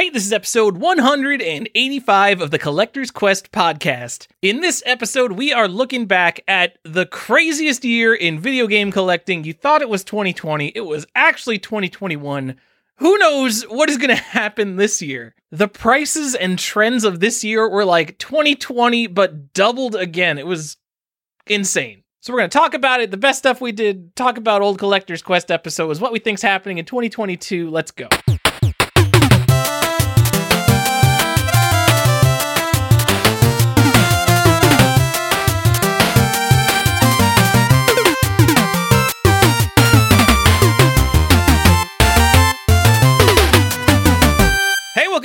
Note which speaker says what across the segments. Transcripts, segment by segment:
Speaker 1: Hey, this is episode 185 of the Collector's Quest podcast. In this episode, we are looking back at the craziest year in video game collecting. You thought it was 2020, it was actually 2021. Who knows what is going to happen this year? The prices and trends of this year were like 2020, but doubled again. It was insane. So we're going to talk about it. The best stuff we did, talk about old Collector's Quest episodes, what we think's happening in 2022. Let's go.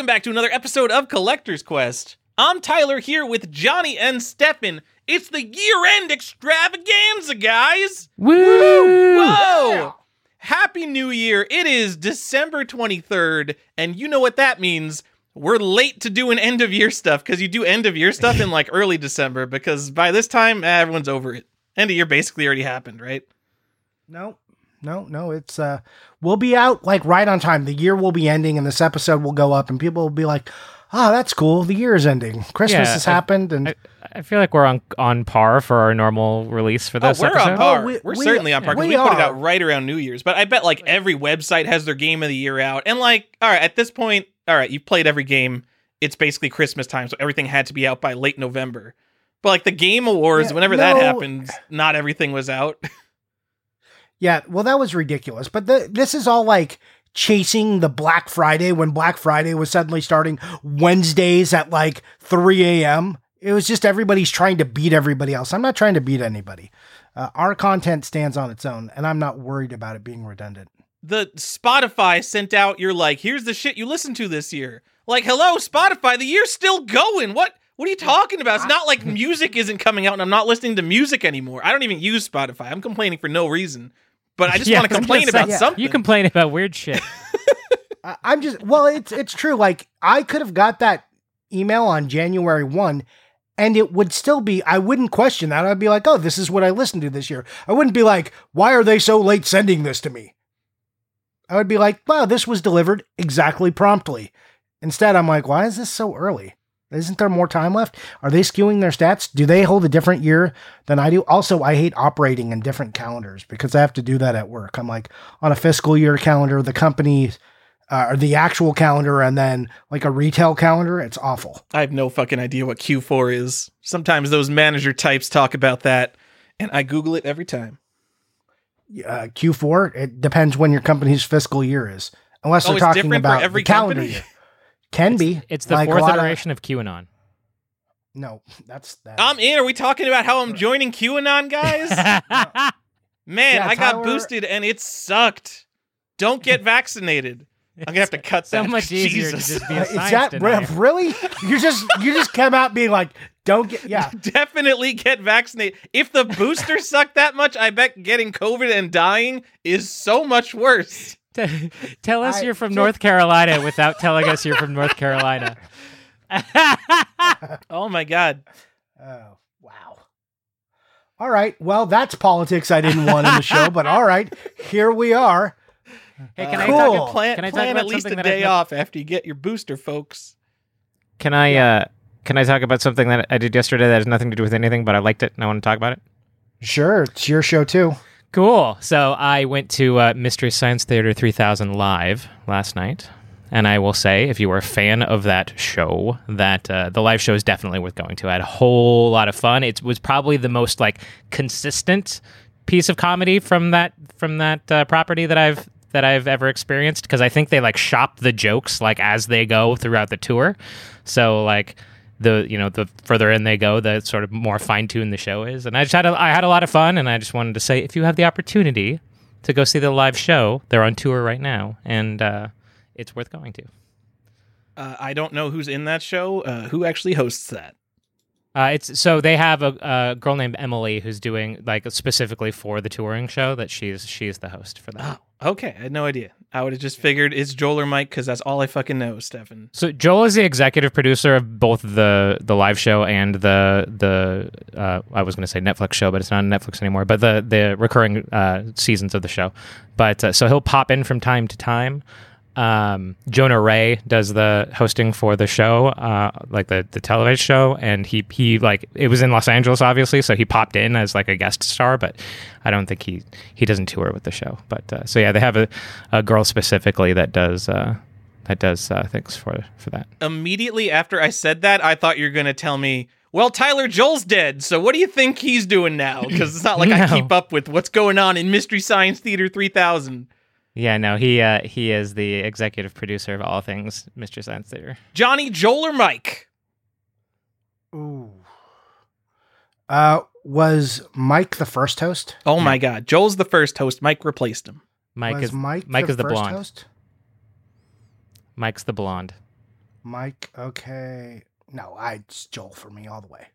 Speaker 1: Welcome back to another episode of Collector's Quest. I'm Tyler here with Johnny and Stefan. It's the year-end extravaganza, guys.
Speaker 2: Woo!
Speaker 1: Whoa! Happy New Year. It is December 23rd, and you know what that means. We're late to doing end of year stuff because you do end of year stuff in like early December because by this time eh, everyone's over it. End of year basically already happened, right?
Speaker 3: No, no, no. It's uh, we'll be out like right on time. The year will be ending, and this episode will go up, and people will be like, "Oh, that's cool. The year is ending. Christmas
Speaker 2: Yeah,
Speaker 3: has
Speaker 2: I-
Speaker 3: happened." And
Speaker 2: I, I feel like we're on on par for our normal release for this
Speaker 1: oh, we're
Speaker 2: episode.
Speaker 1: on par.
Speaker 3: Oh, we-
Speaker 1: we, are
Speaker 3: we-
Speaker 1: certainly on par.
Speaker 3: we
Speaker 1: We, put it out right around New Year's, but I bet like every website has their game of the year out. And like, all right, at this point, all right, you've played every game. It's basically Christmas time, so everything had to be out by late November. But like the Game Awards,
Speaker 3: Yeah,
Speaker 1: whenever that
Speaker 3: no.
Speaker 1: happens, not everything was out.
Speaker 3: yeah, well, that was ridiculous. But the, this is all like chasing the Black Friday when Black Friday was suddenly starting Wednesdays at like 3 a.m. It was just everybody's trying to beat everybody else. I'm not trying to beat anybody. Uh, our content stands on its own, and I'm not worried about it being redundant.
Speaker 1: the Spotify sent out your like, here's the shit you listened to this year. Like, hello, Spotify, the year's still going. What what are you talking about? It's not like music isn't coming out and I'm not listening to music anymore. I don't even use Spotify. I'm complaining for no reason. But I just
Speaker 2: Yeah,
Speaker 1: want to complain about
Speaker 3: yeah.
Speaker 1: something.
Speaker 2: You complain about weird shit.
Speaker 3: I- I'm just well, it's it's true. Like I could have got that email on January one, and it would still be. I wouldn't question that. I'd be like, oh, this is what I listened to this year. I wouldn't be like, why are they so late sending this to me? I would be like, wow, this was delivered exactly promptly. Instead, I'm like, why is this so early? Isn't there more time left? Are they skewing their stats? Do they hold a different year than I do? Also, I hate operating in different calendars because I have to do that at work. I'm like on a fiscal year calendar, the company uh, or the actual calendar, and then like a retail calendar. It's awful.
Speaker 1: I have no fucking idea what Q4 is. Sometimes those manager types talk about that, and I Google it every time.
Speaker 3: Uh, Q4, it depends when your company's fiscal year is, unless
Speaker 1: Oh,
Speaker 3: they're talking about
Speaker 1: every
Speaker 3: calendar year. Can be.
Speaker 2: It's the
Speaker 3: Like
Speaker 2: fourth
Speaker 3: lot of-
Speaker 2: iteration of QAnon.
Speaker 3: no, that's that.
Speaker 1: I'm in. Are we talking about how I'm joining QAnon, guys? Man,
Speaker 3: Yeah,
Speaker 1: I got
Speaker 3: Tyler-
Speaker 1: boosted and it sucked. Don't get vaccinated. I'm gonna have to cut
Speaker 2: so
Speaker 1: that.
Speaker 2: much easier to just be a
Speaker 3: is that
Speaker 2: denier.
Speaker 3: really? You just you just come out being like, don't get yeah.
Speaker 1: Definitely get vaccinated. If the booster sucked that much, I bet getting COVID and dying is so much worse.
Speaker 2: T- Tell us
Speaker 3: I-
Speaker 2: you're from
Speaker 3: just-
Speaker 2: North Carolina without telling us you're from North Carolina.
Speaker 1: Oh my god.
Speaker 3: Oh wow. All right. Well, that's politics I didn't want in the show, but all right, here we are.
Speaker 2: Hey, can
Speaker 1: Uh,
Speaker 2: I
Speaker 3: Cool.
Speaker 2: talk?
Speaker 1: Plan,
Speaker 2: Can I talk
Speaker 1: plan
Speaker 2: about
Speaker 1: at least a
Speaker 2: something I've
Speaker 1: day
Speaker 2: nev-
Speaker 1: off after you get your booster, folks.
Speaker 2: Can I? Uh, can I talk about something that I did yesterday that has nothing to do with anything, but I liked it and I want to talk about it?
Speaker 3: Sure, it's your show too.
Speaker 2: Cool. So I went to uh, Mystery Science Theater 3000 live last night. And I will say, if you were a fan of that show, that uh, the live show is definitely worth going to. I had a whole lot of fun. It was probably the most like consistent piece of comedy from that from that uh, property that I've that I've ever experienced because I think they like shop the jokes like as they go throughout the tour. So like the you know the further in they go, the sort of more fine tuned the show is. And I just had a, I had a lot of fun, and I just wanted to say if you have the opportunity to go see the live show, they're on tour right now, and uh, it's worth going to.
Speaker 1: Uh, I don't know who's in that show. Uh, who actually hosts that?
Speaker 2: Uh, it's so they have a, a girl named Emily who's doing like specifically for the touring show that she's she's the host for that.
Speaker 1: Oh, okay. I had no idea. I would have just figured it's Joel or Mike because that's all I fucking know, Stefan.
Speaker 2: So Joel is the executive producer of both the the live show and the the uh, I was going to say Netflix show, but it's not on Netflix anymore. But the the recurring uh, seasons of the show. But uh, so he'll pop in from time to time. Um, Jonah Ray does the hosting for the show, uh, like the the television show, and he he like it was in Los Angeles, obviously, so he popped in as like a guest star, but I don't think he he doesn't tour with the show. But uh, so yeah, they have a, a girl specifically that does uh, that does uh, things for for that.
Speaker 1: Immediately after I said that, I thought you're going to tell me, well, Tyler Joel's dead, so what do you think he's doing now? Because it's not like I keep up with what's going on in Mystery Science Theater 3000.
Speaker 2: Yeah, no, he uh, he is the executive producer of all things Mystery Science Theater.
Speaker 1: Johnny, Joel, or Mike?
Speaker 3: Ooh. Uh, was Mike the first host?
Speaker 1: Oh my God. Joel's the first host. Mike replaced him.
Speaker 2: Mike
Speaker 3: was
Speaker 2: is
Speaker 3: Mike,
Speaker 2: Mike
Speaker 3: the
Speaker 2: is the
Speaker 3: first
Speaker 2: blonde.
Speaker 3: host?
Speaker 2: Mike's the blonde.
Speaker 3: Mike, okay. No, I it's Joel for me all the way.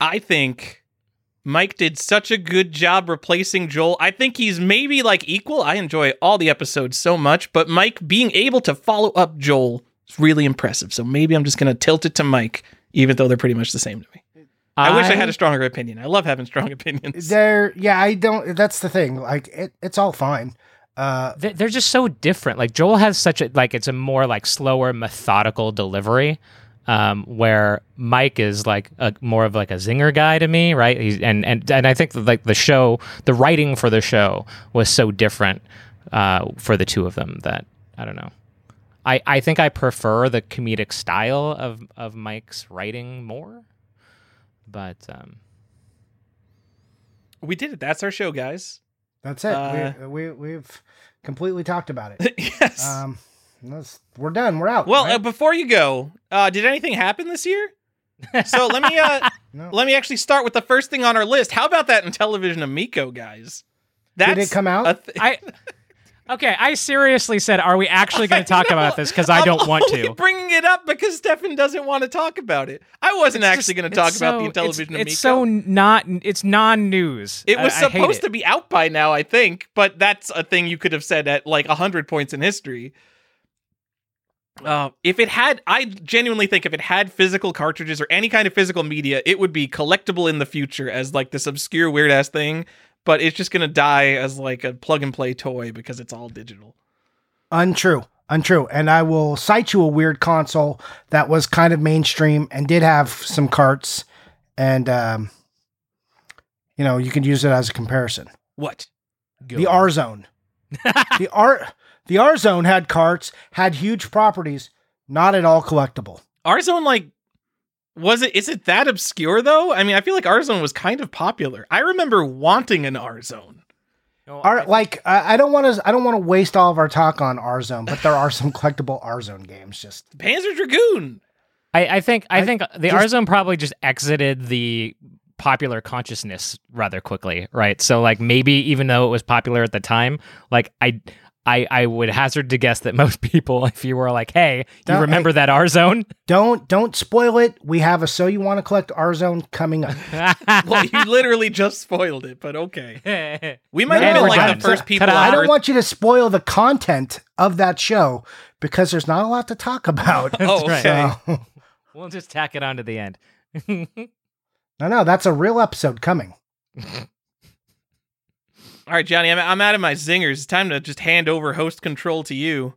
Speaker 1: I think Mike did such a good job replacing Joel. I think he's maybe like equal. I enjoy all the episodes so much, but Mike being able to follow up Joel is really impressive. So maybe I'm just going to tilt it to Mike, even though they're pretty much the same to me. I, wish I had a stronger opinion. I love having strong opinions.
Speaker 3: There, yeah, I don't. That's the thing. Like, it, it's all fine. Uh,
Speaker 2: They're they're just so different. Like Joel has such a like it's a more like slower, methodical delivery, um, where Mike is like a more of like a zinger guy to me, right? He's and and and I think that, like the show, the writing for the show was so different uh, for the two of them that I don't know. I I think I prefer the comedic style of of Mike's writing more, but um,
Speaker 1: We did it. That's our show, guys.
Speaker 3: that's it.
Speaker 1: Uh,
Speaker 3: we, we we've completely talked about it.
Speaker 1: yes.
Speaker 3: Um, that's, we're done. We're out.
Speaker 1: well,
Speaker 3: right?
Speaker 1: uh, before you go, uh, did anything happen this year? so let me uh,
Speaker 3: no.
Speaker 1: let me actually start with the first thing on our list. How about that Intellivision Amico, guys? That's
Speaker 3: Did it come out?
Speaker 1: th-
Speaker 2: I. Okay, I seriously said, are we actually going to talk about this? Because I don't
Speaker 1: I'm
Speaker 2: want to.
Speaker 1: bringing it up because Stefan doesn't want to talk about it. I wasn't
Speaker 2: It's
Speaker 1: actually going to talk
Speaker 2: it's
Speaker 1: about the television
Speaker 2: It's,
Speaker 1: Amico.
Speaker 2: it's so not. It's non-news.
Speaker 1: it was
Speaker 2: I- I
Speaker 1: supposed
Speaker 2: it.
Speaker 1: to be out by now, I think, but that's a thing you could have said at like 100 points in history. Uh, if it had, I genuinely think if it had physical cartridges or any kind of physical media, it would be collectible in the future as like this obscure weird ass thing. But it's just gonna die as like a plug and play toy because it's all digital.
Speaker 3: Untrue. Untrue. And I will cite you a weird console that was kind of mainstream and did have some carts. And, um, you know, you can use it as a comparison.
Speaker 1: What?
Speaker 3: The R Zone. the R the R Zone had carts, had huge properties, not at all collectible.
Speaker 1: R Zone like was it is it that obscure though? I mean, I feel like R Zone was kind of popular. I remember wanting an R Zone.
Speaker 2: No,
Speaker 3: Our,
Speaker 2: I-
Speaker 3: like I, I don't want to I don't want to waste all of our talk on R Zone, but there are some collectible R Zone games. Just.
Speaker 1: Panzer Dragoon.
Speaker 2: I, I think. I,
Speaker 3: I
Speaker 2: think the R Zone probably just exited the popular consciousness rather quickly, right? So, like, maybe even though it was popular at the time, like I. I, I would hazard to guess that most people, if you were like, "Hey, you
Speaker 3: Don't-
Speaker 2: remember that R Zone?"
Speaker 3: don't don't spoil it. We have a so you want to collect R Zone coming up.
Speaker 1: Well, you literally just spoiled it, but okay. We might
Speaker 3: No,
Speaker 1: have been like
Speaker 2: done.
Speaker 1: the first people.
Speaker 3: I don't
Speaker 1: Earth.
Speaker 3: want you to spoil the content of that show because there's not a lot to talk about.
Speaker 1: Oh, okay.
Speaker 3: So,
Speaker 2: we'll just tack it on to the end.
Speaker 3: no, no, that's a real episode coming.
Speaker 1: All right, Johnny, I'm, I'm out of my zingers. It's time to just hand over host control to you.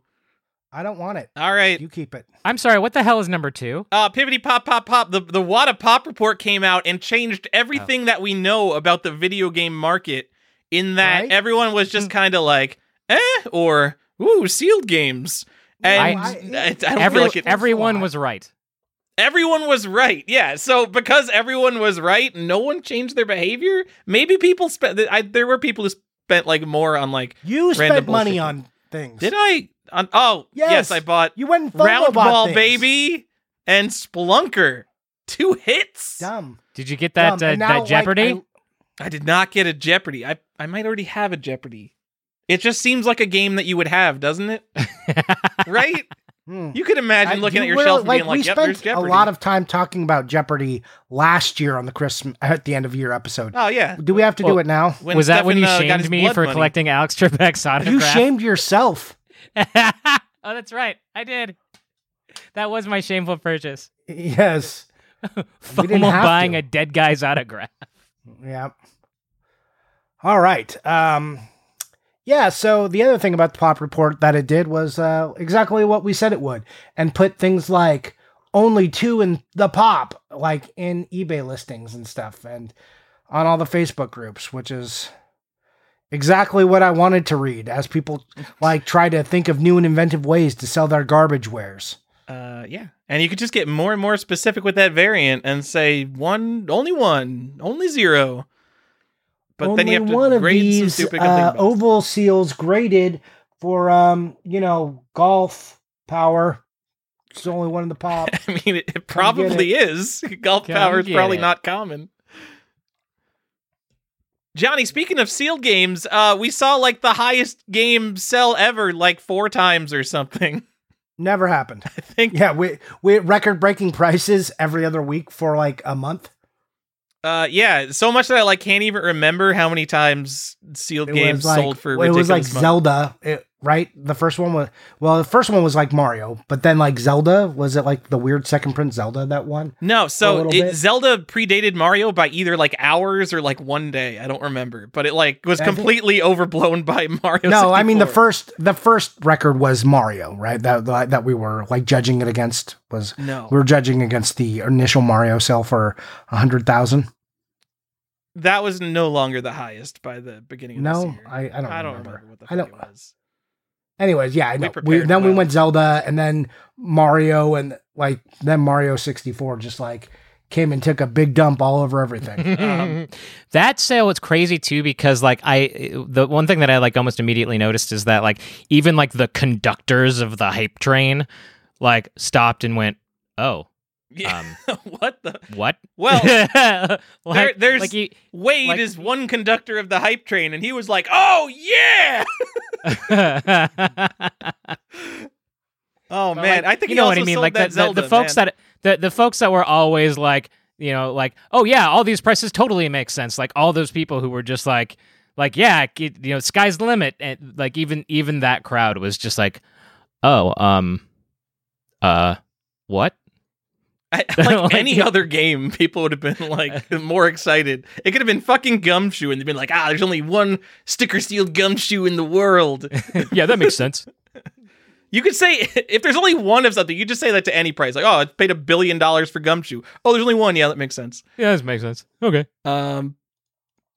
Speaker 3: I don't want it.
Speaker 1: All right.
Speaker 3: You keep it.
Speaker 2: I'm sorry. What the hell is number two?
Speaker 1: Uh, Pippity Pop Pop Pop. The the Wata Pop report came out and changed everything that we know about the video game market. In that
Speaker 3: Right?
Speaker 1: everyone was just kind of like, eh, or ooh, sealed games. And
Speaker 3: I-
Speaker 1: I, I don't
Speaker 2: Every,
Speaker 1: feel like it.
Speaker 2: everyone was right.
Speaker 1: Everyone was right. Yeah. So because everyone was right, no one changed their behavior. Maybe people spent. I, there were people who spent like more on like.
Speaker 3: You spent money
Speaker 1: bullshit.
Speaker 3: on things.
Speaker 1: Did I? On, oh yes.
Speaker 3: Yes.
Speaker 1: I bought
Speaker 3: You went and
Speaker 1: Round Ball
Speaker 3: things.
Speaker 1: Baby and Spelunker. Two hits.
Speaker 3: Dumb.
Speaker 2: Did you get that uh,
Speaker 3: now,
Speaker 2: that
Speaker 3: like,
Speaker 2: Jeopardy?
Speaker 1: I did not get a Jeopardy. I I might already have a Jeopardy. It just seems like a game that you would have, doesn't it? Right?
Speaker 3: Hmm.
Speaker 1: You could imagine
Speaker 3: I-
Speaker 1: looking
Speaker 3: you
Speaker 1: at your
Speaker 3: really-
Speaker 1: shelf and being
Speaker 3: we
Speaker 1: "Yep,
Speaker 3: spent
Speaker 1: Jeopardy."
Speaker 3: a lot of time talking about Jeopardy last year on the Christmas at the end of year episode.
Speaker 1: oh yeah.
Speaker 3: Do we have to
Speaker 2: Well,
Speaker 3: do it now?
Speaker 1: When
Speaker 2: was that when you
Speaker 1: uh,
Speaker 2: shamed me for
Speaker 1: money.
Speaker 2: collecting Alex Trebek's autograph?
Speaker 3: You shamed yourself.
Speaker 2: oh, that's right. I did. That was my shameful purchase.
Speaker 3: Yes. We
Speaker 2: FOMO buying
Speaker 3: to.
Speaker 2: a dead guy's autograph.
Speaker 3: Yeah. All right. Um Yeah, so the other thing about the pop report that it did was uh, exactly what we said it would, and put things like only two in the pop, like in eBay listings and stuff, and on all the Facebook groups, which is exactly what I wanted to read as people like try to think of new and inventive ways to sell their garbage wares.
Speaker 1: Uh, yeah, and you could just get more and more specific with that variant and say one, only one, only zero. But
Speaker 3: Only
Speaker 1: then you have to
Speaker 3: one of
Speaker 1: grade
Speaker 3: these
Speaker 1: some stupid
Speaker 3: uh, oval seals graded for um, you know, golf power. It's only one in the pop.
Speaker 1: I mean, it, it probably is. Golf
Speaker 2: Come
Speaker 1: power is probably
Speaker 2: it.
Speaker 1: not common. Johnny, speaking of sealed games, uh, we saw like the highest game sell ever, like four times or something.
Speaker 3: Never happened.
Speaker 1: I think.
Speaker 3: Yeah, we we record breaking prices every other week for like a month.
Speaker 1: Uh, yeah, so much that I like can't even remember how many times sealed
Speaker 3: It
Speaker 1: games
Speaker 3: like
Speaker 1: sold for.
Speaker 3: it
Speaker 1: ridiculous
Speaker 3: was like
Speaker 1: money.
Speaker 3: Zelda, it, right? The first one was well, the first one was like Mario, but then like Zelda was it like the weird second Prince Zelda that one?
Speaker 1: No, so it. Zelda predated Mario by either like hours or like one day. I don't remember, but it like was
Speaker 3: I think-
Speaker 1: completely overblown by Mario.
Speaker 3: No, I mean the first the first record was Mario, right? That that we were like judging it against was
Speaker 1: No,
Speaker 3: we were judging against the initial Mario sale for a hundred thousand.
Speaker 1: that was no longer the highest by the beginning of this
Speaker 3: No,
Speaker 1: year.
Speaker 3: I, I don't
Speaker 1: I don't
Speaker 3: remember.
Speaker 1: remember what the
Speaker 3: I don't.
Speaker 1: it was.
Speaker 3: Anyways, yeah, I know. We,
Speaker 1: prepared
Speaker 3: then we went Zelda, and then Mario, and like then Mario sixty four just like came and took a big dump all over everything.
Speaker 1: Um,
Speaker 2: that sale was crazy too because like I the one thing that I like almost immediately noticed is that like even like the conductors of the hype train like stopped and went, "Oh,
Speaker 1: Yeah.
Speaker 2: um,
Speaker 1: what the?
Speaker 2: what?"
Speaker 1: Well,
Speaker 2: like,
Speaker 1: there- there's-
Speaker 2: like you,
Speaker 1: Wade
Speaker 2: Like-
Speaker 1: is one conductor of the hype train, and he was like, "Oh yeah." Oh man, I think
Speaker 2: you know what I mean. Like the,
Speaker 1: Zelda,
Speaker 2: the folks
Speaker 1: man.
Speaker 2: that the the folks that were always like, you know, like, oh yeah, all these prices totally make sense. Like all those people who were just like, like yeah, you know, sky's the limit, and like even even that crowd was just like, oh, um, uh, what?
Speaker 1: I, like
Speaker 2: Like-
Speaker 1: any other game, people would have been like more excited. It could have been fucking gumshoe, and they'd been like, "Ah, there's only one sticker sealed gumshoe in the world."
Speaker 2: yeah, that makes sense.
Speaker 1: You could say if there's only one of something, you just say that to any price. Like, "Oh, I paid a billion dollars for gumshoe." Oh, there's only one. Yeah, that makes sense.
Speaker 2: Yeah, that makes sense. Okay.
Speaker 1: Um,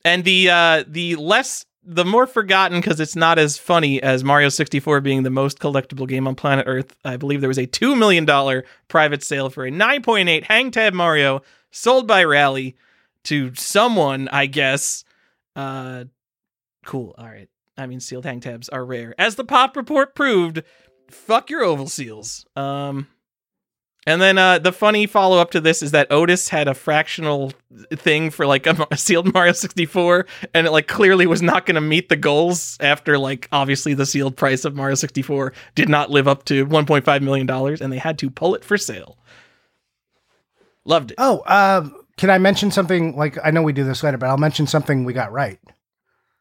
Speaker 1: and the uh the less the more forgotten because it's not as funny as Mario 64 being the most collectible game on planet Earth. I believe there was a two million dollar private sale for a 9.8 Hang Tab Mario sold by Rally to someone, I guess. Uh, cool. All right. I mean, sealed hang tabs are rare, as the pop report proved. Fuck your oval seals. Um, and then uh, the funny follow up to this is that Otis had a fractional thing for like a, a sealed Mario 64, and it like clearly was not going to meet the goals after like obviously the sealed price of Mario 64 did not live up to 1.5 million dollars, and they had to pull it for sale. Loved it.
Speaker 3: oh, um, can I mention something? Like I know we do this later, but I'll mention something we got right.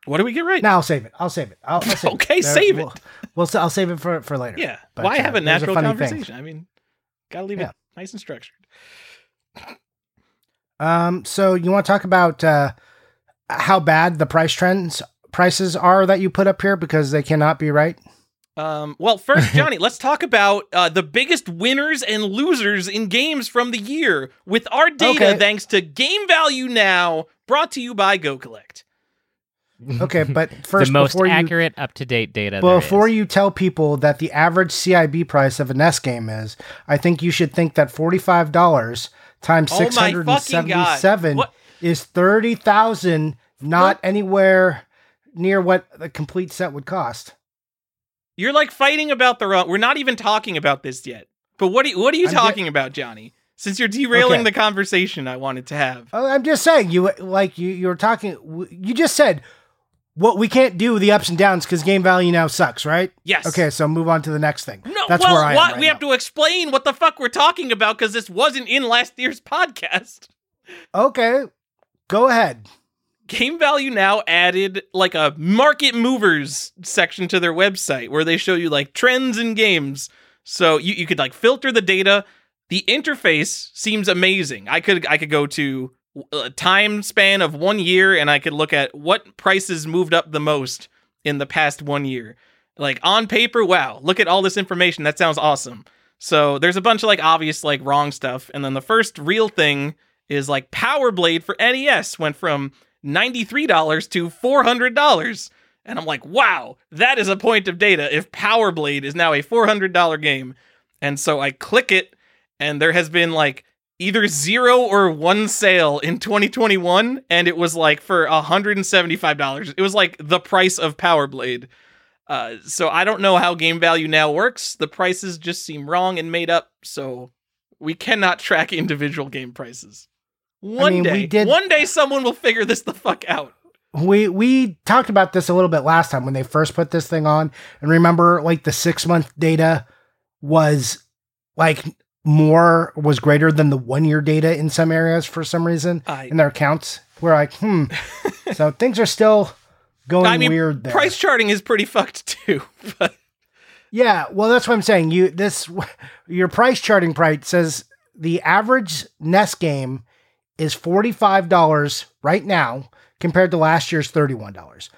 Speaker 1: What do we get right?
Speaker 3: No, I'll save it. I'll save it. I'll, I'll save
Speaker 1: Okay,
Speaker 3: it.
Speaker 1: Save it.
Speaker 3: We'll, I'll save it for for later.
Speaker 1: Yeah.
Speaker 3: But,
Speaker 1: Why
Speaker 3: uh,
Speaker 1: have a
Speaker 3: there's a
Speaker 1: natural
Speaker 3: funny thing.
Speaker 1: conversation? I mean, gotta leave
Speaker 3: Yeah.
Speaker 1: it nice and structured.
Speaker 3: Um. So you want to talk about uh, how bad the price trends prices are that you put up here because they cannot be right.
Speaker 1: Um, well, first, Johnny, let's talk about uh, the biggest winners and losers in games from the year with our data,
Speaker 3: Okay.
Speaker 1: thanks to Game Value Now, brought to you by Go Collect.
Speaker 3: Okay, but first
Speaker 2: the most accurate, up to date data. there
Speaker 3: before you tell people that the average CIB price of a NES game is, I think you should think that forty five dollars times
Speaker 1: Oh my
Speaker 3: six hundred and
Speaker 1: fucking
Speaker 3: seventy
Speaker 1: God.
Speaker 3: seven
Speaker 1: What?
Speaker 3: is thirty thousand, not anywhere near what the complete set would cost.
Speaker 1: You're like fighting about the wrong. We're not even talking about this yet. But what are you, what are you
Speaker 3: I'm
Speaker 1: talking about, Johnny? Since you're derailing
Speaker 3: Okay.
Speaker 1: the conversation I wanted to have.
Speaker 3: Oh, I'm just saying you like you you were talking. You just said what we can't do the ups and downs because game value now sucks, right?
Speaker 1: Yes.
Speaker 3: Okay, so move on to the next thing.
Speaker 1: No,
Speaker 3: That's
Speaker 1: well,
Speaker 3: where I am right
Speaker 1: we have to explain what the fuck we're talking about because this wasn't in last year's podcast.
Speaker 3: Okay, go ahead.
Speaker 1: Game Value now added like a market movers section to their website where they show you like trends in games. So you, you could like filter the data. The interface seems amazing. I could I could go to a time span of one year and I could look at what prices moved up the most in the past one year. Like on paper, wow, look at all this information. That sounds awesome. So there's a bunch of like obvious like wrong stuff, and then the first real thing is like Power Blade for NES went from ninety three dollars to four hundred dollars, and I'm like, wow, that is a point of data. If Power Blade is now a four hundred dollar game, and so I click it, and there has been like either zero or one sale in 2021, and it was like for $175. It was like the price of Power Blade. Uh, so I don't know how game value now works. The prices just seem wrong and made up, so we cannot track individual game prices. One
Speaker 3: mean,
Speaker 1: day,
Speaker 3: we did-
Speaker 1: one day, someone will figure this the fuck out.
Speaker 3: we we talked about this a little bit last time when they first put this thing on and remember like the six month data was like more was greater than the one year data in some areas for some reason
Speaker 1: I-
Speaker 3: in their accounts. We're like hmm. So things are still going
Speaker 1: I mean,
Speaker 3: weird there.
Speaker 1: price charting is pretty fucked too. But
Speaker 3: yeah well that's what i'm saying. You this your price charting price says the average NES game is $45 right now compared to last year's $31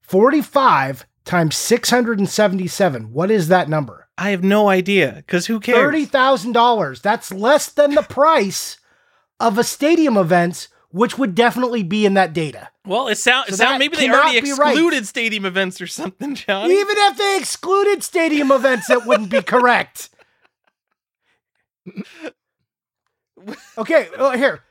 Speaker 3: 45 times 677 what is that number
Speaker 1: I have no idea because who cares?
Speaker 3: Thirty thousand dollars. That's less than the price of a stadium event, which would definitely be in that data.
Speaker 1: Well, it sounds
Speaker 3: So
Speaker 1: sound maybe they already
Speaker 3: be right.
Speaker 1: excluded stadium events or something, Johnny.
Speaker 3: Even if they excluded stadium events, that wouldn't be correct. Okay, well, here.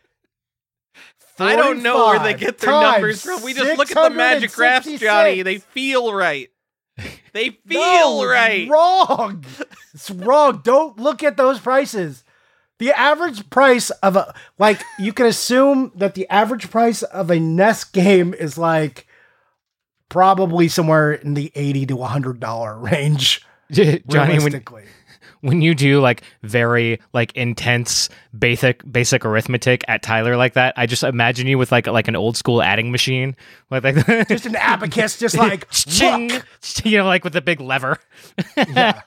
Speaker 1: I don't know where they get their
Speaker 3: 45
Speaker 1: numbers from. We just look at the magic graphs, Johnny. They feel right. They feel
Speaker 3: No,
Speaker 1: right.
Speaker 3: Wrong. It's wrong. Don't look at those prices. The average price of a like you can assume that the average price of a NES game is like probably somewhere in the eighty to hundred dollar range.
Speaker 2: Johnny, when,
Speaker 3: realistically.
Speaker 2: When you do like very like intense basic basic arithmetic at Tyler like that, I just imagine you with like like an old school adding machine, like like
Speaker 3: just an abacus, just like
Speaker 2: ching, you know, like with a big lever.
Speaker 3: yeah.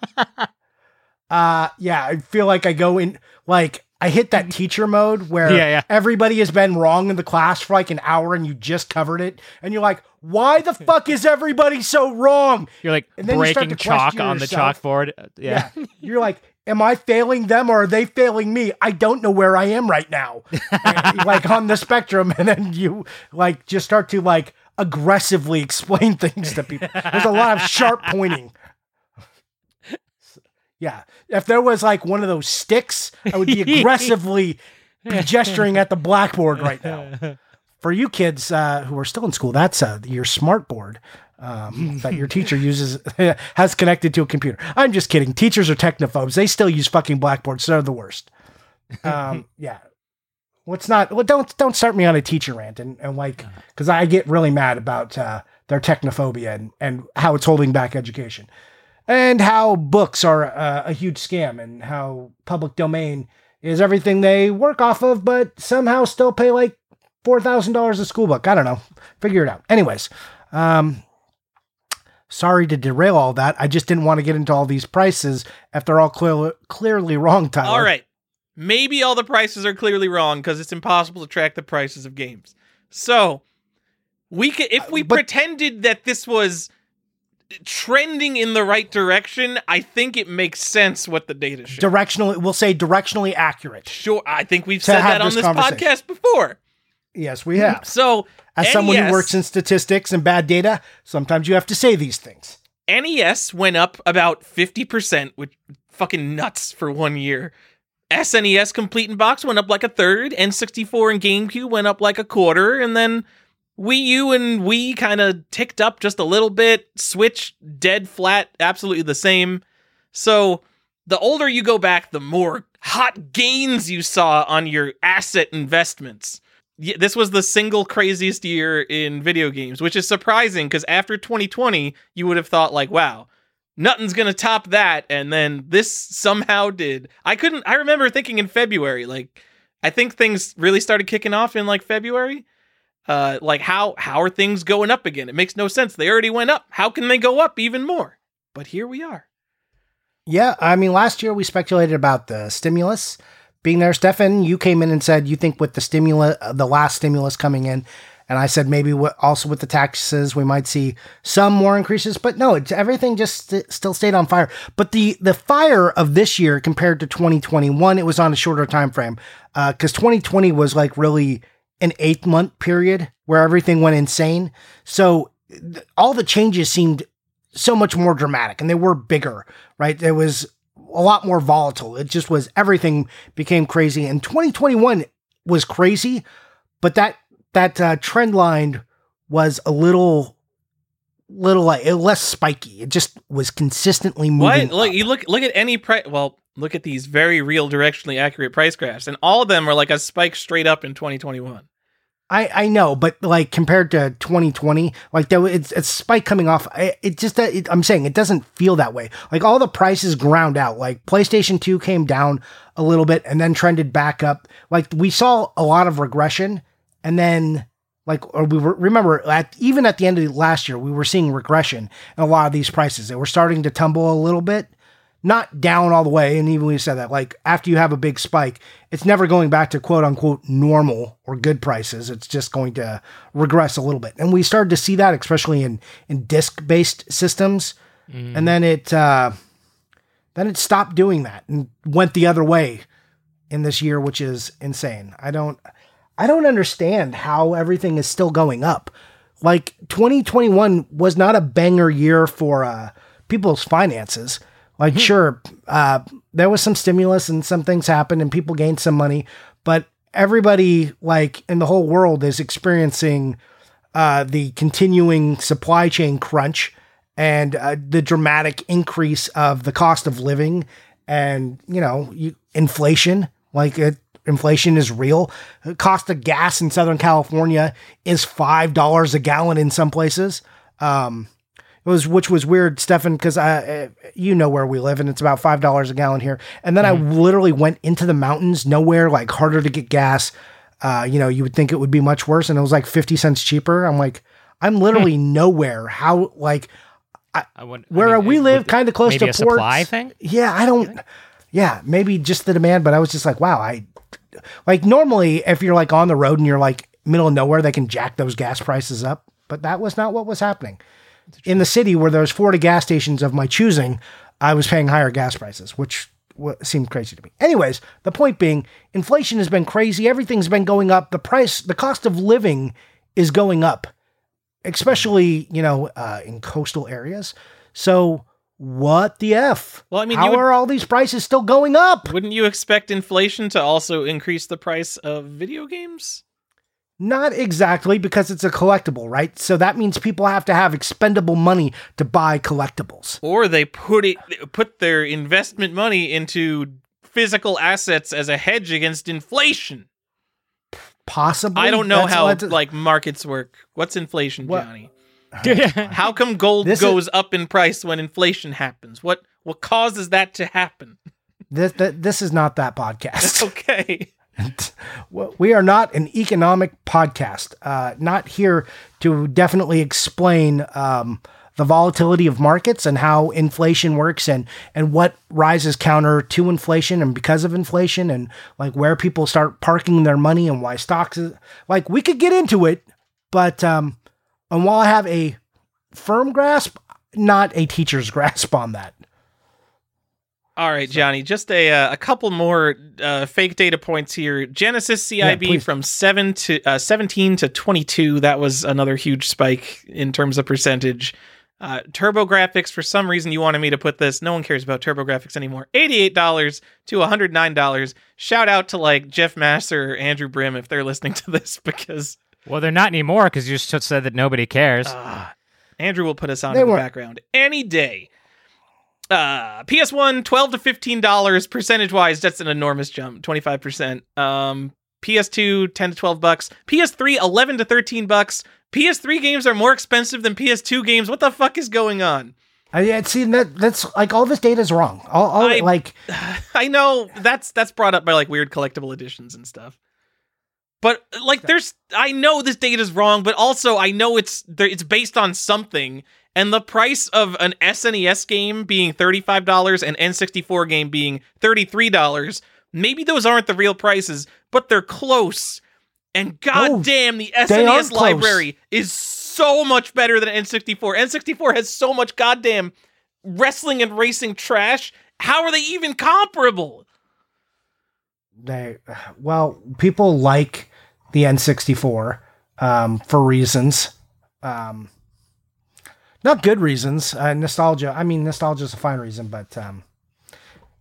Speaker 3: Uh yeah, I feel like I go in like I hit that teacher mode where
Speaker 2: Yeah, yeah.
Speaker 3: everybody has been wrong in the class for like an hour and you just covered it and you're like, why the fuck is everybody so wrong?
Speaker 2: You're like
Speaker 3: And then you
Speaker 2: breaking
Speaker 3: to
Speaker 2: chalk on the
Speaker 3: yourself.
Speaker 2: chalkboard. Uh, Yeah.
Speaker 3: You're like, am I failing them or are they failing me? I don't know where I am right now. Like on the spectrum. And then you like just start to like aggressively explain things to people. There's a lot of sharp pointing. Yeah. If there was like one of those sticks, I would be aggressively gesturing at the blackboard right now. For you kids uh, who are still in school, that's uh, your smart board um, that your teacher uses has connected to a computer. I'm just kidding. Teachers are technophobes. They still use fucking blackboards. They're the worst. Um, yeah. Let's not. Well, don't don't start me on a teacher rant and, and like because I get really mad about uh, their technophobia and and how it's holding back education and how books are uh, a huge scam and how public domain is everything they work off of, but somehow still pay like four thousand dollars a school book. I don't know. Figure it out. Anyways, um, sorry to derail all that. I just didn't want to get into all these prices if they're all clear, clearly wrong. Tyler.
Speaker 1: All right. Maybe all the prices are clearly wrong because it's impossible to track the prices of games. So we could, if we
Speaker 3: Uh, but-
Speaker 1: pretended that this was trending in the right direction, I think it makes sense what the data shows.
Speaker 3: Directionally, we'll say directionally accurate.
Speaker 1: Sure, I think we've said that on
Speaker 3: this
Speaker 1: this podcast before.
Speaker 3: Yes, we have.
Speaker 1: So,
Speaker 3: As someone who works in statistics and bad data, sometimes you have to say these things.
Speaker 1: NES went up about 50%, which fucking nuts for one year. SNES Complete in Box went up like a third, N64 and GameCube went up like a quarter, and then Wii U and Wii kind of ticked up just a little bit. Switch dead flat, absolutely the same. So the older you go back, the more hot gains you saw on your asset investments. This was the single craziest year in video games, which is surprising because after 2020, you would have thought like, wow, nothing's gonna top that, and then this somehow did. I couldn't. I remember thinking in February, like, I think things really started kicking off in like February. Uh, like how how are things going up again? It makes no sense. They already went up. How can they go up even more? But here we are.
Speaker 3: Yeah, I mean, last year we speculated about the stimulus being there. Stefan, you came in and said you think with the stimulus, the last stimulus coming in, And I said maybe also with the taxes we might see some more increases, but no, everything just st- still stayed on fire. But the the fire of this year compared to 2021, it was on a shorter time frame because 2020 was like really an eight month period where everything went insane. So th- all the changes seemed so much more dramatic and they were bigger, right? There was a lot more volatile. It just was everything became crazy. And 2021 was crazy, but that that uh, trend line was a little little like less spiky. It just was consistently moving.
Speaker 1: What? Look,
Speaker 3: up.
Speaker 1: you look look at any price. Well, look at these very real, directionally accurate price graphs, and all of them are like a spike straight up in 2021.
Speaker 3: I, I know, but like compared to 2020, like there was, it's it's spike coming off. I- It just uh, it, I'm saying it doesn't feel that way. Like all the prices ground out. Like PlayStation 2 came down a little bit and then trended back up. Like we saw a lot of regression, and then like or we were remember at even at the end of last year we were seeing regression in a lot of these prices. They were starting to tumble a little bit, not down all the way. And even we said that like after you have a big spike, it's never going back to quote unquote normal or good prices. It's just going to regress a little bit. And we started to see that, especially in in disc based systems. And then it uh, then it stopped doing that and went the other way in this year, which is insane. I don't I don't understand how everything is still going up. Like 2021 was not a banger year for uh, people's finances. Like, sure, uh, there was some stimulus and some things happened and people gained some money, but everybody, like in the whole world, is experiencing uh, the continuing supply chain crunch and uh, the dramatic increase of the cost of living and you know you, inflation like it, inflation is real. The cost of gas in southern california is five dollars a gallon in some places. Um it was which was weird stefan because i you know where we live and it's about five dollars a gallon here. And then i literally went into the mountains nowhere like harder to get gas. Uh you know you would think it would be much worse and it was like 50 cents cheaper. I'm like i'm literally nowhere. How like
Speaker 2: I would- I
Speaker 3: where
Speaker 2: mean,
Speaker 3: we live, kind of close to
Speaker 2: a supply thing.
Speaker 3: Yeah, I don't. Yeah, maybe just the demand, but I was just like, wow, I like normally if you're like on the road and you're like middle of nowhere, they can jack those gas prices up, but that was not what was happening. In the city where there's 40 gas stations of my choosing, I was paying higher gas prices, which wa- seemed crazy to me. Anyways, the point being, inflation has been crazy. Everything's been going up. The price, the cost of living is going up especially you know uh, in coastal areas. So what the f?
Speaker 1: Well, I mean,
Speaker 3: how
Speaker 1: would-
Speaker 3: are all these prices still going up?
Speaker 1: Wouldn't you expect inflation to also increase the price of video games?
Speaker 3: Not exactly because it's a collectible, right? So that means people have to have expendable money to buy collectibles.
Speaker 1: Or they put it put their investment money into physical assets as a hedge against inflation.
Speaker 3: Possibly.
Speaker 1: I don't know
Speaker 3: That's
Speaker 1: how like markets work. What's inflation,
Speaker 3: What-
Speaker 1: Johnny? How come gold
Speaker 3: This is-
Speaker 1: goes up in price when inflation happens? What what causes that to happen?
Speaker 3: this, this this is not that podcast.
Speaker 1: Okay.
Speaker 3: We are not an economic podcast. Uh, not here to definitely explain um, the volatility of markets and how inflation works and and what rises counter to inflation and because of inflation and like where people start parking their money and why stocks is like we could get into it, but um, and while I have a firm grasp, not a teacher's grasp on that.
Speaker 1: All right, Johnny. Just a uh, a couple more uh, fake data points here. Genesis CIB
Speaker 3: please.
Speaker 1: from seven to uh, seventeen to twenty two. That was another huge spike in terms of percentage. Uh, TurboGrafx. For some reason, you wanted me to put this. No one cares about TurboGrafx anymore. Eighty eight dollars to one hundred nine dollars. Shout out to like Jeff Masser or Andrew Brim if they're listening to this because
Speaker 2: Well, they're not anymore because you just said that nobody cares.
Speaker 1: Ah, Andrew will put us on
Speaker 3: They
Speaker 1: in the
Speaker 3: weren't-
Speaker 1: background any day. Uh, PS1, 12 to $15 percentage wise. That's an enormous jump, 25%. Um, PS2, 10 to 12 bucks. PS3, 11 to 13 bucks. PS3 games are more expensive than PS2 games. What the fuck is going on?
Speaker 3: I yeah, see that that's like all this data is wrong. All, all
Speaker 1: I-
Speaker 3: like
Speaker 1: I know that's that's brought up by like weird collectible editions and stuff. But like there's I know this data is wrong, but also I know it's there it's based on something and the price of an SNES game being $35 and N64 game being $33, maybe those aren't the real prices, but they're close. And goddamn, the SNES library is so much better than N64. N64 has so much goddamn wrestling and racing trash. How are they even comparable?
Speaker 3: they well people like the n64 um, for reasons um, not good reasons uh, nostalgia i mean nostalgia is a fine reason but um,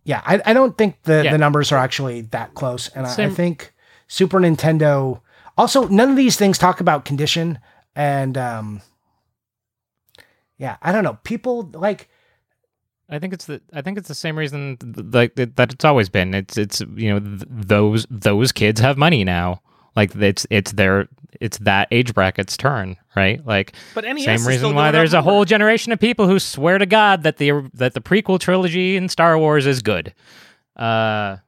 Speaker 3: yeah I, I don't think the,
Speaker 2: Yeah.
Speaker 3: the numbers are actually that close and I, I think super nintendo also none of these things talk about condition and um, yeah i don't know people like
Speaker 2: I think it's the I think it's the same reason th- like that that it's always been. It's it's you know th- those those kids have money now. Like it's it's their it's that age bracket's turn, right? Like
Speaker 1: But NES
Speaker 2: same reason why there's a whole generation of people who swear to God that the that the prequel trilogy in Star Wars is good. Uh,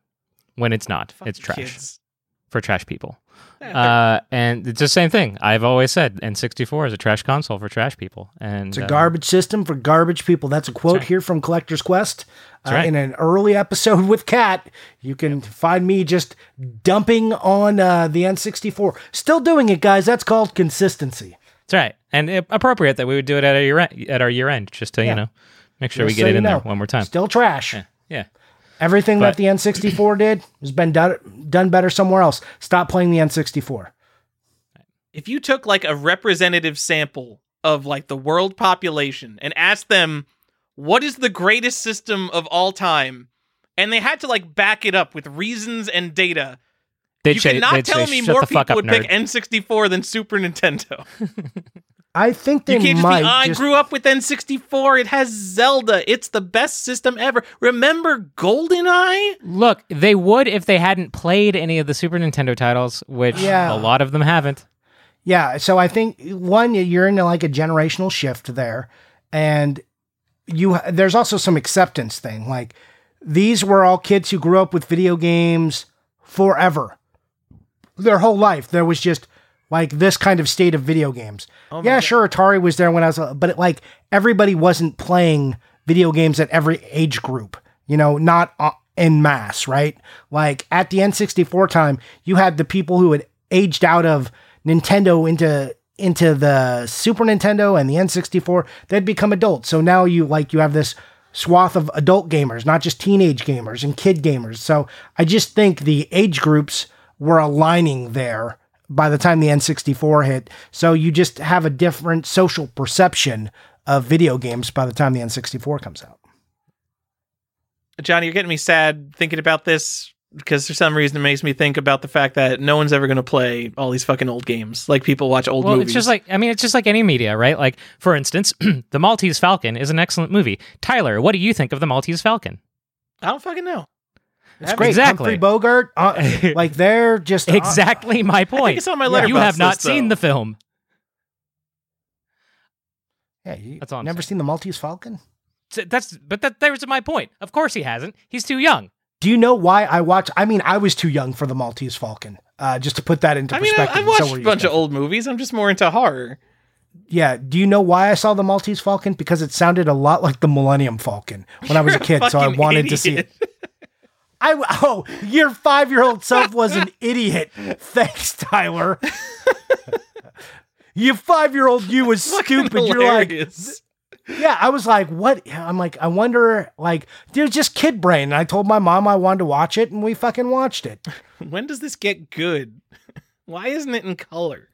Speaker 2: when it's not, it's trash
Speaker 1: kids.
Speaker 2: for trash people. Uh, and it's the same thing. I've always said N64 is a trash console for trash people. And
Speaker 3: It's a
Speaker 2: uh,
Speaker 3: garbage system for garbage people. That's a quote
Speaker 2: right.
Speaker 3: here from Collector's Quest. Uh,
Speaker 2: right.
Speaker 3: In an early episode with Cat, you can find me just dumping on uh, the N64. Still doing it, guys. That's called consistency.
Speaker 2: That's right, and uh, appropriate that we would do it at our year end, at our year end, just to
Speaker 3: Yeah.
Speaker 2: you know make sure we get it in
Speaker 3: know.
Speaker 2: there one more time.
Speaker 3: Still trash.
Speaker 2: Yeah, yeah.
Speaker 3: Everything
Speaker 2: But-
Speaker 3: that the N64 did has been done, done better somewhere else. Stop playing the N64.
Speaker 1: if you took like a representative sample of like the world population and asked them what is the greatest system of all time and they had to like back it up with reasons and data
Speaker 2: They'd
Speaker 1: you
Speaker 2: say,
Speaker 1: cannot
Speaker 2: they'd
Speaker 1: tell
Speaker 2: say,
Speaker 1: me more people
Speaker 2: up,
Speaker 1: would pick n64 than super nintendo
Speaker 3: I think they
Speaker 1: you can't just
Speaker 3: might.
Speaker 1: be i
Speaker 3: just-
Speaker 1: grew up with n64 it has zelda it's the best system ever remember goldeneye
Speaker 2: Look, they would if they hadn't played any of the Super Nintendo titles, which
Speaker 3: Yeah.
Speaker 2: a lot of them haven't.
Speaker 3: Yeah, so I think one you're in like a generational shift there, and you there's also some acceptance thing. Like these were all kids who grew up with video games forever, their whole life. There was just like this kind of state of video games.
Speaker 1: Oh
Speaker 3: yeah,
Speaker 1: God.
Speaker 3: sure, Atari was there when I was, a- but it, like everybody wasn't playing video games at every age group. You know, not uh, in mass, right? Like at the N64 time, you had the people who had aged out of Nintendo into into the Super Nintendo and the N64. They'd become adults. So now you like you have this swath of adult gamers, not just teenage gamers and kid gamers. So I just think the age groups were aligning there by the time the N64 hit. So you just have a different social perception of video games by the time the N64 comes out.
Speaker 1: Johnny, you're getting me sad thinking about this because for some reason it makes me think about the fact that no one's ever going to play all these fucking old games. Like people watch old
Speaker 2: Well,
Speaker 1: movies.
Speaker 2: it's just like I mean, it's just like any media, right? Like, for instance, The Maltese Falcon is an excellent movie. Tyler, what do you think of The Maltese Falcon?
Speaker 1: I don't fucking know.
Speaker 3: It's great.
Speaker 2: Exactly.
Speaker 3: Humphrey Bogart, uh, like they're just uh,
Speaker 2: Exactly my point.
Speaker 1: it's on my
Speaker 3: Yeah.
Speaker 2: you have not
Speaker 1: list,
Speaker 2: seen
Speaker 1: though.
Speaker 2: the film.
Speaker 3: yeah, you,
Speaker 2: That's all I'm
Speaker 3: never
Speaker 2: saying.
Speaker 3: seen the Maltese Falcon.
Speaker 2: So That's but that there's my point. Of course he hasn't. He's too young.
Speaker 3: Do you know why I watch? I mean, I was too young for the Maltese Falcon. Uh, just to put that into
Speaker 1: I mean, I-
Speaker 3: perspective.
Speaker 1: I've
Speaker 3: and so
Speaker 1: watched a
Speaker 3: you,
Speaker 1: bunch of old movies. I'm just more into horror.
Speaker 3: Yeah. Do you know why I saw the Maltese Falcon? Because it sounded a lot like the Millennium Falcon when I was a
Speaker 1: You're
Speaker 3: kid, so I
Speaker 1: fucking
Speaker 3: wanted to see it. I oh, your five year old self was an idiot. Thanks, Tyler. you five year old you was stupid. You're like, yeah. I was like, what? I'm like, I wonder, like, dude, just kid brain. And I told my mom I wanted to watch it, and we fucking watched it.
Speaker 1: when does this get good? Why isn't it in color?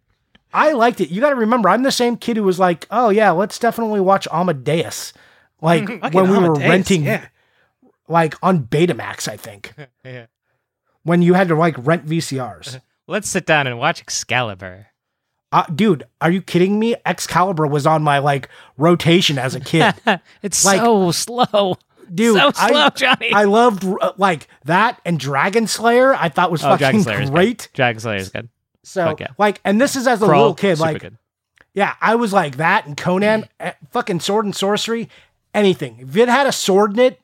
Speaker 3: I liked it. You got to remember, I'm the same kid who was like, "Oh yeah, let's definitely watch Amadeus." Like when we were renting,
Speaker 1: yeah.
Speaker 3: Like on Betamax, I think,
Speaker 2: Yeah.
Speaker 3: when you had to like rent VCRs.
Speaker 2: Let's sit down and watch Excalibur.
Speaker 3: Uh, dude, are you kidding me? Excalibur was on my like rotation as a kid.
Speaker 2: it's
Speaker 3: Like-
Speaker 2: so slow.
Speaker 3: Dude,
Speaker 2: so
Speaker 3: I-
Speaker 2: slow, Johnny.
Speaker 3: I loved uh, like that and Dragon Slayer. I thought was
Speaker 2: oh, Dragon
Speaker 3: fucking
Speaker 2: is
Speaker 3: great.
Speaker 2: good. Dragon Slayer is good.
Speaker 3: So
Speaker 2: yeah.
Speaker 3: like, and this is as a
Speaker 2: Crawl,
Speaker 3: little kid, like
Speaker 2: good.
Speaker 3: Yeah, I was like that and Conan, eh, fucking sword and sorcery, anything. If it had a sword in it,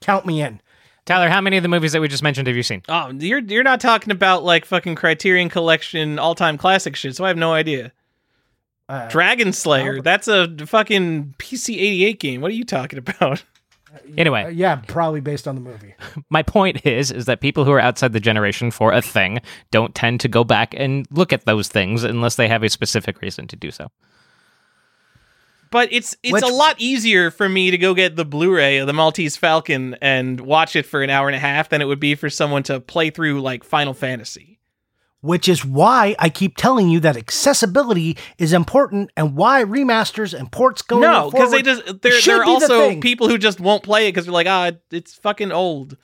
Speaker 3: count me in.
Speaker 2: Tyler, how many of the movies that we just mentioned have you seen?
Speaker 1: Oh, you're you're not talking about like fucking Criterion Collection all time classic shit. So I have no idea.
Speaker 3: Uh,
Speaker 1: Dragon Slayer. That's a fucking PC 88 game. What are you talking about?
Speaker 2: Anyway,
Speaker 3: Uh, yeah, probably based on the movie.
Speaker 2: my point is is that people who are outside the generation for a thing don't tend to go back and look at those things unless they have a specific reason to do so.
Speaker 1: But it's it's
Speaker 3: Which-
Speaker 1: a lot easier for me to go get the Blu-ray of the Maltese Falcon and watch it for an hour and a half than it would be for someone to play through like Final Fantasy.
Speaker 3: Which is why I keep telling you that accessibility is important and why remasters and ports go
Speaker 1: no, because they just there there are
Speaker 3: be the
Speaker 1: also people who just won't play it because they're like ah it's fucking old.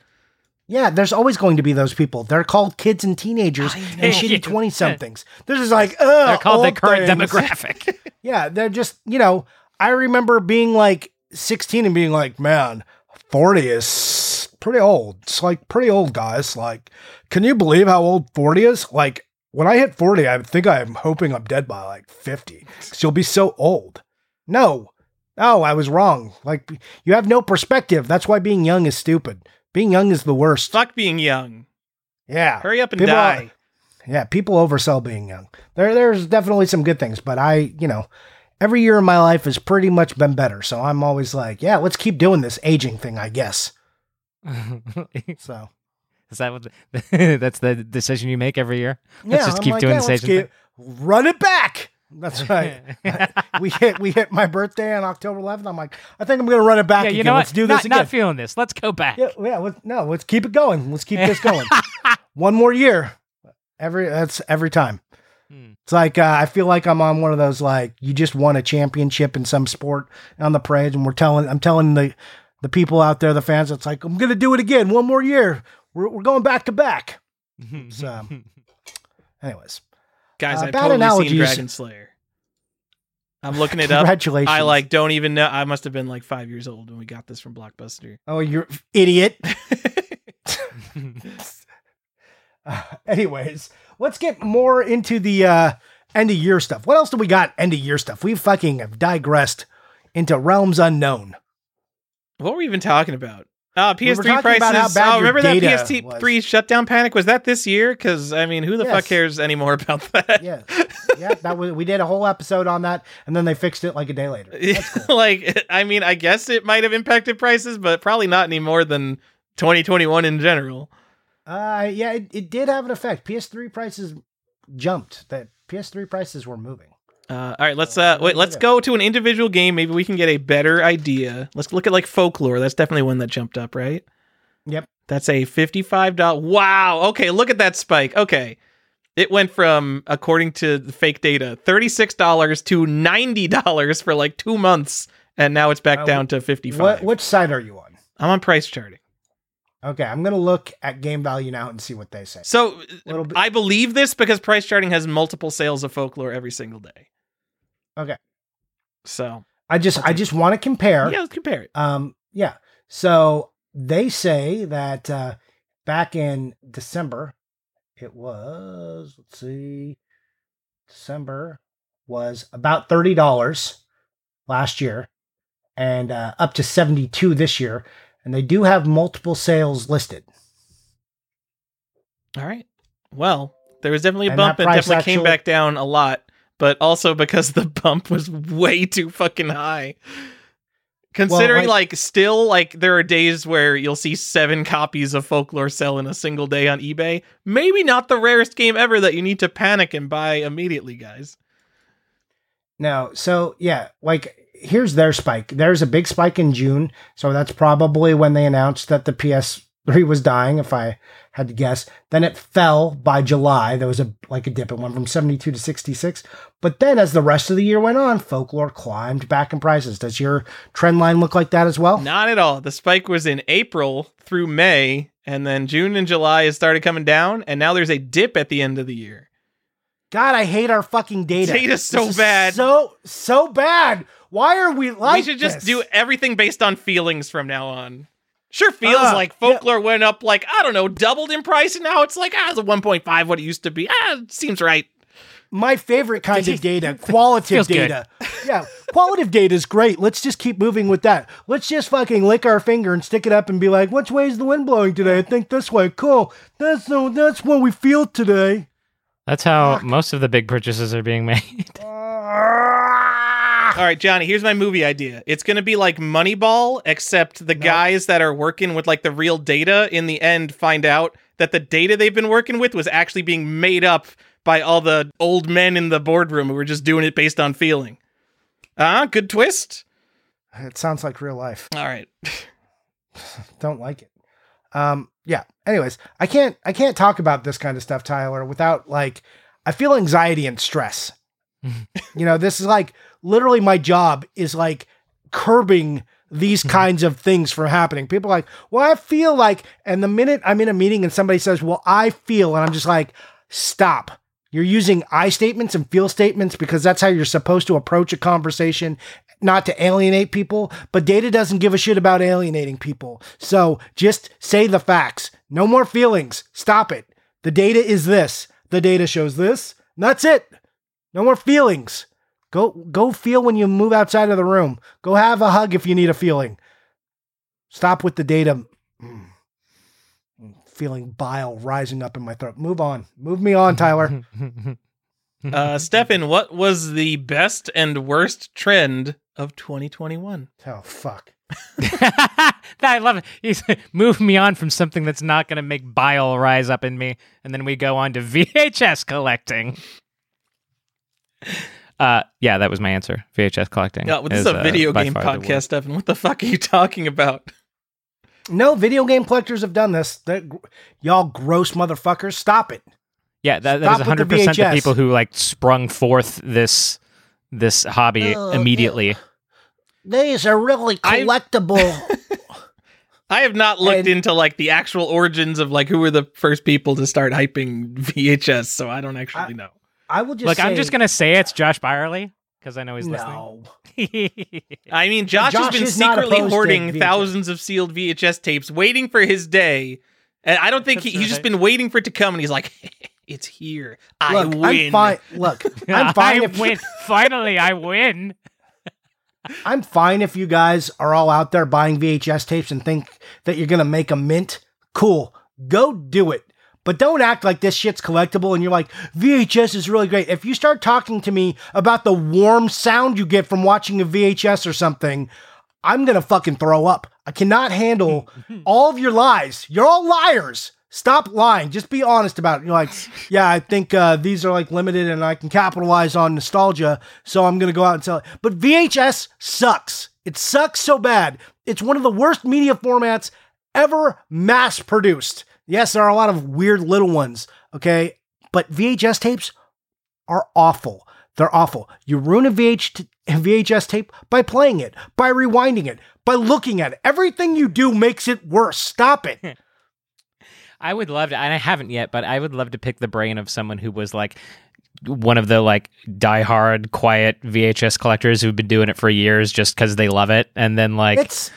Speaker 3: Yeah, there's always going to be those people. They're called kids and teenagers and shitty 20 somethings. This is like, ugh.
Speaker 2: They're called the current
Speaker 3: things."
Speaker 2: demographic.
Speaker 3: Yeah, they're just, you know, I remember being like 16 and being like, man, 40 is pretty old. It's like pretty old, guys. Like, can you believe how old 40 is? Like, when I hit 40, I think I'm hoping I'm dead by like 50 because you'll be so old. No, no, I was wrong. Like, you have no perspective. That's why being young is stupid. Being young is the worst.
Speaker 1: Fuck being young.
Speaker 3: Yeah.
Speaker 1: Hurry up and
Speaker 3: People are-
Speaker 1: die.
Speaker 3: Yeah, people oversell being young. There, there's definitely some good things, but I, you know, every year in my life has pretty much been better. So I'm always like, yeah, let's keep doing this aging thing, I guess. So
Speaker 2: Is that what the, that's the decision you make every year? Let's just
Speaker 3: I'm
Speaker 2: keep
Speaker 3: like,
Speaker 2: doing
Speaker 3: yeah,
Speaker 2: this
Speaker 3: let's
Speaker 2: aging
Speaker 3: keep- Run it back. That's right. we hit we hit my birthday on October 11th. I'm like, I think I'm gonna run it back
Speaker 2: yeah,
Speaker 3: again.
Speaker 2: you know
Speaker 3: let's
Speaker 2: what?
Speaker 3: do
Speaker 2: not,
Speaker 3: this again.
Speaker 2: Not feeling this. Let's go back.
Speaker 3: yeah, yeah. Let's, no, let's keep it going. Let's keep this going. One more year. Every that's every time.
Speaker 2: Hmm.
Speaker 3: It's like uh, I feel like I'm on one of those like you just won a championship in some sport on the parade, and we're telling I'm telling the the people out there, the fans, it's like I'm gonna do it again, one more year. We're we're going back to back. So, anyways,
Speaker 1: Guys,
Speaker 3: Uh,
Speaker 1: I've totally
Speaker 3: analogies.
Speaker 1: seen Dragon Slayer. I'm looking it up.
Speaker 3: congratulations.
Speaker 1: I like don't even know. I must have been like five years old when we got this from Blockbuster.
Speaker 3: Oh, you're idiot. Uh, anyways, let's get more into the uh, end of year stuff. What else do we got? End of year stuff. We fucking have digressed into realms unknown.
Speaker 1: what were we even talking about? Uh, PS3
Speaker 3: talking
Speaker 1: prices.
Speaker 3: about how bad
Speaker 1: oh, remember that PS3 shutdown panic? Was that this year? Because I mean, who the
Speaker 3: Yes.
Speaker 1: fuck cares anymore about that?
Speaker 3: Yeah, yeah. That was we did a whole episode on that, and then they fixed it like a day later.
Speaker 1: like, I mean, I guess it might have impacted prices, but probably not any more than 2021 in general.
Speaker 3: Uh, yeah, it, it did have an effect. PS3 prices jumped. That PS3 prices were moving.
Speaker 1: Uh, all right, let's uh, wait. Let's go to an individual game. Maybe we can get a better idea. Let's look at like folklore. That's definitely one that jumped up, right?
Speaker 3: Yep.
Speaker 1: That's a fifty-five dollar. Wow. Okay, look at that spike. Okay, it went from, according to the fake data, thirty-six dollars to ninety dollars for like two months, and now it's back
Speaker 3: Uh,
Speaker 1: down to fifty-five.
Speaker 3: What which side are you on?
Speaker 1: I'm on price charting.
Speaker 3: Okay, I'm gonna look at game value now and see what they say.
Speaker 1: So I believe this because price charting has multiple sales of folklore every single day.
Speaker 3: Okay.
Speaker 1: So
Speaker 3: I just I just want to compare.
Speaker 1: yeah, let's compare it.
Speaker 3: Um, yeah. So they say that uh, back in December, it was let's see, December was about thirty dollars last year, and uh, up to seventy two this year. And they do have multiple sales listed.
Speaker 1: All right. Well, there was definitely a
Speaker 3: And
Speaker 1: bump and definitely came back down a lot, but also because the bump was way too fucking high. Considering
Speaker 3: like-
Speaker 1: like, still like there are days where you'll see seven copies of folklore sell in a single day on eBay. Maybe not the rarest game ever that you need to panic and buy immediately, guys.
Speaker 3: No, so yeah, like here's their spike. There's a big spike in June, so that's probably when they announced that the PS3 was dying. If I had to guess, then it fell by July. There was a like a dip. It went from 72 to 66. But then, as the rest of the year went on, folklore climbed back in prices. Does your trend line look like that as well?
Speaker 1: Not at all. The spike was in April through May, and then June and July it started coming down, and now there's a dip at the end of the year.
Speaker 3: God, I hate our fucking data.
Speaker 1: Data's so bad.
Speaker 3: so so bad. Why are we like?
Speaker 1: we should just
Speaker 3: this?
Speaker 1: do everything based on feelings from now on. Sure feels
Speaker 3: Ah,
Speaker 1: like folklore went up like I don't know, doubled in price, and now it's like ah, it's a one point five what it used to be. Ah, it seems right.
Speaker 3: my favorite kind of data, qualitative
Speaker 2: Feels good.
Speaker 3: data. Yeah, qualitative data is great. Let's just keep moving with that. Let's just fucking lick our finger and stick it up and be like, "Which way is the wind blowing today?" I think this way. Cool. That's the that's what we feel today.
Speaker 2: That's how most of the big purchases are being made.
Speaker 1: All right, Johnny, here's my movie idea. It's going to be like Moneyball, except the guys that are working with like the real data in the end find out that the data they've been working with was actually being made up by all the old men in the boardroom who were just doing it based on feeling. Ah, uh, good twist.
Speaker 3: It sounds like real life.
Speaker 1: All right.
Speaker 3: Don't like it. Um, yeah. Anyways, I can't I can't talk about this kind of stuff, Tyler, without like I feel anxiety and stress. you know, this is like literally my job is like curbing these mm-hmm. kinds of things from happening. People are like, well, I feel like, and the minute I'm in a meeting and somebody says, well, I feel, and I'm just like, stop. You're using I statements and feel statements because that's how you're supposed to approach a conversation, not to alienate people. But data doesn't give a shit about alienating people. So just say the facts. No more feelings. Stop it. The data is this. The data shows this. That's it. No more feelings. Go go feel when you move outside of the room. Go have a hug if you need a feeling. Stop with the data. Mm. Feeling bile rising up in my throat. Move on. Move me on, Tyler.
Speaker 1: uh, Stefan, what was the best and worst trend of 2021?
Speaker 3: Oh fuck.
Speaker 2: I love it. He's move me on from something that's not going to make bile rise up in me, and then we go on to VHS collecting. Uh, yeah, that was my answer. VHS collecting.
Speaker 1: Yeah, well, this is, a uh, video uh, game podcast, Stefan. What the fuck are you talking about?
Speaker 3: No, video game collectors have done this. They're, y'all gross motherfuckers, stop it.
Speaker 2: Yeah, that, that is 100 percent the people who like sprung forth this this hobby uh, immediately.
Speaker 3: These are really collectible.
Speaker 1: I have not looked and, into like the actual origins of like who were the first people to start hyping VHS, so I don't actually I, know.
Speaker 3: I will just
Speaker 2: look.
Speaker 3: Say,
Speaker 2: I'm just gonna say it's Josh Byerly because I know he's no.
Speaker 1: listening. I mean, Josh, Josh has been secretly hoarding thousands of sealed VHS tapes, waiting for his day. And I don't think he, he's just been waiting for it to come, and he's like, "It's here. I
Speaker 3: look,
Speaker 1: win."
Speaker 3: I'm fine. Look, I'm fine.
Speaker 2: I
Speaker 3: if
Speaker 2: win. Finally, I win.
Speaker 3: I'm fine if you guys are all out there buying VHS tapes and think that you're gonna make a mint. Cool, go do it. But don't act like this shit's collectible and you're like, VHS is really great. If you start talking to me about the warm sound you get from watching a VHS or something, I'm gonna fucking throw up. I cannot handle all of your lies. You're all liars. Stop lying. Just be honest about it. You're like, yeah, I think uh, these are like limited and I can capitalize on nostalgia, so I'm gonna go out and sell it. But VHS sucks. It sucks so bad. It's one of the worst media formats ever mass produced. Yes, there are a lot of weird little ones, okay? But VHS tapes are awful. They're awful. You ruin a VH VHS tape by playing it, by rewinding it, by looking at it. Everything you do makes it worse. Stop it.
Speaker 2: I would love to, and I haven't yet, but I would love to pick the brain of someone who was like one of the like diehard, quiet VHS collectors who've been doing it for years just because they love it, and then like
Speaker 3: it's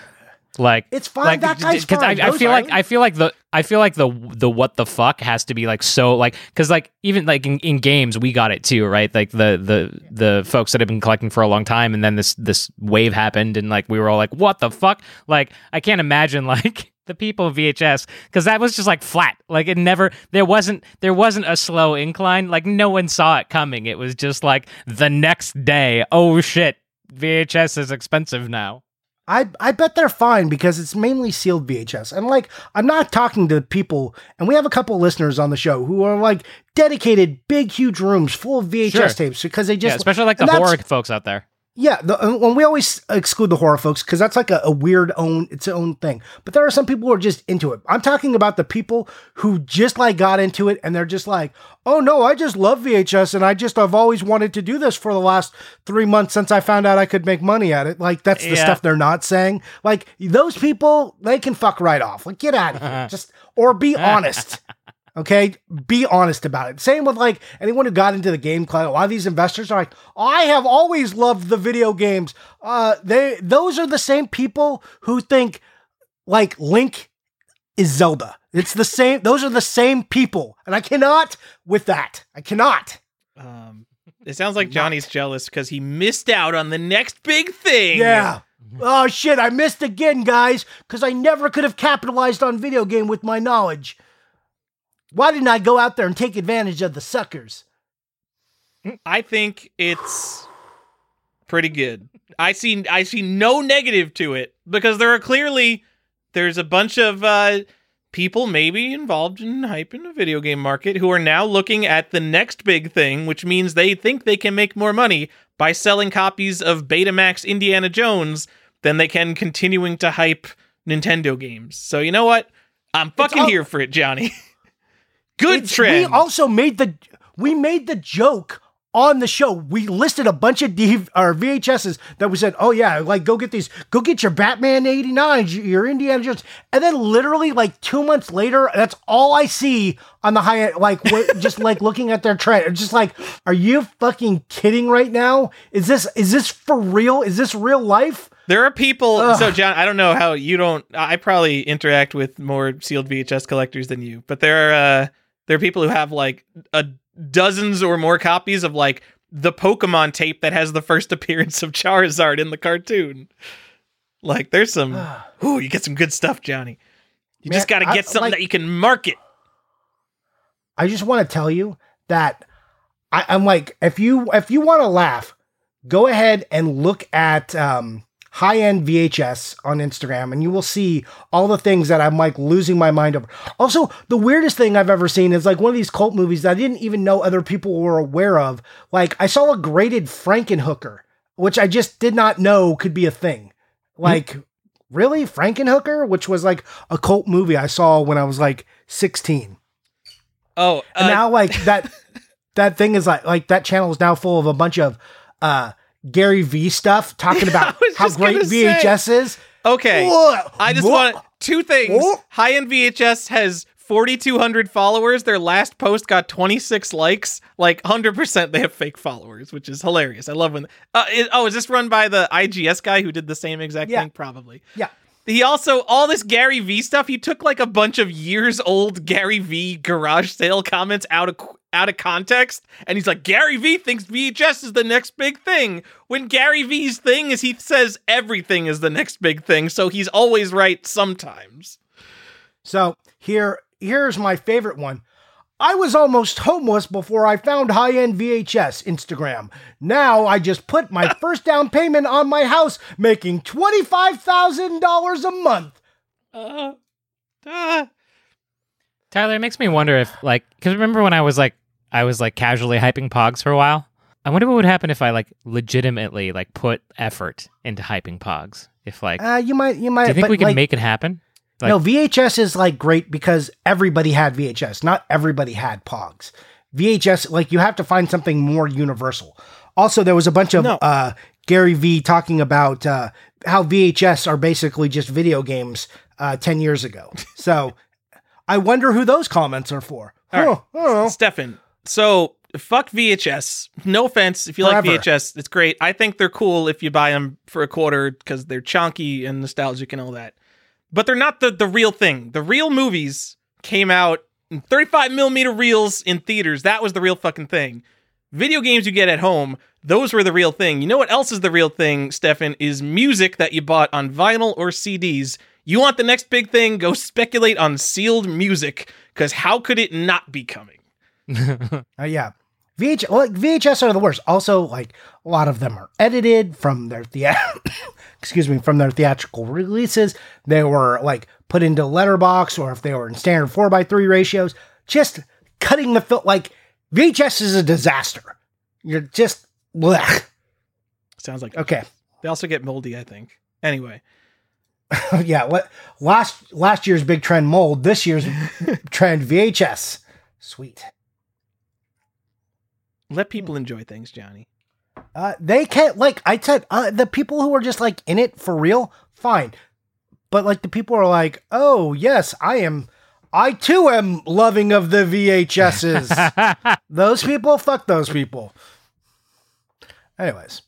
Speaker 2: like
Speaker 3: it's fine.
Speaker 2: Like,
Speaker 3: that guy's fine.
Speaker 2: I, I feel like I feel like the I feel like the the what the fuck has to be like so like because like even like in, in games we got it too right like the the the folks that have been collecting for a long time and then this this wave happened and like we were all like what the fuck like I can't imagine like the people of VHS because that was just like flat like it never there wasn't there wasn't a slow incline like no one saw it coming it was just like the next day oh shit VHS is expensive now.
Speaker 3: I I bet they're fine because it's mainly sealed VHS. And like I'm not talking to people and we have a couple listeners on the show who are like dedicated big huge rooms full of VHS sure. tapes because they just
Speaker 2: yeah, especially like the horror folks out there.
Speaker 3: Yeah, the, uh, when we always exclude the horror folks because that's like a, a, weird own its own thing. But there are some people who are just into it. I'm talking about the people who just like got into it and they're just like, oh no, I just love VHS and I just I've always wanted to do this for the last three months since I found out I could make money at it. Like that's the yeah. stuff they're not saying. Like those people, they can fuck right off. Like get out of here, just or be honest. Okay, be honest about it. Same with like anyone who got into the game. A lot of these investors are like, I have always loved the video games. Uh, they those are the same people who think like Link is Zelda. It's the same. Those are the same people, and I cannot with that. I cannot.
Speaker 1: Um, it sounds like Johnny's jealous because he missed out on the next big thing.
Speaker 3: Yeah. Oh shit! I missed again, guys, because I never could have capitalized on video game with my knowledge. Why didn't I go out there and take advantage of the suckers?
Speaker 1: I think it's pretty good. I see I see no negative to it because there are clearly there's a bunch of uh people maybe involved in hyping the video game market who are now looking at the next big thing, which means they think they can make more money by selling copies of Betamax Indiana Jones than they can continuing to hype Nintendo games. So you know what? I'm fucking
Speaker 3: all-
Speaker 1: here for it, Johnny. Good
Speaker 3: It's-
Speaker 1: trend.
Speaker 3: We also made the we made the joke on the show. We listed a bunch of D or VHSs that we said, "Oh yeah, like go get these, go get your Batman '89, your Indiana Jones," and then literally like two months later, that's all I see on the high end. Like what, just like looking at their trend, just like, are you fucking kidding right now? Is this is this for real? Is this real life?
Speaker 1: There are people. So, John, I don't know how you don't. I probably interact with more sealed VHS collectors than you, but there are uh, there are people who have like a dozens or more copies of like the Pokemon tape that has the first appearance of Charizard in the cartoon. Like, there's some. Ooh, you get some good stuff, Johnny. You just got
Speaker 3: Man,
Speaker 1: to
Speaker 3: I-
Speaker 1: get something
Speaker 3: like-
Speaker 1: that you can market.
Speaker 3: I just want to tell you that I, I'm like, if you if you want to laugh, go ahead and look at um, high end VHS on Instagram, and you will see all the things that I'm like losing my mind over. Also, the weirdest thing I've ever seen is like one of these cult movies that I didn't even know other people were aware of. Like I saw a graded Frankenhooker, which I just did not know could be a thing. Like. Really, Frankenhooker, which was like a cult movie I saw when I was like 16
Speaker 1: Oh,
Speaker 3: and
Speaker 1: uh,
Speaker 3: now like that that thing is like like that channel is now full of a bunch of uh Gary V stuff talking about how great
Speaker 1: gonna say.
Speaker 3: VHS is.
Speaker 1: okay.
Speaker 3: Whoa,
Speaker 1: I just
Speaker 3: whoa.
Speaker 1: want two things. High end VHS has 4,200 followers. Their last post got 26 likes. Like 100% they have fake followers, which is hilarious. I love when. Uh, oh, is this run by the IGS guy who did the same exact
Speaker 3: Yeah.
Speaker 1: thing? Probably.
Speaker 3: Yeah.
Speaker 1: He also, all this Gary V stuff, he took like a bunch of years old Gary V garage sale comments out of out of context and he's like Gary V thinks VHS is the next big thing when Gary V's thing is he says everything is the next big thing so he's always right sometimes.
Speaker 3: So here here's my favorite one. I was almost homeless before I found high-end VHS Instagram. Now I just put my first down payment on my house, making $25,000 a month.
Speaker 1: Uh, uh,
Speaker 2: Tyler, it makes me wonder if like because remember when I was like I was like casually hyping Pogs for a while. I wonder what would happen if I like legitimately like put effort into hyping Pogs. If like,
Speaker 3: Uh, you might you might
Speaker 2: do you think we can
Speaker 3: like,
Speaker 2: make it happen? Like-
Speaker 3: no, VHS is like great because everybody had VHS. Not everybody had Pogs. VHS, like you have to find something more universal. Also, there was a bunch of
Speaker 1: No.
Speaker 3: uh, Gary V talking about uh, how VHS are basically just video games uh, 10 years ago. So I wonder who those comments are for.
Speaker 1: All right.
Speaker 3: Huh, I don't know.
Speaker 1: Stefan, so fuck VHS. No offense. If you like VHS, it's great. I think they're cool if you buy them for a quarter because they're chunky and nostalgic and all that. But they're not the, the real thing. The real movies came out in 35 millimeter reels in theaters. That was the real fucking thing. Video games you get at home, those were the real thing. You know what else is the real thing, Stefan? Is music that you bought on vinyl or CDs. You want the next big thing? Go speculate on sealed music, because how could it not be coming?
Speaker 3: Uh, yeah. VH, like, VHS are the worst. Also, like a lot of them are edited from their thea- excuse me, from their theatrical releases. They were like put into letterbox, or if they were in standard four by three ratios, just cutting the film. Like VHS is a disaster. You're just blech.
Speaker 1: Sounds like
Speaker 3: okay.
Speaker 1: they also get moldy, I think. Anyway,
Speaker 3: yeah. What last last year's big trend mold. This year's trend VHS. Sweet.
Speaker 1: let people enjoy things, Johnny.
Speaker 3: Uh, they can't like I said. Uh, the people who are just like in it for real, fine. But like the people are like, oh yes, I am. I too am loving of the VHSs. those people, fuck those people. Anyways,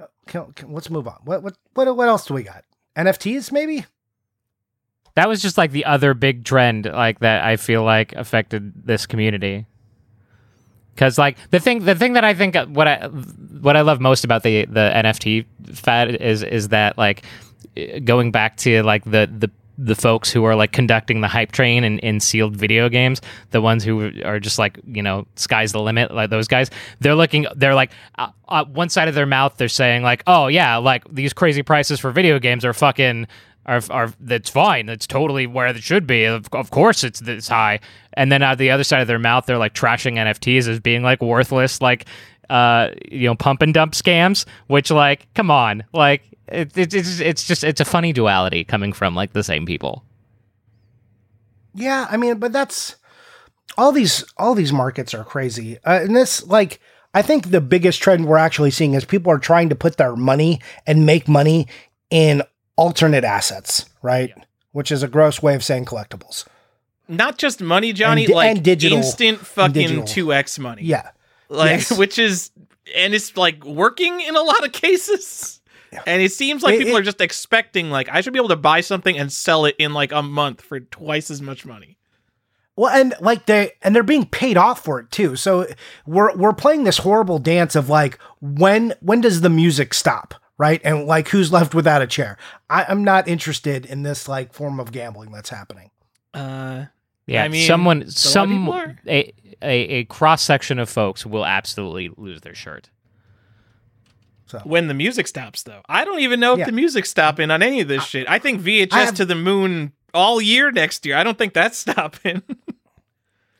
Speaker 3: uh, can, can- let's move on. What what what what else do we got? NFTs maybe?
Speaker 2: that was just like the other big trend like that I feel like affected this community. Cuz like the thing the thing that I think uh, what I what I love most about the the NFT fad is is that like going back to like the the the folks who are like conducting the hype train in, in sealed video games, the ones who are just like you know sky's the limit, like those guys. They're looking, they're like uh, uh, one side of their mouth, they're saying like, oh yeah, like these crazy prices for video games are fucking are are that's fine. That's totally where it should be. Of, of course, it's this high. And then out the other side of their mouth, they're like trashing NFTs as being like worthless, like uh you know pump and dump scams. Which like, come on, like it, it, it's it's just it's a funny duality coming from like the same people.
Speaker 3: Yeah, I mean, but that's all these all these markets are crazy. Uh, and this like I think the biggest trend we're actually seeing is people are trying to put their money and make money in alternate assets, right? Yeah. Which is a gross way of saying collectibles.
Speaker 1: Not just money, Johnny, and, like and digital, instant fucking two x money.
Speaker 3: Yeah,
Speaker 1: like yes. which is and it's like working in a lot of cases. And it seems like it, people it, are just expecting like I should be able to buy something and sell it in like a month for twice as much money.
Speaker 3: Well, and like they and they're being paid off for it too. So we're we're playing this horrible dance of like when when does the music stop, right? And like who's left without a chair? I, I'm not interested in this like form of gambling that's happening.
Speaker 1: Uh,
Speaker 2: yeah, I mean, someone some a, a, a cross section of folks will absolutely lose their shirt.
Speaker 1: So when the music stops, though, I don't even know if yeah. the music's stopping on any of this I, shit. I think VHS I have, to the moon all year next year. I don't think that's stopping.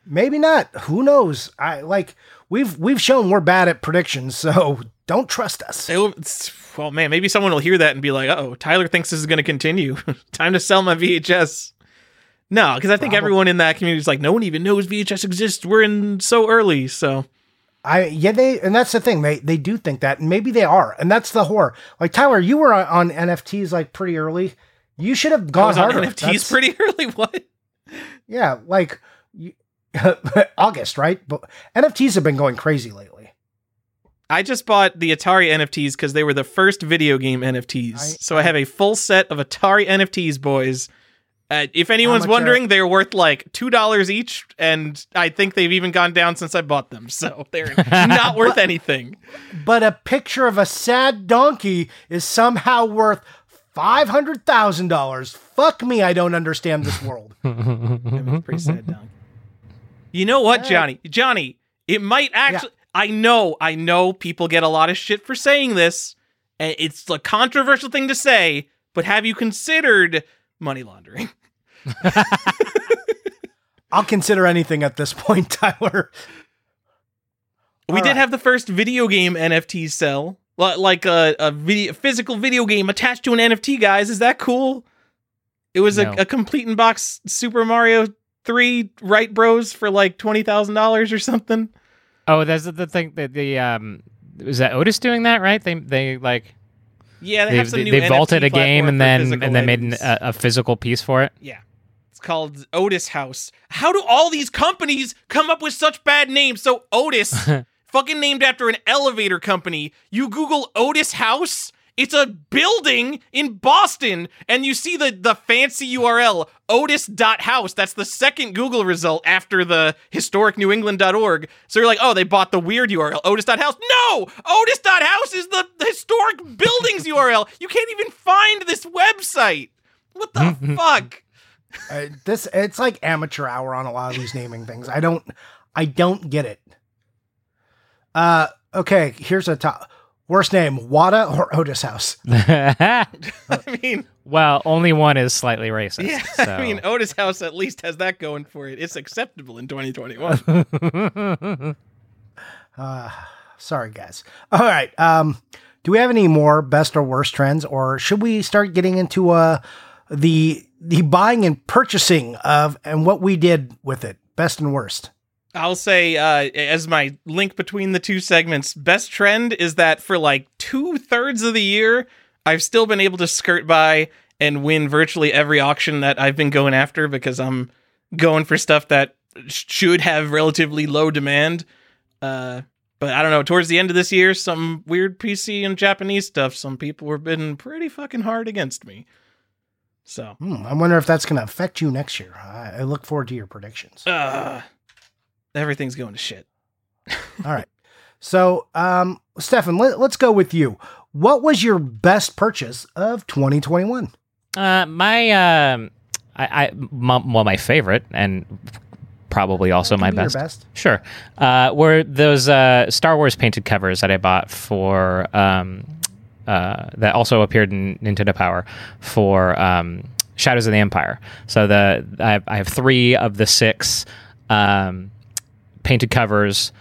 Speaker 3: maybe not. Who knows? I like we've we've shown we're bad at predictions, so don't trust us.
Speaker 1: It, well, man, maybe someone will hear that and be like, "Oh, Tyler thinks this is going to continue. Time to sell my VHS." No, because I think Probably. everyone in that community is like, no one even knows VHS exists. We're in so early, so.
Speaker 3: I yeah they and that's the thing. They they do think that and maybe they are and that's the horror. Like Tyler you were on, NFTs like pretty early. You should have gone harder.
Speaker 1: NFTs that's, pretty early what?
Speaker 3: Yeah like you, August right? But NFTs have been going crazy lately.
Speaker 1: I just bought the Atari NFTs because they were the first video game NFTs I, so I have a full set of Atari NFTs boys uh, if anyone's wondering, are... they're worth like two dollars each, and I think they've even gone down since I bought them. So they're not worth anything.
Speaker 3: But a picture of a sad donkey is somehow worth five hundred thousand dollars. Fuck me, I don't understand this world.
Speaker 1: pretty sad donkey. You know what, Johnny? Johnny, it might actually. Yeah. I know, I know, people get a lot of shit for saying this. It's a controversial thing to say, but have you considered? Money laundering.
Speaker 3: I'll consider anything at this point, Tyler.
Speaker 1: We All did right. have the first video game NFT sell, like a, a video, physical video game attached to an NFT. Guys, is that cool? It was no. a, a, complete in box Super Mario Three Right Bros for like twenty thousand dollars or something.
Speaker 2: Oh, that's the thing that the um was that Otis doing that right? They they like
Speaker 1: yeah, they,
Speaker 2: they,
Speaker 1: they
Speaker 2: vaulted a game and then and then made an, a, a physical piece for it.
Speaker 1: Yeah, it's called Otis House. How do all these companies come up with such bad names? So Otis, fucking named after an elevator company. You Google Otis House, it's a building in Boston, and you see the, the fancy URL, otis.house. That's the second Google result after the historic New England.org. So you're like, oh, they bought the weird URL, otis.house. No! Otis.house is the, the historic buildings URL. You can't even find this website. What the fuck?
Speaker 3: Uh, this it's like amateur hour on a lot of these naming things. I don't I don't get it. Uh okay, here's a top Worst name, Wata or Otis House?
Speaker 1: I mean,
Speaker 2: well, only one is slightly racist.
Speaker 1: Yeah, so. I mean, Otis House at least has that going for it. It's acceptable in 2021.
Speaker 3: uh, sorry, guys. All right. Um, do we have any more best or worst trends, or should we start getting into uh, the the buying and purchasing of and what we did with it, best and worst?
Speaker 1: I'll say, uh, as my link between the two segments, best trend is that for like two thirds of the year, I've still been able to skirt by and win virtually every auction that I've been going after because I'm going for stuff that should have relatively low demand. Uh, but I don't know. Towards the end of this year, some weird PC and Japanese stuff, some people were bidding pretty fucking hard against me. So
Speaker 3: hmm, I wonder if that's going to affect you next year. I, I, look forward to your predictions.
Speaker 1: Uh, everything's going to shit.
Speaker 3: All right. So, um, Stefan, let, us go with you. What was your best purchase of 2021?
Speaker 2: Uh, my, uh, I, I m- well, my favorite and probably also my
Speaker 3: Give me your
Speaker 2: best.
Speaker 3: best.
Speaker 2: Sure. Uh, were those uh, Star Wars painted covers that I bought for um, uh, that also appeared in Nintendo Power for um, Shadows of the Empire. So the I have, I have three of the six um, painted covers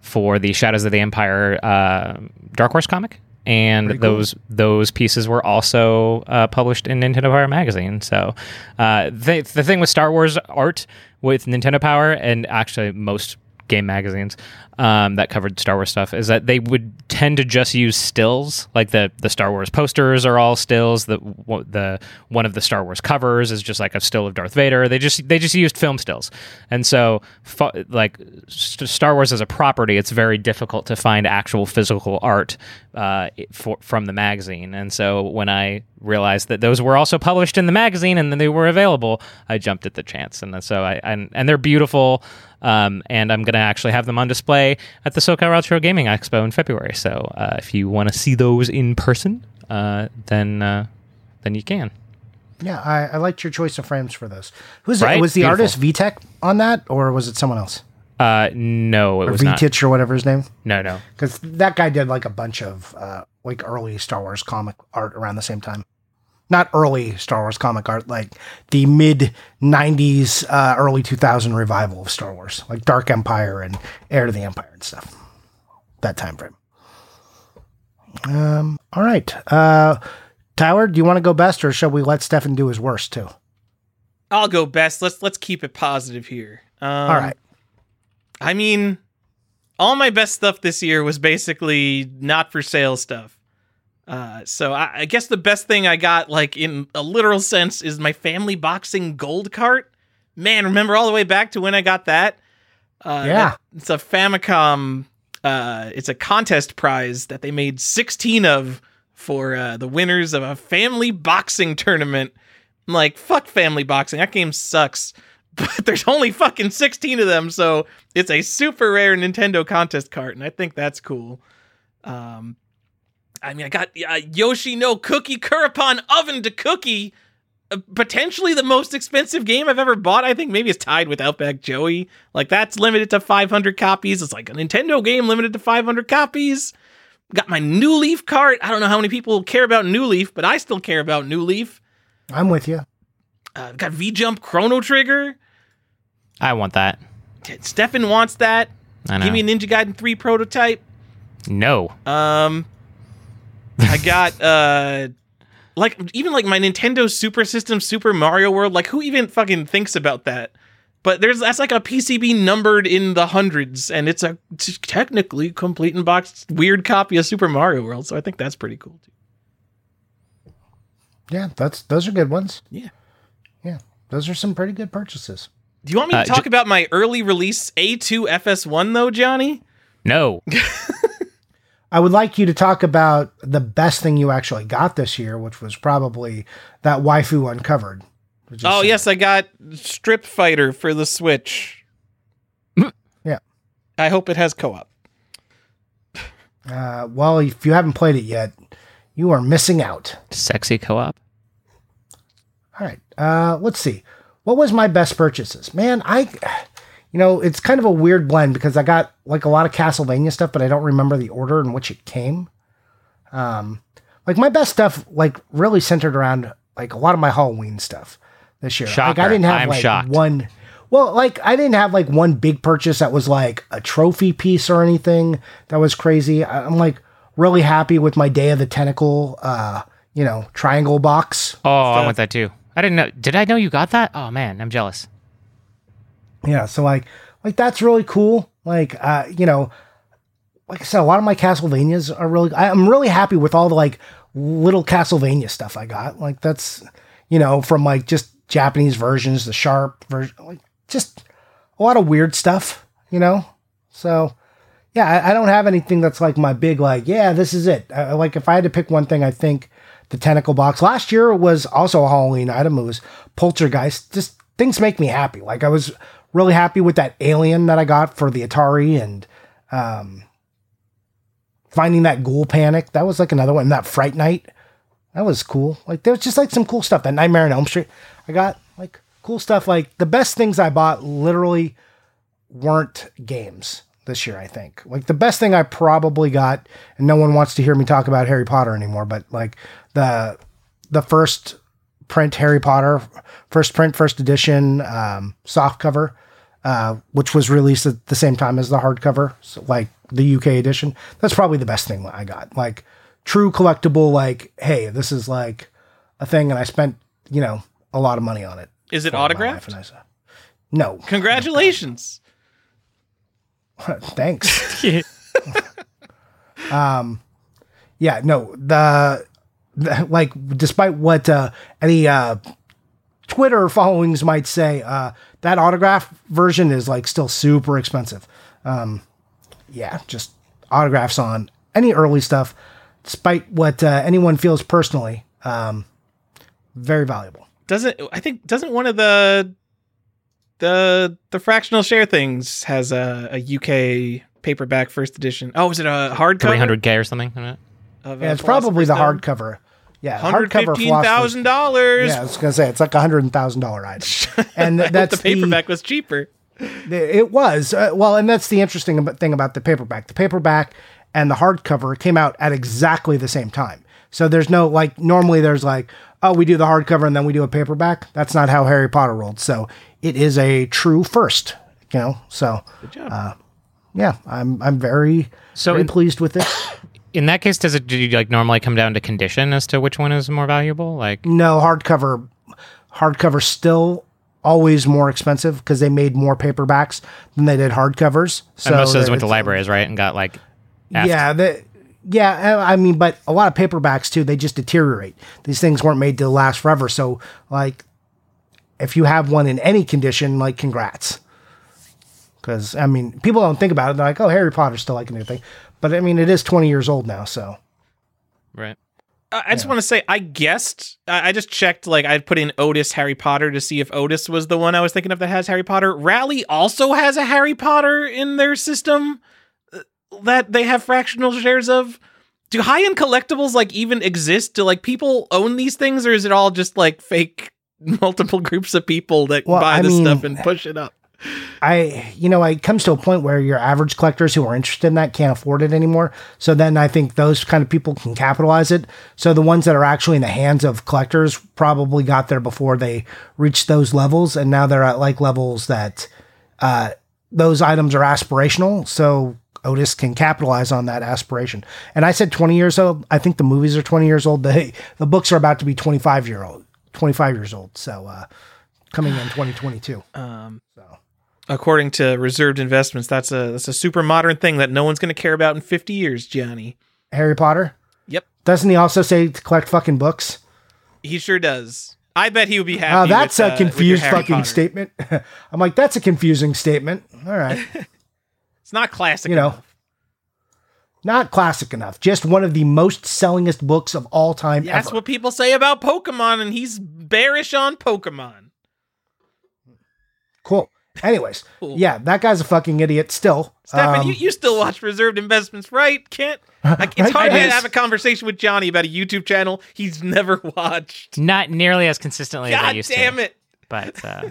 Speaker 2: for the Shadows of the Empire uh, Dark Horse comic. And
Speaker 3: Pretty cool.
Speaker 2: those those pieces were also uh, published in Nintendo Power magazine. So uh, the the thing with Star Wars art with Nintendo Power and actually most game magazines um, that covered Star Wars stuff is that they would tend to just use stills, like the the Star Wars posters are all stills. The the one of the Star Wars covers is just like a still of Darth Vader. They just they just used film stills, and so like St- Star Wars as a property, it's very difficult to find actual physical art uh, for, from the magazine. And so when I realized that those were also published in the magazine and then they were available, I jumped at the chance. And so I and, and they're beautiful. Um, and I'm going to actually have them on display at the SoCal Retro Gaming Expo in February. So uh, if you want to see those in person, uh, then uh, then you can.
Speaker 3: Yeah, I, I liked your choice of frames for this. Who's
Speaker 2: Right?
Speaker 3: it? Was the
Speaker 2: Beautiful.
Speaker 3: artist VTech on that, or was it someone else?
Speaker 2: Uh, no, it
Speaker 3: Or
Speaker 2: was not.
Speaker 3: Or whatever his name?
Speaker 2: No, no.
Speaker 3: Because that guy did like a bunch of uh, like early Star Wars comic art around the same time. Not early Star Wars comic art, like the mid '90s, uh, early 2000 revival of Star Wars, like Dark Empire and Heir to the Empire and stuff. That time frame. Um. All right. Uh, Tyler, do you want to go best, or shall we let Stefan do his worst too?
Speaker 1: I'll go best. Let's let's keep it positive here. Um,
Speaker 3: All right.
Speaker 1: I mean, all my best stuff this year was basically not for sale stuff. Uh, so I, I guess the best thing I got, like in a literal sense, is my family boxing gold cart. Man, remember all the way back to when I got that? Uh,
Speaker 3: Yeah.
Speaker 1: that- it's a Famicom. Uh, it's a contest prize that they made 16 of for uh, the winners of a family boxing tournament. I'm like, fuck family boxing. That game sucks. But there's only fucking 16 of them, so it's a super rare Nintendo contest cart, and I think that's cool. Um, I mean, I got uh, Yoshi no Cookie Kuruppon Oven to Cookie, uh, potentially the most expensive game I've ever bought. I think maybe it's tied with Outback Joey. Like that's limited to 500 copies. It's like a Nintendo game limited to 500 copies. Got my New Leaf cart. I don't know how many people care about New Leaf, but I still care about New Leaf.
Speaker 3: I'm with you.
Speaker 1: Uh, got V Jump Chrono Trigger.
Speaker 2: I want that.
Speaker 1: Stefan wants that.
Speaker 2: I know.
Speaker 1: Give me a Ninja Gaiden 3 prototype.
Speaker 2: no.
Speaker 1: Um I got uh like even like my Nintendo Super System Super Mario World, like who even fucking thinks about that? But there's that's like a PCB numbered in the hundreds and it's a t- technically complete and boxed weird copy of Super Mario World, so I think that's pretty cool too.
Speaker 3: Yeah, that's those are good ones.
Speaker 1: Yeah.
Speaker 3: Yeah, those are some pretty good purchases.
Speaker 1: Do you want me to
Speaker 2: Uh,
Speaker 1: talk
Speaker 2: ju-
Speaker 1: about my early release A2 FS1 though, Johnny?
Speaker 2: No.
Speaker 3: I would like you to talk about the best thing you actually got this year, which was probably that waifu uncovered. which is-
Speaker 1: Oh yes, I got Strip Fighter for the Switch.
Speaker 3: Yeah.
Speaker 1: I hope it has co-op.
Speaker 3: Uh, well, if you haven't played it yet, you are missing out.
Speaker 2: Sexy co-op.
Speaker 3: All right. Uh, let's see. What was my best purchases? Man, I, you know, it's kind of a weird blend because I got like a lot of Castlevania stuff, but I don't remember the order in which it came. Um, like my best stuff, like really centered around like a lot of my Halloween stuff this year. Like I didn't have
Speaker 2: I'm
Speaker 3: like
Speaker 2: shocked.
Speaker 3: one. Well, like I didn't have like one big purchase that was like a trophy piece or anything that was crazy. I'm like really happy with my Day of the Tentacle, uh, you know, triangle box.
Speaker 2: Oh, I want that too. I didn't know. Did I know you got that? Oh man, I'm jealous.
Speaker 3: Yeah, so like like that's really cool. Like uh, you know, like I said, a lot of my Castlevanias are really I'm really happy with all the like little Castlevania stuff I got. Like that's you know, from like just Japanese versions, the sharp version, like just a lot of weird stuff, you know? So yeah, I, I don't have anything that's like my big like, yeah, this is it. Uh, like if I had to pick one thing, I think the tentacle box last year was also a Halloween item. It was Poltergeist. Just things make me happy. Like I was really happy with that alien that I got for the Atari and um finding that ghoul panic. That was like another one. That Fright Night. That was cool. Like there was just like some cool stuff. That Nightmare on Elm Street. I got like cool stuff. Like the best things I bought literally weren't games this year. I think like the best thing I probably got, and no one wants to hear me talk about Harry Potter anymore. But like the the first print Harry Potter, first print, first edition, um, soft cover, uh, which was released at the same time as the hardcover, so like the UK edition. That's probably the best thing I got. Like true collectible. Like, hey, this is like a thing, and I spent you know a lot of money on it.
Speaker 1: Is it autographed?
Speaker 3: I No,
Speaker 1: Congratulations.
Speaker 3: thanks. um, yeah, no, the like, despite what uh, any uh, Twitter followings might say, uh, that autograph version is like still super expensive. Um, yeah, just autographs on any early stuff, despite what uh, anyone feels personally, um, very valuable.
Speaker 1: Doesn't I think doesn't one of the the the fractional share things has a, a UK paperback first edition? Oh, is it a hardcover?
Speaker 2: 300k or something. isn't it?
Speaker 1: Of,
Speaker 3: Yeah, it's probably the
Speaker 1: Philosopher's
Speaker 3: hardcover. Yeah,
Speaker 1: Hundred
Speaker 3: hardcover
Speaker 1: fifteen
Speaker 3: Philosopher's
Speaker 1: thousand dollars.
Speaker 3: Yeah, I was gonna say it's like a hundred thousand dollar item, and that's
Speaker 1: the paperback was cheaper.
Speaker 3: The, it was uh, well, and that's the interesting thing about the paperback. The paperback and the hardcover came out at exactly the same time. So there's no like normally there's like oh we do the hardcover and then we do a paperback. That's not how Harry Potter rolled. So it is a true first. You know, so
Speaker 1: Good job.
Speaker 3: Uh, yeah, I'm I'm very
Speaker 2: So
Speaker 3: very
Speaker 2: in-
Speaker 3: pleased with it.
Speaker 2: In that case, does it do you like normally come down to condition as to which one is more valuable? Like,
Speaker 3: No, hardcover hardcover still always more expensive because they made more paperbacks than they did hardcovers. So
Speaker 2: and most of those went to libraries, right, and got like, effed.
Speaker 3: Yeah, the, yeah. I I mean, but a lot of paperbacks too. They just deteriorate. These things weren't made to last forever. So, like, if you have one in any condition, like, congrats. Because I mean, people don't think about it. They're like, "Oh, Harry Potter's still like a new thing," but I mean, it is twenty years old now. So,
Speaker 2: right.
Speaker 1: I I just want to say, I guessed. I I just checked. Like, I put in Otis Harry Potter to see if Otis was the one I was thinking of that has Harry Potter. Rally also has a Harry Potter in their system uh, that they have fractional shares of. Do high end collectibles like even exist? Do like people own these things, or is it all just like fake multiple groups of people that
Speaker 3: Well,
Speaker 1: buy
Speaker 3: I
Speaker 1: this
Speaker 3: mean-
Speaker 1: stuff and push it up?
Speaker 3: I, you know, it comes to a point where your average collectors who are interested in that can't afford it anymore. So then I think those kind of people can capitalize it. So the ones that are actually in the hands of collectors probably got there before they reached those levels. And now they're at like levels that, uh, those items are aspirational. So Otis can capitalize on that aspiration. And I said 20 years old. I think the movies are 20 years old. The, the books are about to be 25 year old, 25 years old. So, uh, coming in 2022.
Speaker 1: Um. According to reserved investments, that's a that's a super modern thing that no one's going to care about in fifty years, Johnny.
Speaker 3: Harry Potter?
Speaker 1: Yep.
Speaker 3: Doesn't he also say to collect fucking books?
Speaker 1: He sure does. I bet he would be happy.
Speaker 3: Oh, that's
Speaker 1: with,
Speaker 3: a
Speaker 1: uh,
Speaker 3: confused fucking
Speaker 1: Potter.
Speaker 3: statement. I'm like, that's a confusing statement. All right.
Speaker 1: It's not classic.
Speaker 3: You know,
Speaker 1: enough.
Speaker 3: not classic enough. Just one of the most sellingest books of all time
Speaker 1: that's what people say about Pokemon, and he's bearish on Pokemon.
Speaker 3: cool. Anyways,
Speaker 1: Cool.
Speaker 3: yeah, that guy's a fucking idiot still.
Speaker 1: Stefan,
Speaker 3: Um,
Speaker 1: you, you still watch reserved investments, right? Can't like, it's
Speaker 3: I-
Speaker 1: hard to have a conversation with Johnny about a YouTube channel he's never watched.
Speaker 2: Not nearly as consistently as I
Speaker 1: God
Speaker 2: used
Speaker 1: damn
Speaker 2: to.
Speaker 1: it!
Speaker 2: But uh,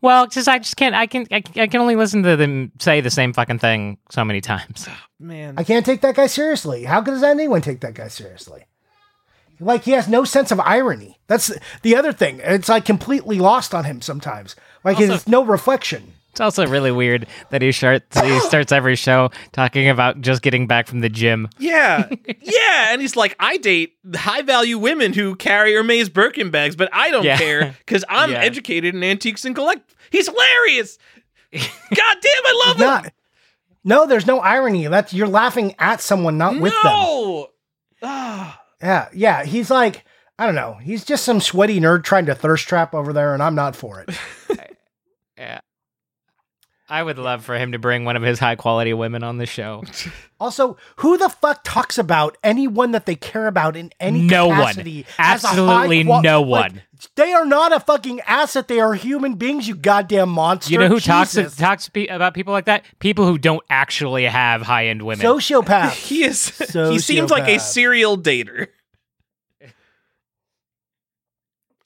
Speaker 2: well, just I just can't. I can. I, I can only listen to them say the same fucking thing so many times.
Speaker 1: Man,
Speaker 3: I can't take that guy seriously. How does anyone take that guy seriously? Like he has no sense of irony. That's the other thing. It's like completely lost on him sometimes. Like
Speaker 1: Also-
Speaker 3: it's no reflection.
Speaker 2: It's also really weird that he starts he starts every show talking about just getting back from the gym.
Speaker 1: Yeah, yeah, and he's like, I date high value women who carry Hermes Birkin bags, but I don't
Speaker 2: Yeah.
Speaker 1: care because I'm
Speaker 2: Yeah.
Speaker 1: educated in antiques and collect. He's hilarious. God damn, I love him.
Speaker 3: Not. No, there's no irony. That's you're laughing at someone, not with them.
Speaker 1: no. Ah.
Speaker 3: Yeah, yeah. He's like, I don't know. He's just some sweaty nerd trying to thirst trap over there, and I'm not for it.
Speaker 2: Yeah. I would love for him to bring one of his high quality women on the show.
Speaker 3: Also, who the fuck talks about anyone that they care about in any
Speaker 2: No one.
Speaker 3: capacity? as a high
Speaker 2: Absolutely
Speaker 3: qual-
Speaker 2: no
Speaker 3: like,
Speaker 2: one.
Speaker 3: they are not a fucking asset. They are human beings. You goddamn monster.
Speaker 2: You know who talks
Speaker 3: Jesus.
Speaker 2: talks pe- about people like that? People who don't actually have high end women.
Speaker 3: Sociopath.
Speaker 1: He is. he seems like a serial dater.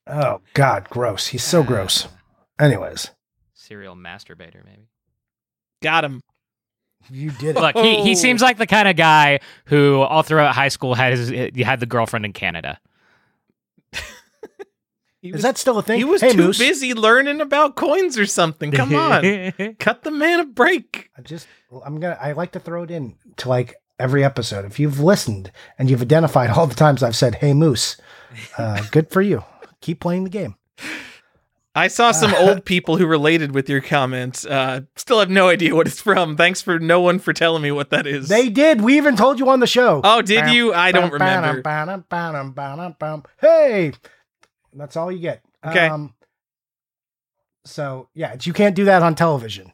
Speaker 3: Oh God, gross. He's so gross. Anyways,
Speaker 2: Serial masturbator, maybe.
Speaker 1: Got him.
Speaker 3: you did it.
Speaker 2: Look, he, he seems like the kind of guy who all throughout high school had his you had the girlfriend in Canada.
Speaker 1: He
Speaker 3: Is
Speaker 1: was,
Speaker 3: that still a thing?
Speaker 1: he was
Speaker 3: hey,
Speaker 1: too
Speaker 3: Moose.
Speaker 1: busy learning about coins or something. Come on. Cut the man a break.
Speaker 3: I just I'm gonna I like to throw it in to like every episode. If you've listened and you've identified all the times I've said "Hey Moose," uh, good for you. Keep playing the game.
Speaker 1: I saw some old people who related with your comments. Uh, still have no idea what it's from. Thanks for no one for telling me what that is.
Speaker 3: They did. We even told you on the show.
Speaker 1: oh, did you? I don't remember.
Speaker 3: Hey, that's all you get.
Speaker 1: Okay.
Speaker 3: Um, so yeah, it's- you can't do that on television.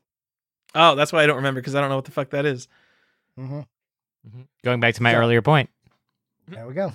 Speaker 1: Oh, that's why I don't remember because I don't know what the fuck that is.
Speaker 3: hmm
Speaker 2: Going back to my
Speaker 3: So-
Speaker 2: earlier point.
Speaker 3: There we go.